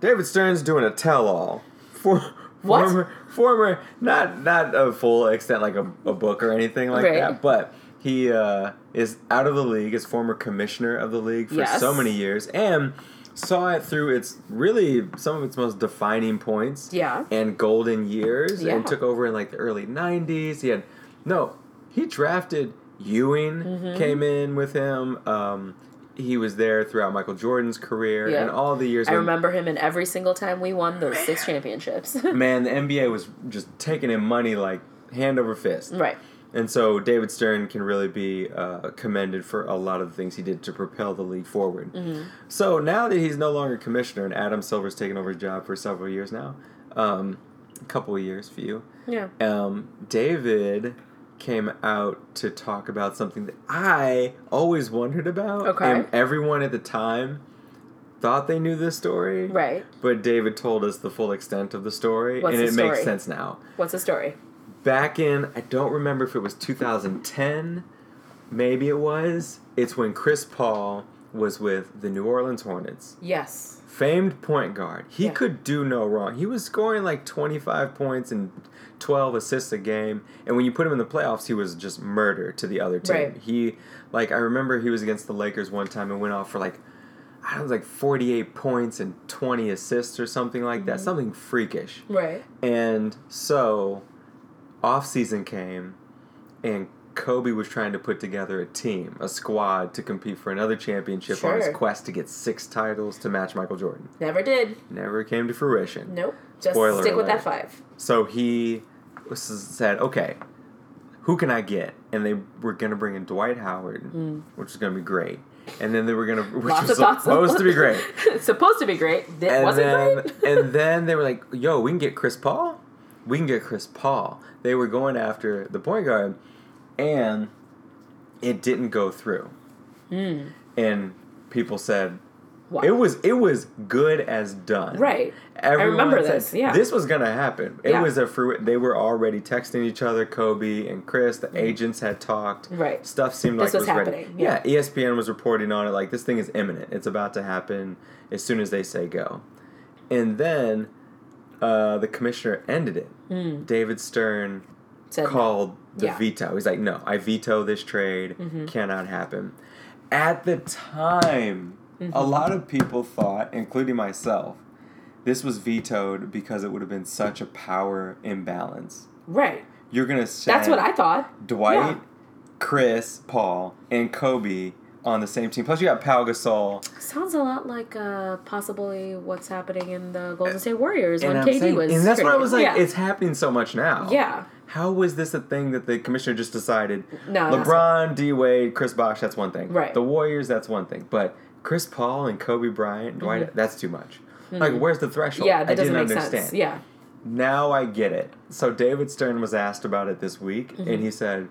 David Stern's doing a tell-all for What? former former not not a full extent like a, a book or anything like Right. that, but he uh, is out of the league as former commissioner of the league for Yes. so many years and saw it through its really some of its most defining points Yeah. and golden years Yeah. and took over in like the early 90s he had no he drafted ewing Mm-hmm. came in with him um, he was there throughout michael jordan's career Yeah. and all the years I remember him in every single time we won those six championships. man the nba was just taking in money like hand over fist right. and so david stern can really be uh, commended for a lot of the things he did to propel the league forward Mm-hmm. so now that he's no longer commissioner and adam silver's taken over his job for several years now um, a couple of years few Yeah. um, David came out to talk about something that I always wondered about. Okay. And everyone at the time thought they knew this story. Right. But David told us the full extent of the story, What's and the it makes sense now. What's the story? Back in, I don't remember if it was 2010, maybe it was. It's when Chris Paul was with the New Orleans Hornets Yes. famed point guard. He Yeah. could do no wrong. He was scoring like 25 points and 12 assists a game. And when you put him in the playoffs, he was just murder to the other team. Right. He, like, I remember he was against the Lakers one time and went off for like, I don't know, like 48 points and 20 assists or something like that. Mm-hmm. Something freakish. Right. And so, off season came, and Kobe was trying to put together a team, a squad to compete for another championship on his quest to get six titles to match Michael Jordan. Never did. Never came to fruition. Nope. Just Spoiler stick with alert. that five. So he said, "Okay, who can I get?" And they were gonna bring in Dwight Howard, which is gonna be great. And then they were gonna, which. Lots was supposed to be great. supposed to be great. Th- and was then great? and then they were like, "Yo, we can get Chris Paul. We can get Chris Paul." They were going after the point guard, and it didn't go through. Hmm. And people said Wow. it was it was good as done. Right. Everyone remember said, this, yeah. This was gonna happen. It Yeah. was a fruit. They were already texting each other, Kobe and Chris. The agents had talked. Mm. Right. Stuff seemed This like was it was ready. happening, Yeah. yeah. ESPN was reporting on it. Like this thing is imminent. It's about to happen as soon as they say go. And then uh, the commissioner ended it. David Stern. Said no. called the Yeah. veto. He's like, no, I veto this trade. Mm-hmm. Cannot happen. At the time, a Mm-hmm. lot of people thought, including myself, this was vetoed because it would have been such a power imbalance. Right. You're gonna say That's what I thought. Dwight, Yeah. Chris, Paul, and Kobe on the same team. Plus, you got Pau Gasol. Sounds a lot like uh, possibly what's happening in the Golden State Warriors when I'm KD saying- was. and that's what I was like. Yeah. It's happening so much now. Yeah. How was this a thing that the commissioner just decided? No, LeBron, D Wade, Chris Bosh, that's one thing. Right. The Warriors, that's one thing. But Chris Paul and Kobe Bryant, Dwight, that's too much. Like, where's the threshold? Mm-hmm. Yeah, that I doesn't didn't make understand. sense. Yeah. now I get it. So David Stern was asked about it this week, and he said,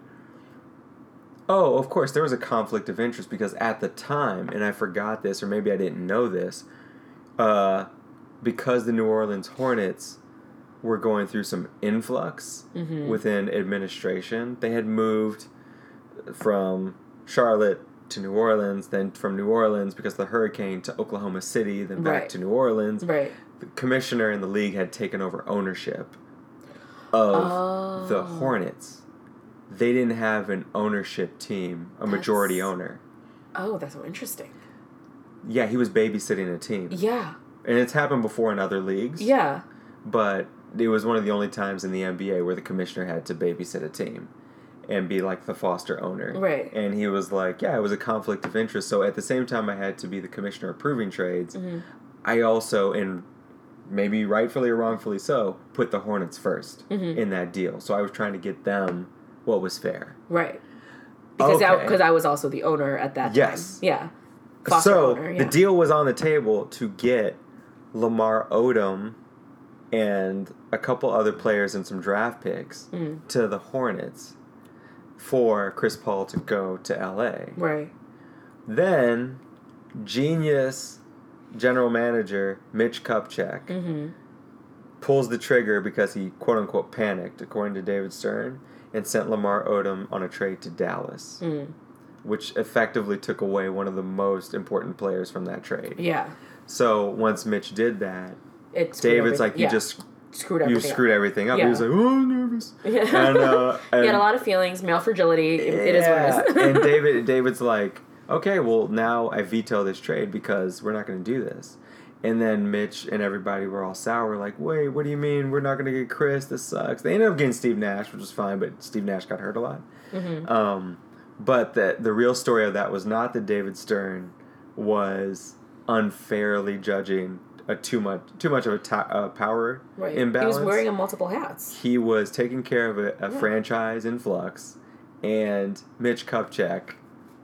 "Oh, of course, there was a conflict of interest because at the time, and I forgot this, or maybe I didn't know this, uh, because the New Orleans Hornets." Were going through some influx within administration. They had moved from Charlotte to New Orleans, then from New Orleans because of the hurricane to Oklahoma City, then back Right. to New Orleans. Right. The commissioner in the league had taken over ownership of oh. the Oh. Hornets. They didn't have an ownership team, a majority owner. Oh, that's so interesting. Yeah, he was babysitting a team. Yeah. And it's happened before in other leagues. Yeah. But it was one of the only times in the NBA where the commissioner had to babysit a team and be like the foster owner. Right. And he was like, yeah, it was a conflict of interest. So at the same time, I had to be the commissioner approving trades. Mm-hmm. I also, and maybe rightfully or wrongfully so, put the Hornets 1st Mm-hmm. in that deal. So I was trying to get them what was fair. Right. Because I, Okay. because I was also the owner at that Yes. time. Yeah. Foster so owner, the deal was on the table to get Lamar Odom and a couple other players and some draft picks Mm. to the Hornets for Chris Paul to go to LA. Right. Then genius general manager Mitch Kupchak Mm-hmm. pulls the trigger because he quote unquote panicked, according to David Stern, and sent Lamar Odom on a trade to Dallas, Mm. which effectively took away one of the most important players from that trade. Yeah. So once Mitch did that, It screwed David's like, "You yeah. just screwed you screwed up. everything up." He Yeah. was like, "Oh, I'm nervous." Yeah. And, uh, he had a lot of feelings, male fragility. It, it is what it is. and David, David's like, "Okay, well now I veto this trade because we're not going to do this." And then Mitch and everybody were all sour, like, "Wait, what do you mean we're not going to get Chris? This sucks." They ended up getting Steve Nash, which was fine, but Steve Nash got hurt a lot. Mm-hmm. Um, but the the real story of that was not that David Stern was unfairly judging a too much too much of a ta- uh, power right. imbalance. He was wearing a multiple hats. He was taking care of a, a Yeah. franchise in flux, and Mitch Kupchak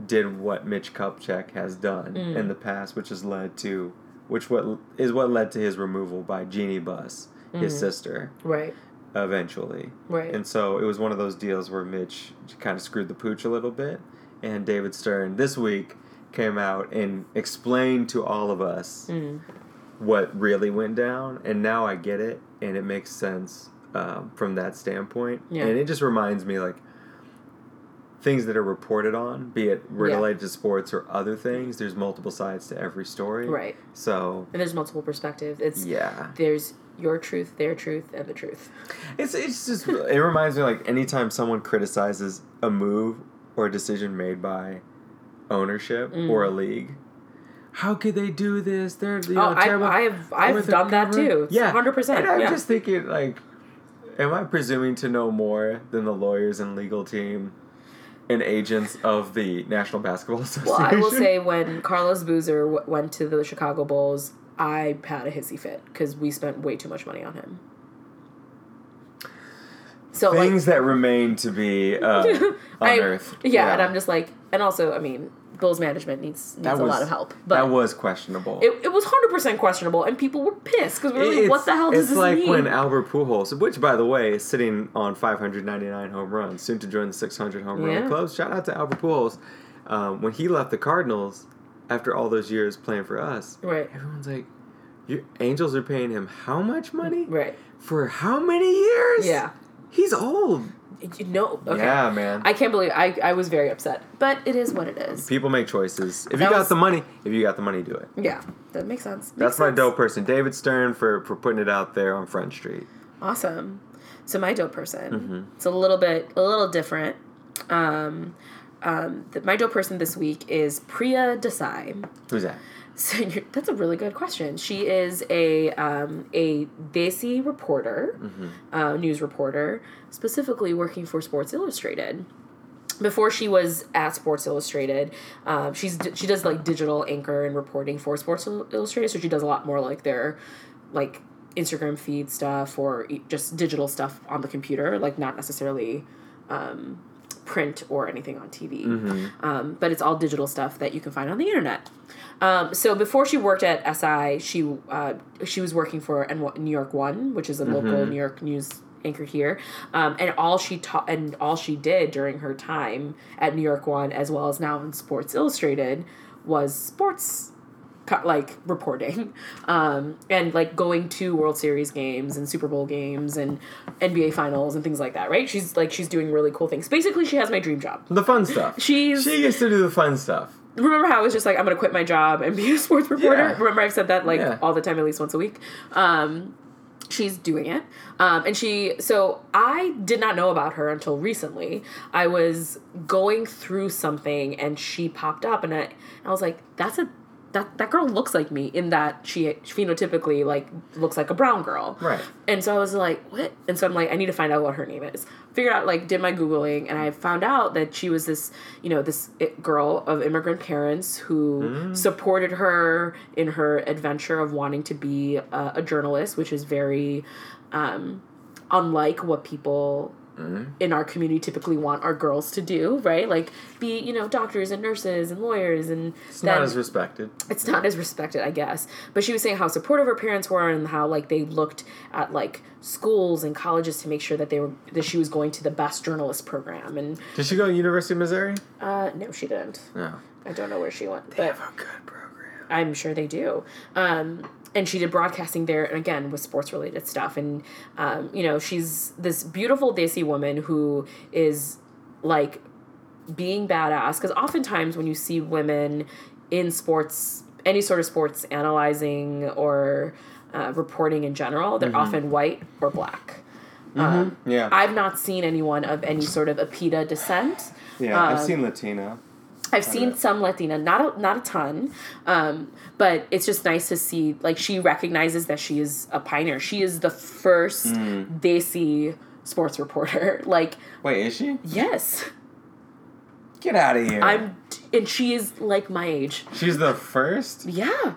did what Mitch Kupchak has done Mm. in the past, which has led to, which what is what led to his removal by Jeannie Buss, his Mhm. sister, Right. eventually. Right. And so it was one of those deals where Mitch kind of screwed the pooch a little bit, and David Stern this week came out and explained to all of us Mm. What really went down, and now I get it, and it makes sense um, from that standpoint. Yeah. And it just reminds me like things that are reported on, be it related to sports or other things. There's multiple sides to every story. Right. So And there's multiple perspectives. It's yeah, there's your truth, their truth, and the truth. it's it's just it reminds me like anytime someone criticizes a move or a decision made by ownership Mm. or a league. How could they do this? They're you know, oh, I, terrible. I've I've done that too. Yeah, hundred percent. And I'm Yeah. just thinking, like, am I presuming to know more than the lawyers and legal team and agents of the National Basketball Association? Well, I will say when Carlos Boozer w- went to the Chicago Bulls, I had a hissy fit because we spent way too much money on him. So like, things that remain to be uh, I- unearthed. yeah, and I'm just like, and also, I mean, Bulls management needs needs That a lot of help, but that was questionable. it, it was hundred percent questionable, and people were pissed because we were like, It's- what the hell does this like mean? It's like when Albert Pujols, which by the way is sitting on 599 home runs, soon to join the 600 home Yeah. run club. Shout out to Albert Pujols. Um, when he left the Cardinals after all those years playing for us, right, everyone's like, "Your Angels are paying him how much money right, for how many years? yeah, he's old. You know, okay. Yeah, man. I can't believe I, I was very upset, but it is what it is. People make choices. If you got was- the money, if you got the money, do it. Yeah, that makes sense. That's Makes my dope person, David Stern, for for putting it out there on Front Street. Awesome. So my dope person. Mm-hmm. It's a little bit a little different. Um, um, the, my dope person this week is Priya Desai. Who's that? So you're, that's a really good question. She is a um, a Desi reporter, uh, news reporter, specifically working for Sports Illustrated. Before she was at Sports Illustrated, um, she's she does like digital anchor and reporting for Sports Illustrated. So she does a lot more like their like Instagram feed stuff or just digital stuff on the computer, like not necessarily um, print or anything on TV. Mm-hmm. Um, but it's all digital stuff that you can find on the internet. Um, so before she worked at SI, she uh, she was working for New York One, which is a local Mm-hmm. New York news anchor here, um, and all she taught and all she did during her time at New York One, as well as now in Sports Illustrated, was sports like reporting um, and like going to World Series games and Super Bowl games and NBA finals and things like that. Right? She's like she's doing really cool things. Basically, she has my dream job. The fun stuff. She's she gets to do the fun stuff. remember how I was just like, I'm gonna quit my job and be a sports reporter? Yeah. Remember I've said that like Yeah. all the time, at least once a week. Um, she's doing it. Um, and she, so I did not know about her until recently. I was going through something and she popped up and I, I was like, that's a, that, that girl looks like me in that she phenotypically like looks like a brown girl. Right. And so I was like, what? And so I'm like, I need to find out what her name is. Figured out, like, did my Googling, and I found out that she was this, you know, this girl of immigrant parents who supported her in her adventure of wanting to be a, a journalist, which is very um, unlike what people in our community typically want our girls to do, right? Like, be, you know, doctors and nurses and lawyers and It's not as respected. it's not as respected, I guess. But she was saying how supportive her parents were and how like they looked at like schools and colleges to make sure that they were that she was going to the best journalist program. And Did she go to University of Missouri? uh, no, she didn't. No. I don't know where she went, They but have a good program. I'm sure they do. Um, and she did broadcasting there, and again with sports related stuff. And um, you know, she's this beautiful Desi woman who is like being badass. Because oftentimes when you see women in sports, any sort of sports analyzing or uh, reporting in general, they're often white or black. Um, Yeah. I've not seen anyone of any sort of Apita descent. yeah, I've um, seen Latino. I've seen some Latina, not a, not a ton, um, but it's just nice to see. Like she recognizes that she is a pioneer. She is the first Mm. Desi sports reporter. Like Wait, is she? yes, Get out of here. I'm, and she is like my age. She's the first? Yeah,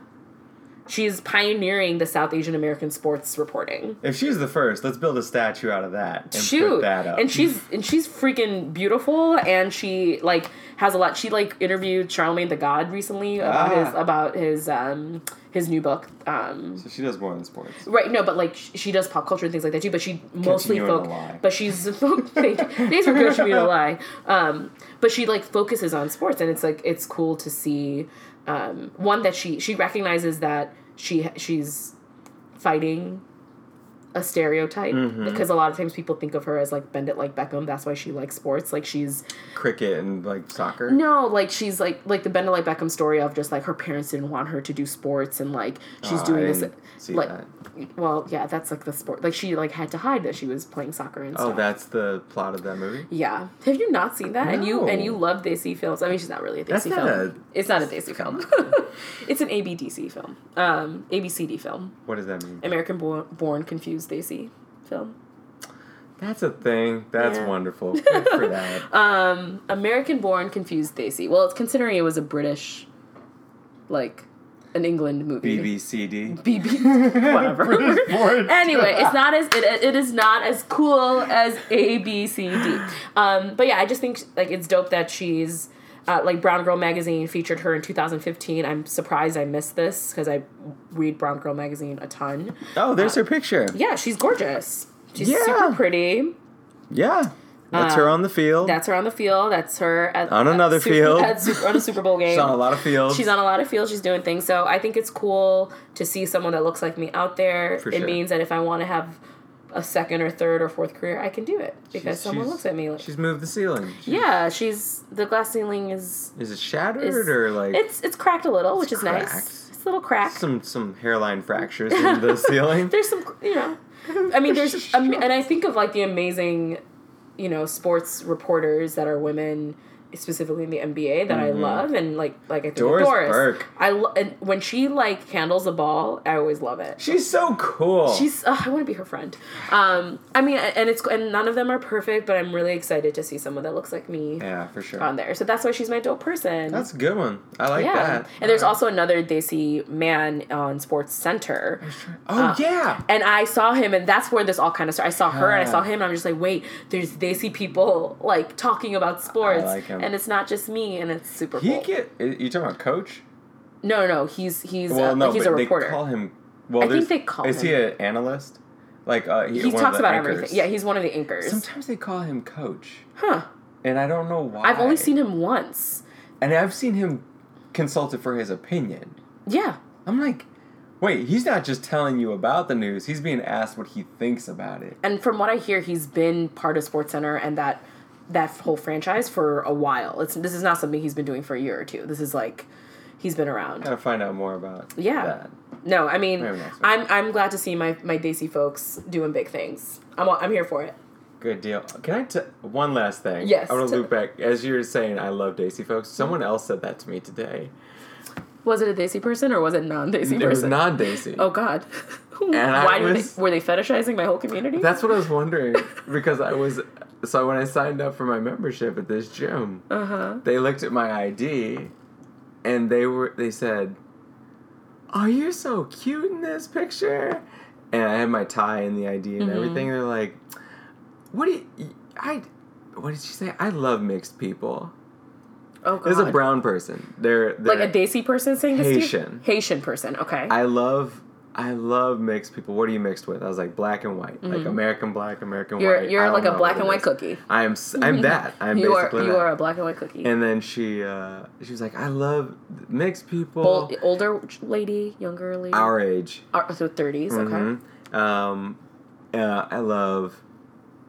she is pioneering the South Asian American sports reporting. If she's the first, let's build a statue out of that and Shoot, put that up. and she's and she's freaking beautiful, and she like has a lot. She like interviewed Charlemagne the God recently about Ah. his about his um his new book. Um, so she does more than sports. Right, no, but like she does pop culture and things like that too. But she mostly you focus. But she's thanks for coaching me to lie. Um, but she like focuses on sports, and it's like it's cool to see um, one that she she recognizes that she she's fighting a stereotype Mm-hmm. because a lot of times people think of her as like bend it like Beckham. That's why she likes sports. Like she's Cricket and like soccer. no, like she's like like the Bend It Like Beckham story of just like her parents didn't want her to do sports and like she's Oh, doing this like that. well yeah that's like the sport like she like had to hide that she was playing soccer and Oh, stuff. Oh, that's the plot of that movie? yeah. Have you not seen that? And you and you love Desi films. I mean she's not really a not film. it's not a Desi film. it's an ABDC film. Um ABCD film. What does that mean? American Born, Born Confused Desi film. That's a thing. That's Yeah. wonderful. Good for that. Um American Born Confused Desi. Well, it's considering it was a British like an England movie. BBCD. BB whatever. Anyway, it's not as it, it is not as cool as A B C D. Um, but yeah, I just think like it's dope that she's uh, like Brown Girl magazine featured her in 2015. I'm surprised I missed this because I read Brown Girl magazine a ton. Oh, there's her picture. Yeah, she's gorgeous. She's Yeah. super pretty. Yeah. That's her on the field. That's her on the field. That's her at, On at another Super- field. at on a Super Bowl game. She's on a lot of fields. She's on a lot of fields. She's doing things. So I think it's cool to see someone that looks like me out there. For it sure. means that if I want to have a second or third or fourth career, I can do it because She's- someone she's- looks at me. Like, She's moved the ceiling. She's- yeah, she's the glass ceiling is Is it shattered is or like it's it's cracked a little, which is cracked. nice. It's a little crack. some some hairline fractures in the ceiling? there's some you know, I mean, there's um, and I think of like the amazing, you know, sports reporters that are women specifically in the NBA that I love and like like I think Doris Doris. Burke. I lo- and when she like handles the ball, I always love it. She's so cool. She's uh, I want to be her friend. Um, I mean, and it's and none of them are perfect, but I'm really excited to see someone that looks like me yeah, for sure. on there. So that's why she's my dope person. That's a good one. I like yeah. that. And there's Alright. also another Desi man on Sports Center. Oh uh, yeah. And I saw him, and that's where this all kind of started. I saw her, and I saw him, and I'm just like, wait, there's Desi people like talking about sports, like him. And it's not just me, and it's super He cool. get you talking about coach? no, no, he's he's Well, uh, no, he's a they reporter. call him. Well, I think they call him Is he an analyst? Like uh, he, he talks about anchors? everything. Yeah, he's one of the anchors. Sometimes they call him coach, huh? and I don't know why. I've only seen him once. and I've seen him consulted for his opinion. Yeah. I'm like, wait, he's not just telling you about the news. He's being asked what he thinks about it. and from what I hear, he's been part of Sports Center and that that whole franchise for a while. It's this is not something he's been doing for a year or two. This is like he's been around. Gotta find out more about Yeah. that. No, I mean, Maybe next week. I'm I'm glad to see my my Desi folks doing big things. I'm I'm here for it. Good deal. Can I t- one last thing? Yes, I want to loop back as you were saying. I love Desi folks. Someone else said that to me today. Was it a Desi person or was it non Desi person? It was non Desi. Oh God. I Why was- they were they fetishizing my whole community? That's what I was wondering because I was so when I signed up for my membership at this gym, uh huh. they looked at my ID and they were they said, "Oh, you're so cute in this picture." And I had my tie and the ID and Mhm. everything. They're like, "What do you I what did she say? I love mixed people." Oh God. There's a brown person. They're, they're like a Desi person saying you? Haitian. Haitian person. Okay. I love I love mixed people. What are you mixed with? I was like black and white, like American black, American Mm-hmm. you're white. You're like a black and white is. cookie. I am I'm that. I'm you are basically you that. are a black and white cookie. And then she uh, she was like, I love mixed people Old, older lady, younger lady. our age. Our, so 30s. Okay. Mhm. Um, uh, I love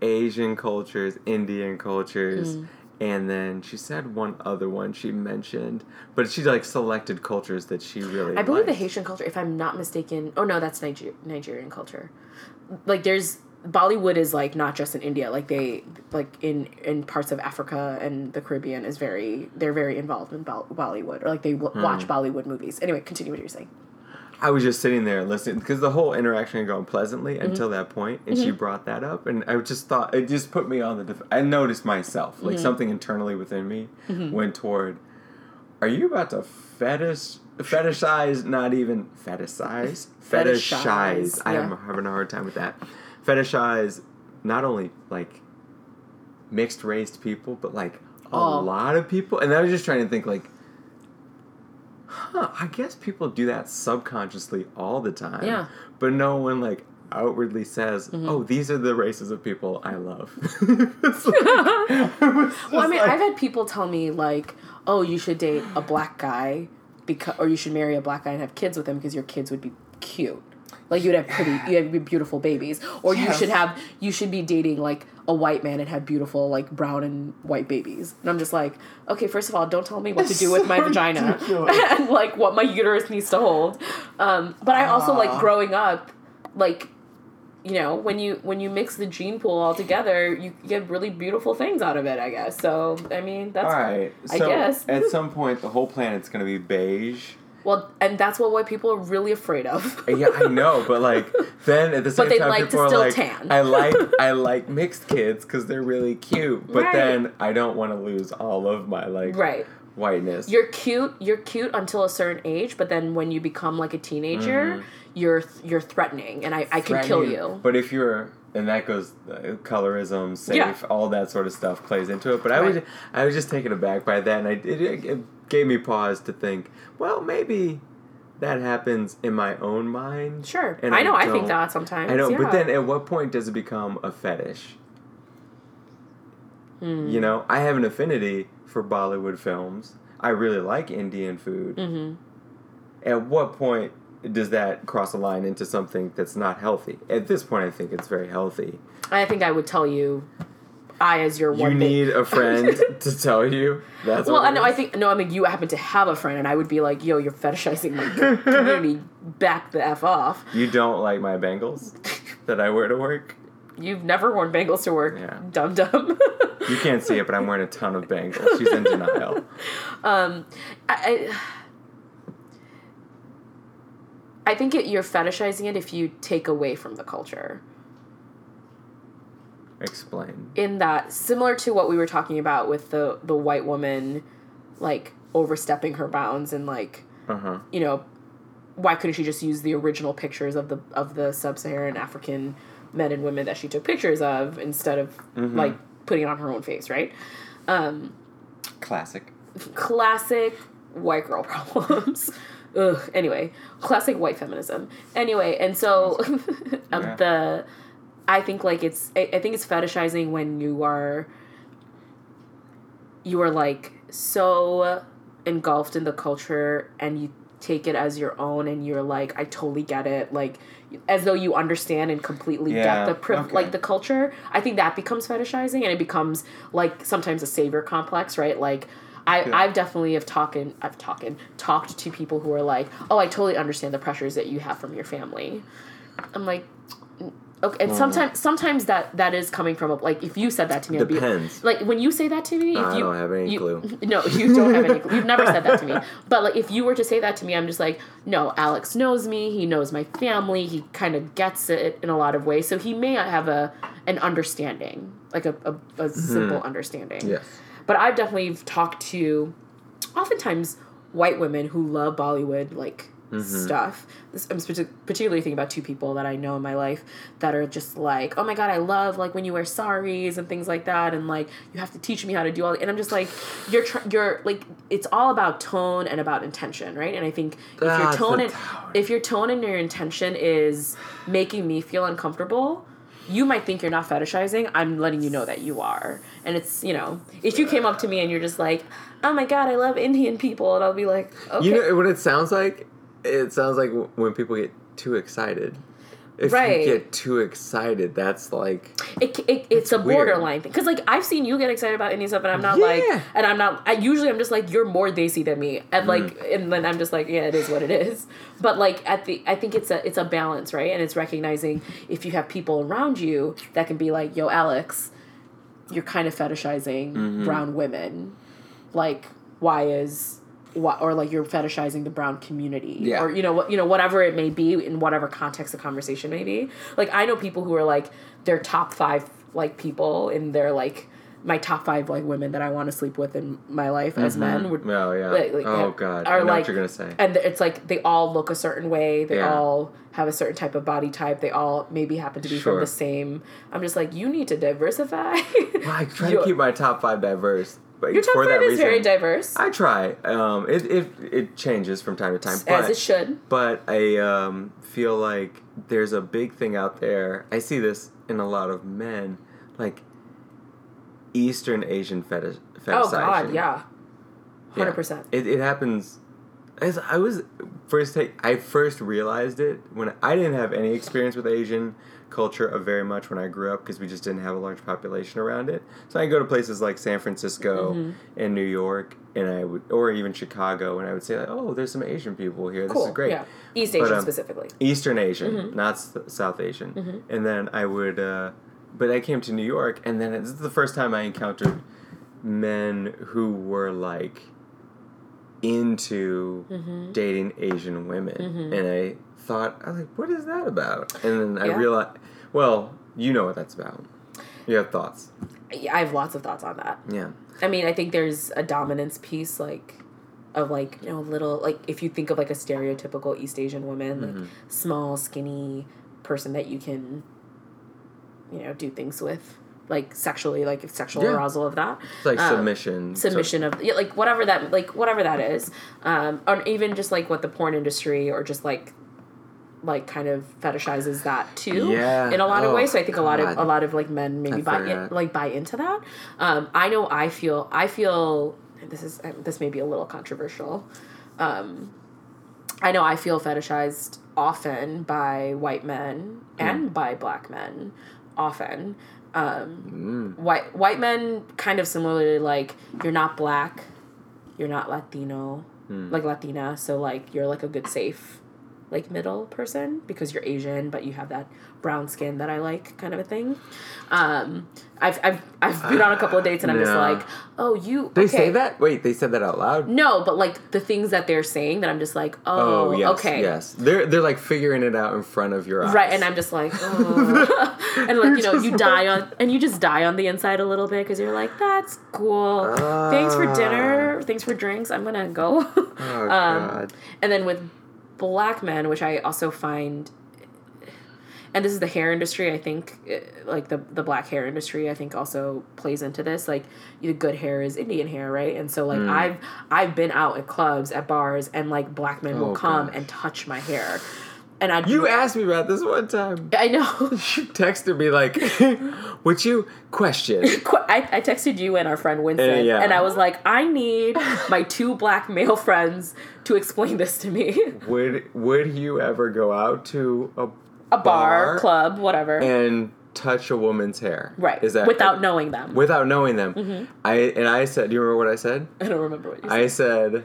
Asian cultures, Indian cultures. Mm. And then she said one other one she mentioned, but she like selected cultures that she really. I believe the. Haitian culture, if I'm not mistaken. Oh no, that's Niger- Nigerian culture. Like there's Bollywood is like not just in India. Like they like in in parts of Africa and the Caribbean is very they're very involved in Bol- Bollywood or like they w- Hmm. watch Bollywood movies. Anyway, continue what you're saying. I was just sitting there listening because the whole interaction had gone pleasantly Mm-hmm. until that point, and she brought that up, and I just thought it just put me on the. Def- I noticed myself like Mm-hmm. something internally within me went toward. Are you about to fetish fetishize? Not even fetishize. Fetishize. Fetishize, I am having a hard time with that. Fetishize not only like mixed raced people, but like a lot of people. And I was just trying to think like huh, I guess people do that subconsciously all the time. Yeah. But no one like outwardly says, Mm-hmm. "Oh, these are the races of people I love." Like- Well, I mean, like... I've had people tell me like, "Oh, you should date a black guy because or you should marry a black guy and have kids with him because your kids would be cute." Like you'd have pretty, you have be beautiful babies, or you should have, you should be dating like a white man and have beautiful like brown and white babies. And I'm just like, okay, first of all, don't tell me what to do with my so vagina and like what my uterus needs to hold. Um, but I also like growing up, like you know when you when you mix the gene pool all together you get really beautiful things out of it i guess so i mean that's all right. I So guess. at some point, the whole planet's gonna be beige. Well and that's what white people are really afraid of Yeah, I know, but like then at the same they time, like to people are still like, tan. I like I like mixed kids because they're really cute, but Right. then I don't want to lose all of my like right whiteness. you're cute you're cute until a certain age but then when you become like a teenager you're th- you're threatening and i, I can kill you But if you're and that goes uh, colorism, safe, Yeah. all that sort of stuff plays into it. But I was I was just taken aback by that, and I it, it gave me pause to think. Well, maybe that happens in my own mind. sure And i know i, think that sometimes I know, yeah. but then at what point does it become a fetish? Hmm. You know, I have an affinity for Bollywood films. I really like Indian food. Mhm. At what point does that cross a line into something that's not healthy? At this point, I think it's very healthy. i think i would tell you i as your You one big- need a friend to tell you. That's Well, I know. I think no. I mean, you happen to have a friend, and I would be like, "Yo, you're fetishizing my community. Back the f off." you don't like my bangles that I wear to work. You've never worn bangles to work, Yeah. dum dum. You can't see it, but I'm wearing a ton of bangles. She's in denial. Um, I, I, I think it, you're fetishizing it if you take away from the culture. Explain. In that, similar to what we were talking about with the the white woman, like overstepping her bounds and like Uh huh. you know, why couldn't she just use the original pictures of the of the sub-Saharan African men and women that she took pictures of instead of like putting it on her own face, right? Um, Classic. classic white girl problems. Ugh. Anyway, classic white feminism. Anyway, and so um, Yeah. the, I think like it's I, I think it's fetishizing when you are. You are like so engulfed in the culture and you take it as your own and you're like I totally get it like as though you understand and completely Yeah, get the priv- okay. like the culture I think that becomes fetishizing and it becomes like sometimes a savior complex right like I, Yeah. I've definitely have talking I've talking talked to people who are like oh I totally understand the pressures that you have from your family I'm like "Mm, okay and uh, sometimes sometimes that that is coming from a, like if you said that to me I'd be Depends. like when you say that to me if I you don't have any you- clue. no you don't have any clue. You've never said that to me. But like if you were to say that to me i'm just like no alex knows me. He knows my family. He kind of gets it in a lot of ways. So he may have a an understanding like a, a, a mm-hmm. simple understanding. Yes. but i've definitely talked to oftentimes white women who love bollywood like Mm-hmm. stuff. I'm particularly thinking about two people that i know in my life that are just like oh my god i love like when you wear saris and things like that and like you have to teach me how to do all and i'm just like you're tr- you're like it's all about tone and about intention right? And i think if your tone and if your tone and your intention is making me feel uncomfortable you might think you're not fetishizing. I'm letting you know that you are. And it's you know if you came up to me and you're just like oh my god i love indian people and i'll be like okay You know what it sounds like? It sounds like when people get too excited. If Right. you get too excited, that's like it, it, it's a weird. borderline thing because like i've seen you get excited about indian stuff and i'm not Yeah. like and i'm not i usually i'm just like you're more desi than me and like Mm. and then i'm just like yeah it is what it is but like at the i think it's a it's a balance right and it's recognizing if you have people around you that can be like yo alex you're kind of fetishizing Mm-hmm. brown women like why is why, or like you're fetishizing the brown community Yeah. or you know what you know whatever it may be in whatever context the conversation may be like i know people who are like their top five like people in their like my top five like women that i want to sleep with in my life as men mm-hmm. would oh yeah. like- like, oh god. are I know like what you're gonna say. and it's like they all look a certain way they Yeah. all have a certain type of body type they all maybe happen to be from the same i'm just like you need to diversify Well, I try to keep my top five diverse, but your top for five that is very diverse I try. Um, it, it it changes from time to time, as but it should but I um, feel like there's a big thing out there. I see this in a lot of men, like Eastern Asian fetish. oh god fetishizing. yeah Yeah. 100% It, it happens. As I was first take, I first realized it when I didn't have any experience with Asian culture of very much when I grew up because we just didn't have a large population around it. So I go to places like San Francisco Mm-hmm. and New York, and I would, or even Chicago, and I would say like, "Oh, there's some Asian people here. cool This is great." yeah east But, asian um, specifically Eastern Asian, Mm-hmm. not S- South Asian. And then I would, uh, but I came to New York, and then this is the first time I encountered men who were like into Mm-hmm. dating Asian women, and I thought, I was like, what is that about? And then I realized, well, you know what that's about. You have thoughts, i have lots of thoughts on that yeah. I mean, I think there's a dominance piece, like, of like you know, little like if you think of like a stereotypical East Asian woman, Mm-hmm. like small, skinny person that you can, you know, do things with, like sexually, like sexual Yeah. arousal of that. It's like Um, submission. so- submission of yeah, like whatever that like whatever that is um or even just like what the porn industry or just like like kind of fetishizes that too Yeah. in a lot of Oh, ways. So i think a lot of a lot of like men maybe I buy in, like buy into that. Um i know i feel i feel this is this may be a little controversial. Um i know i feel fetishized often by white men and by black men often. Um Mm. white white men kind of similarly like you're not black you're not latino Hmm. like latina so like you're like a good safe like middle person because you're Asian but you have that brown skin that I like kind of a thing. Um, I've I've I've been on a couple of dates and I'm just like, oh you. They okay. say that? Wait, they said that out loud? No, but like the things that they're saying that I'm just like, oh, Oh, yes, okay. yes. They're they're like figuring it out in front of your eyes. Right, and I'm just like, oh. and like you know, you die on, and you just die on the inside a little bit because you're like, that's cool. Thanks for dinner. Thanks for drinks. I'm gonna go. Oh Um, god. and then with black men, which I also find, and this is the hair industry. I think, eh, like the the black hair industry, I think also plays into this. Like the good hair is Indian hair, right? And so like Mm. I've I've been out at clubs at bars, and like black men will Oh, come gosh. and touch my hair, and I You asked me about this one time. I know. You texted me like, "Would you question?" I, I texted you and our friend Winston, Uh, yeah. and I was like, I need my two black male friends to explain this to me. Would Would you ever go out to a A bar, Bar club, whatever. and touch a woman's hair? right. Is that without knowing them? without knowing them? Mm-hmm. I and I said, do you remember what I said? I don't remember what you said. I said,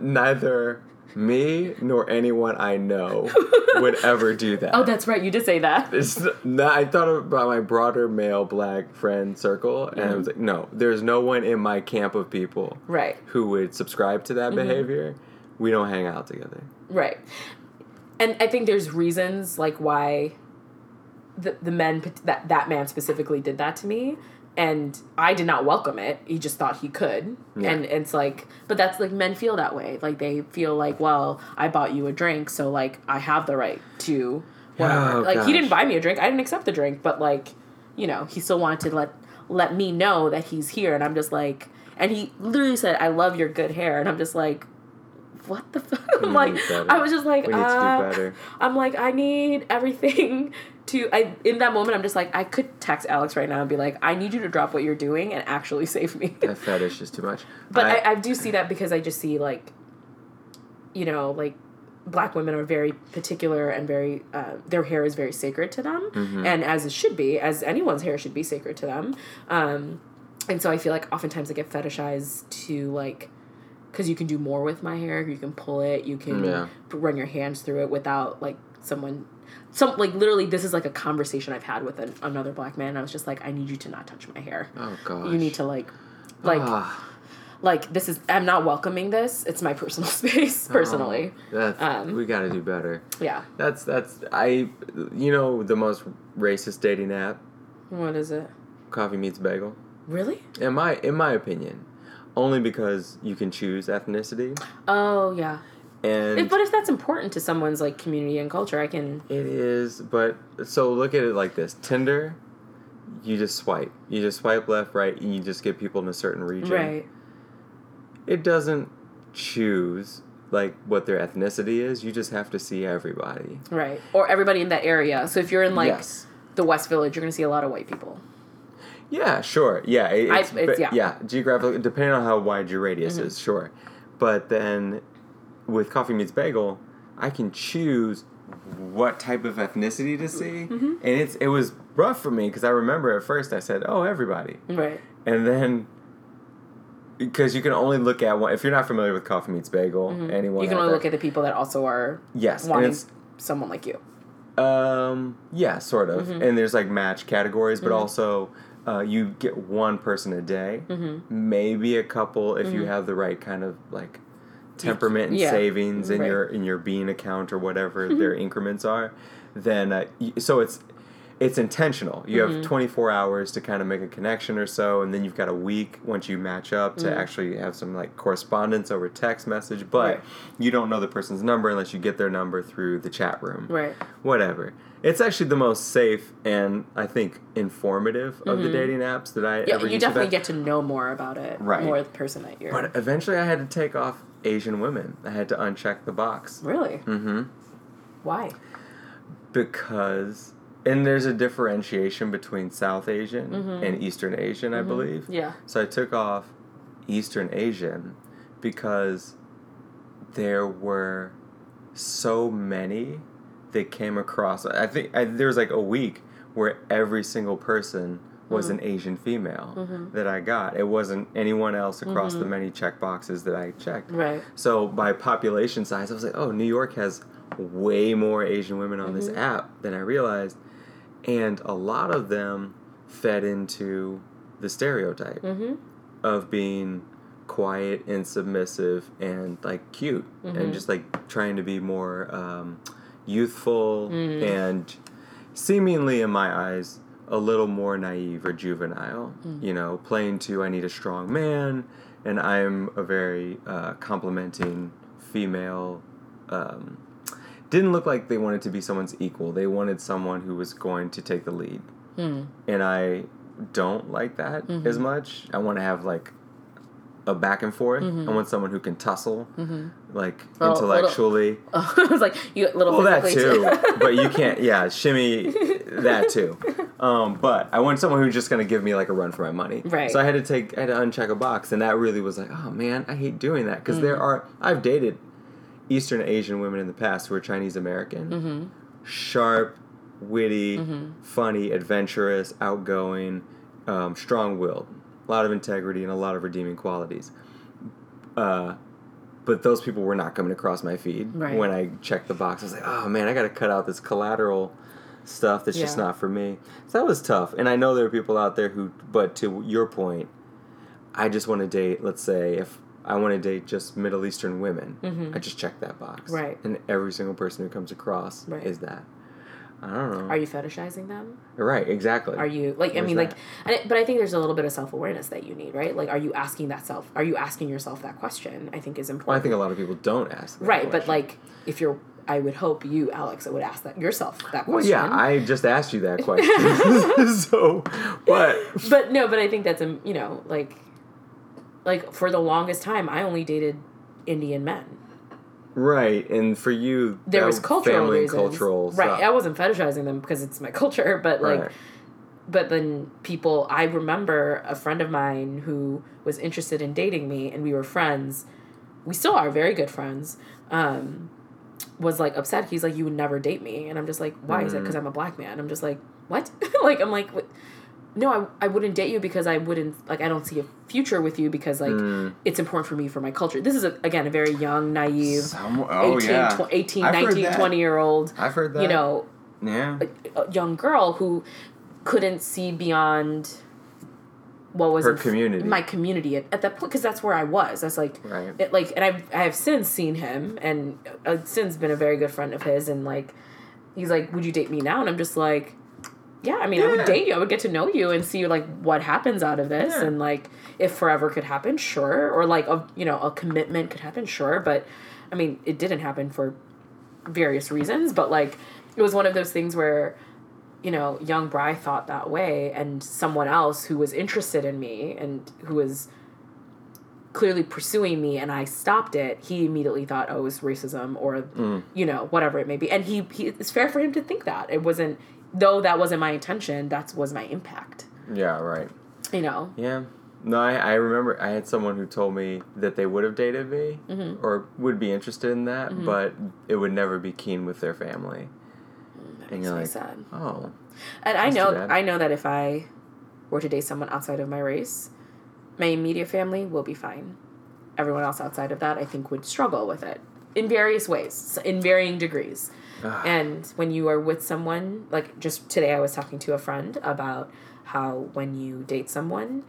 neither me nor anyone I know would ever do that. oh, that's right. You did say that. It's not, I thought about my broader male black friend circle, and I was like, no, there's no one in my camp of people Right. who would subscribe to Mm-hmm. that behavior. We don't hang out together. Right. And I think there's reasons like why the the men that that man specifically did that to me and I did not welcome it. He just thought he could. Yeah. And it's like but that's like men feel that way. Like they feel like, well, I bought you a drink, so like I have the right to whatever. Oh, like he didn't buy me a drink. I didn't accept the drink, but like, you know, he still wanted to let let me know that he's here and I'm just like and he literally said, "I love your good hair." And I'm just like, "What the fuck?" I'm like. I was just like, We need to do uh. I'm like, I need everything to. I in that moment, I'm just like, I could text Alex right now and be like, I need you to drop what you're doing and actually save me. That fetish is too much. but I, I do see that because I just see like, you know, like black women are very particular and very uh, their hair is very sacred to them, Mm-hmm. and as it should be, as anyone's hair should be sacred to them. Um, and so I feel like oftentimes I get fetishized to like. Because you can do more with my hair, you can pull it, you can Yeah. run your hands through it without like someone some like literally this is like a conversation i've had with an, another black man i was just like i need you to not touch my hair. Oh gosh. you need to like like Ah, like this is i'm not welcoming this. It's my personal space personally. that's, Um, we got to do better. yeah. That's that's I. You know the most racist dating app, what is it? Coffee Meets Bagel. really? In my in my opinion, only because you can choose ethnicity. Oh yeah and. if, but if that's important to someone's like community and culture i can It is, but so look at it like this: Tinder, you just swipe, you just swipe left, right, and you just get people in a certain region. right It doesn't choose like what their ethnicity is. You just have to see everybody. right or everybody in that area so if you're in like yes. the west village you're gonna see a lot of white people Yeah, sure. Yeah, it- I- it's, it's- yeah. yeah. Geographically, depending on how wide your radius Mm-hmm. is, sure. But then, with Coffee Meets Bagel, I can choose what type of ethnicity to see, Mm-hmm. and it's it was rough for me because I remember at first I said, "Oh, everybody," right and then because you can only look at one. If you're not familiar with Coffee Meets Bagel, anyone Mm-hmm. you can only there- look at the people that also are yes, wanting someone like you um, yeah, sort of. Mm-hmm. And there's like match categories, but also uh, you get one person a day, Mm-hmm. maybe a couple if you have the right kind of like temperament and Yeah, savings in right. Mm-hmm. your in your bean account or whatever their increments are. Then uh, so it's it's intentional. You Mm-hmm. have 24 hours to kind of make a connection or so, and then you've got a week once you match up to Mm. actually have some like correspondence over text message. But Right. you don't know the person's number unless you get their number through the chat room right whatever. It's actually the most safe and I think informative of the dating apps that I Mm-hmm. yeah ever you definitely get to know more about it Right. more the person that you're But eventually, I had to take off Asian women. I had to uncheck the box really mm-hmm. why because, and there's a differentiation between South Asian Mm-hmm. and Eastern Asian, I believe. yeah So I took off Eastern Asian because there were so many that came across. I think I, there was like a week where every single person was Mm-hmm. an Asian female that I got. It wasn't anyone else across the many check boxes that I checked. Mm-hmm. right So by population size, I was like, oh, New York has way more Asian women on Mm-hmm. this app than I realized, and a lot of them fed into the stereotype Mm-hmm. of being quiet and submissive and like cute Mm-hmm. and just like trying to be more um, youthful Mm. and seemingly in my eyes a little more naive or juvenile Mm. you know playing to i need a strong man and i'm a very uh, complimenting female um, didn't look like they wanted to be someone's equal they wanted someone who was going to take the lead Hmm. and I don't like that Mm-hmm. as much. I want to have like a back and forth. Mm-hmm. I want someone who can tussle, like Oh, intellectually. I was like, you little Well, that too, but you can't. Yeah, shimmy that too. Um, but I want someone who's just gonna give me like a run for my money. Right. So I had to take, I had to uncheck a box, and that really was like, oh man, I hate doing that because there Mm. are. I've dated Eastern Asian women in the past who are Chinese American, Mm-hmm. sharp, witty, funny, adventurous, outgoing, um, strong-willed, a lot of integrity and a lot of redeeming qualities. Uh, but those people were not coming across my feed Right. when I checked the box. I was like, oh man, I got to cut out this collateral stuff that's just not for me. So that was tough. And I know there are people out there who, but to your point, I just want to date, let's say, if I want to date just Middle Eastern women, I just check that box. Mm-hmm. Right. And every single person who comes across Right. is that. I don't know. Are you fetishizing them? right, exactly. Are you like? I mean, like, that? it, but I think there's a little bit of self awareness that you need, right? Like, are you asking that self? Are you asking yourself that question? I think is important. Well, I think a lot of people don't ask. That right, but like, if you're, I would hope you, Alex, would ask that yourself that question. Well, yeah, I just asked you that question. so, but but no, but I think that's a you know, like, like for the longest time, I only dated Indian men. Right, and for you, There was cultural family reasons, cultural right? stuff. I wasn't fetishizing them because it's my culture, but like, Right. but then people i remember a friend of mine who was interested in dating me and we were friends we still are very good friends um, was like upset he's like you would never date me and i'm just like why is it Mm. because i'm a black man i'm just like what like i'm like what? No I, I wouldn't date you because i wouldn't like i don't see a future with you because like Mm. it's important for me for my culture this is a, again a very young naive Some, oh, 18, yeah. tw- 18 19, 20 year old. I've heard that. you know yeah, a young girl who couldn't see beyond what was Her community. my community at, at that point because that's where I was. That's like Right. it, like and I've I have since seen him and uh, since been a very good friend of his and like he's like would you date me now and I'm just like yeah I mean I would date you I would get to know you and see like what happens out of this Yeah. and like if forever could happen sure or like a you know a commitment could happen sure but I mean it didn't happen for various reasons but like it was one of those things where you know, young Bry thought that way, and someone else who was interested in me and who was clearly pursuing me, and I stopped it, he immediately thought, oh, it was racism or, mm. you know, whatever it may be. And he, he, it's fair for him to think that. It wasn't, though that wasn't my intention, that was my impact, yeah, right. you know? Yeah. No, I, I remember I had someone who told me that they would have dated me Mm-hmm. or would be interested in that, but it would never be keen with their family. And Makes you're me like, sad. oh, And I know. I know that if I were to date someone outside of my race, my immediate family will be fine. Everyone else outside of that, I think, would struggle with it in various ways, in varying degrees. Ugh. And when you are with someone, like just today, I was talking to a friend about how when you date someone,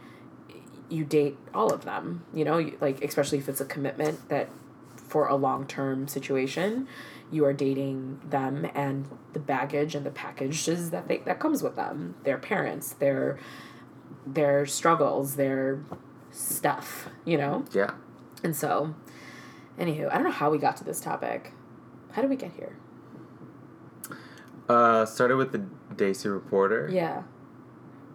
you date all of them. You know, you, like especially if it's a commitment that for a long term situation, you are dating them and the baggage and the packages that they that comes with them, their parents, their their struggles, their stuff. You know, yeah. and so, anywho, I don't know how we got to this topic. How did we get here? Uh, started with the Desi Reporter. Yeah,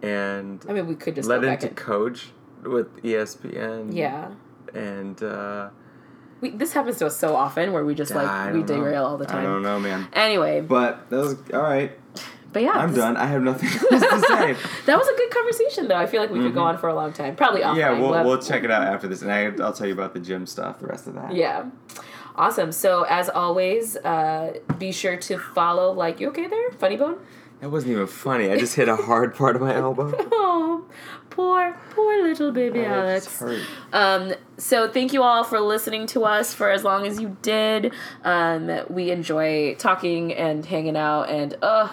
And I mean, we could just led into and, Coach with ESPN. yeah. And uh, We, this happens to us so often where we just I like we don't know. derail all the time. I don't know, man. Anyway, But that was all right. but yeah, I'm done. I have nothing else to say. That was a good conversation, though. I feel like we could go on for a long time. Probably offline. Mm-hmm. yeah, we'll, we'll check it out after this, and I, I'll tell you about the gym stuff. The rest of that. Yeah. Awesome. So as always, uh, be sure to follow. Like, you okay there, Funny Bone? That wasn't even funny. I just hit a hard part of my elbow. Oh, poor, poor little baby Oh, Alex. Um, so thank you all for listening to us for as long as you did. Um, we enjoy talking and hanging out, and uh,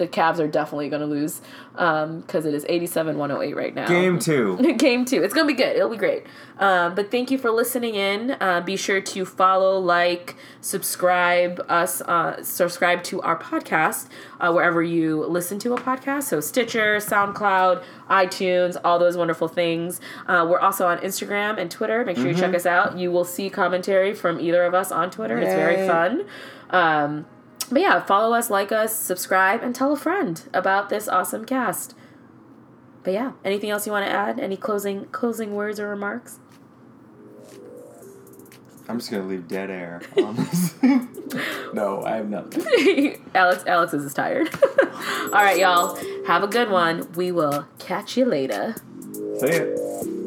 the Cavs are definitely going to lose because it is 87-108 right now. Game two. Game two. It's gonna be good. It'll be great. Um, but thank you for listening in. Uh, be sure to follow, like, subscribe us, uh, subscribe to our podcast uh, wherever you listen to a podcast. So Stitcher, SoundCloud, iTunes, all those wonderful things. Uh, we're also on Instagram and Twitter. Make sure you check us out. You will see commentary from either of us on Twitter. It's very fun. Um, but yeah, follow us, like us, subscribe, and tell a friend about this awesome cast. But yeah, anything else you want to add? Any closing closing words or remarks? I'm just gonna leave dead air on this. no, I have nothing. Alex Alex is tired. All right, y'all. Have a good one. We will catch you later. See ya.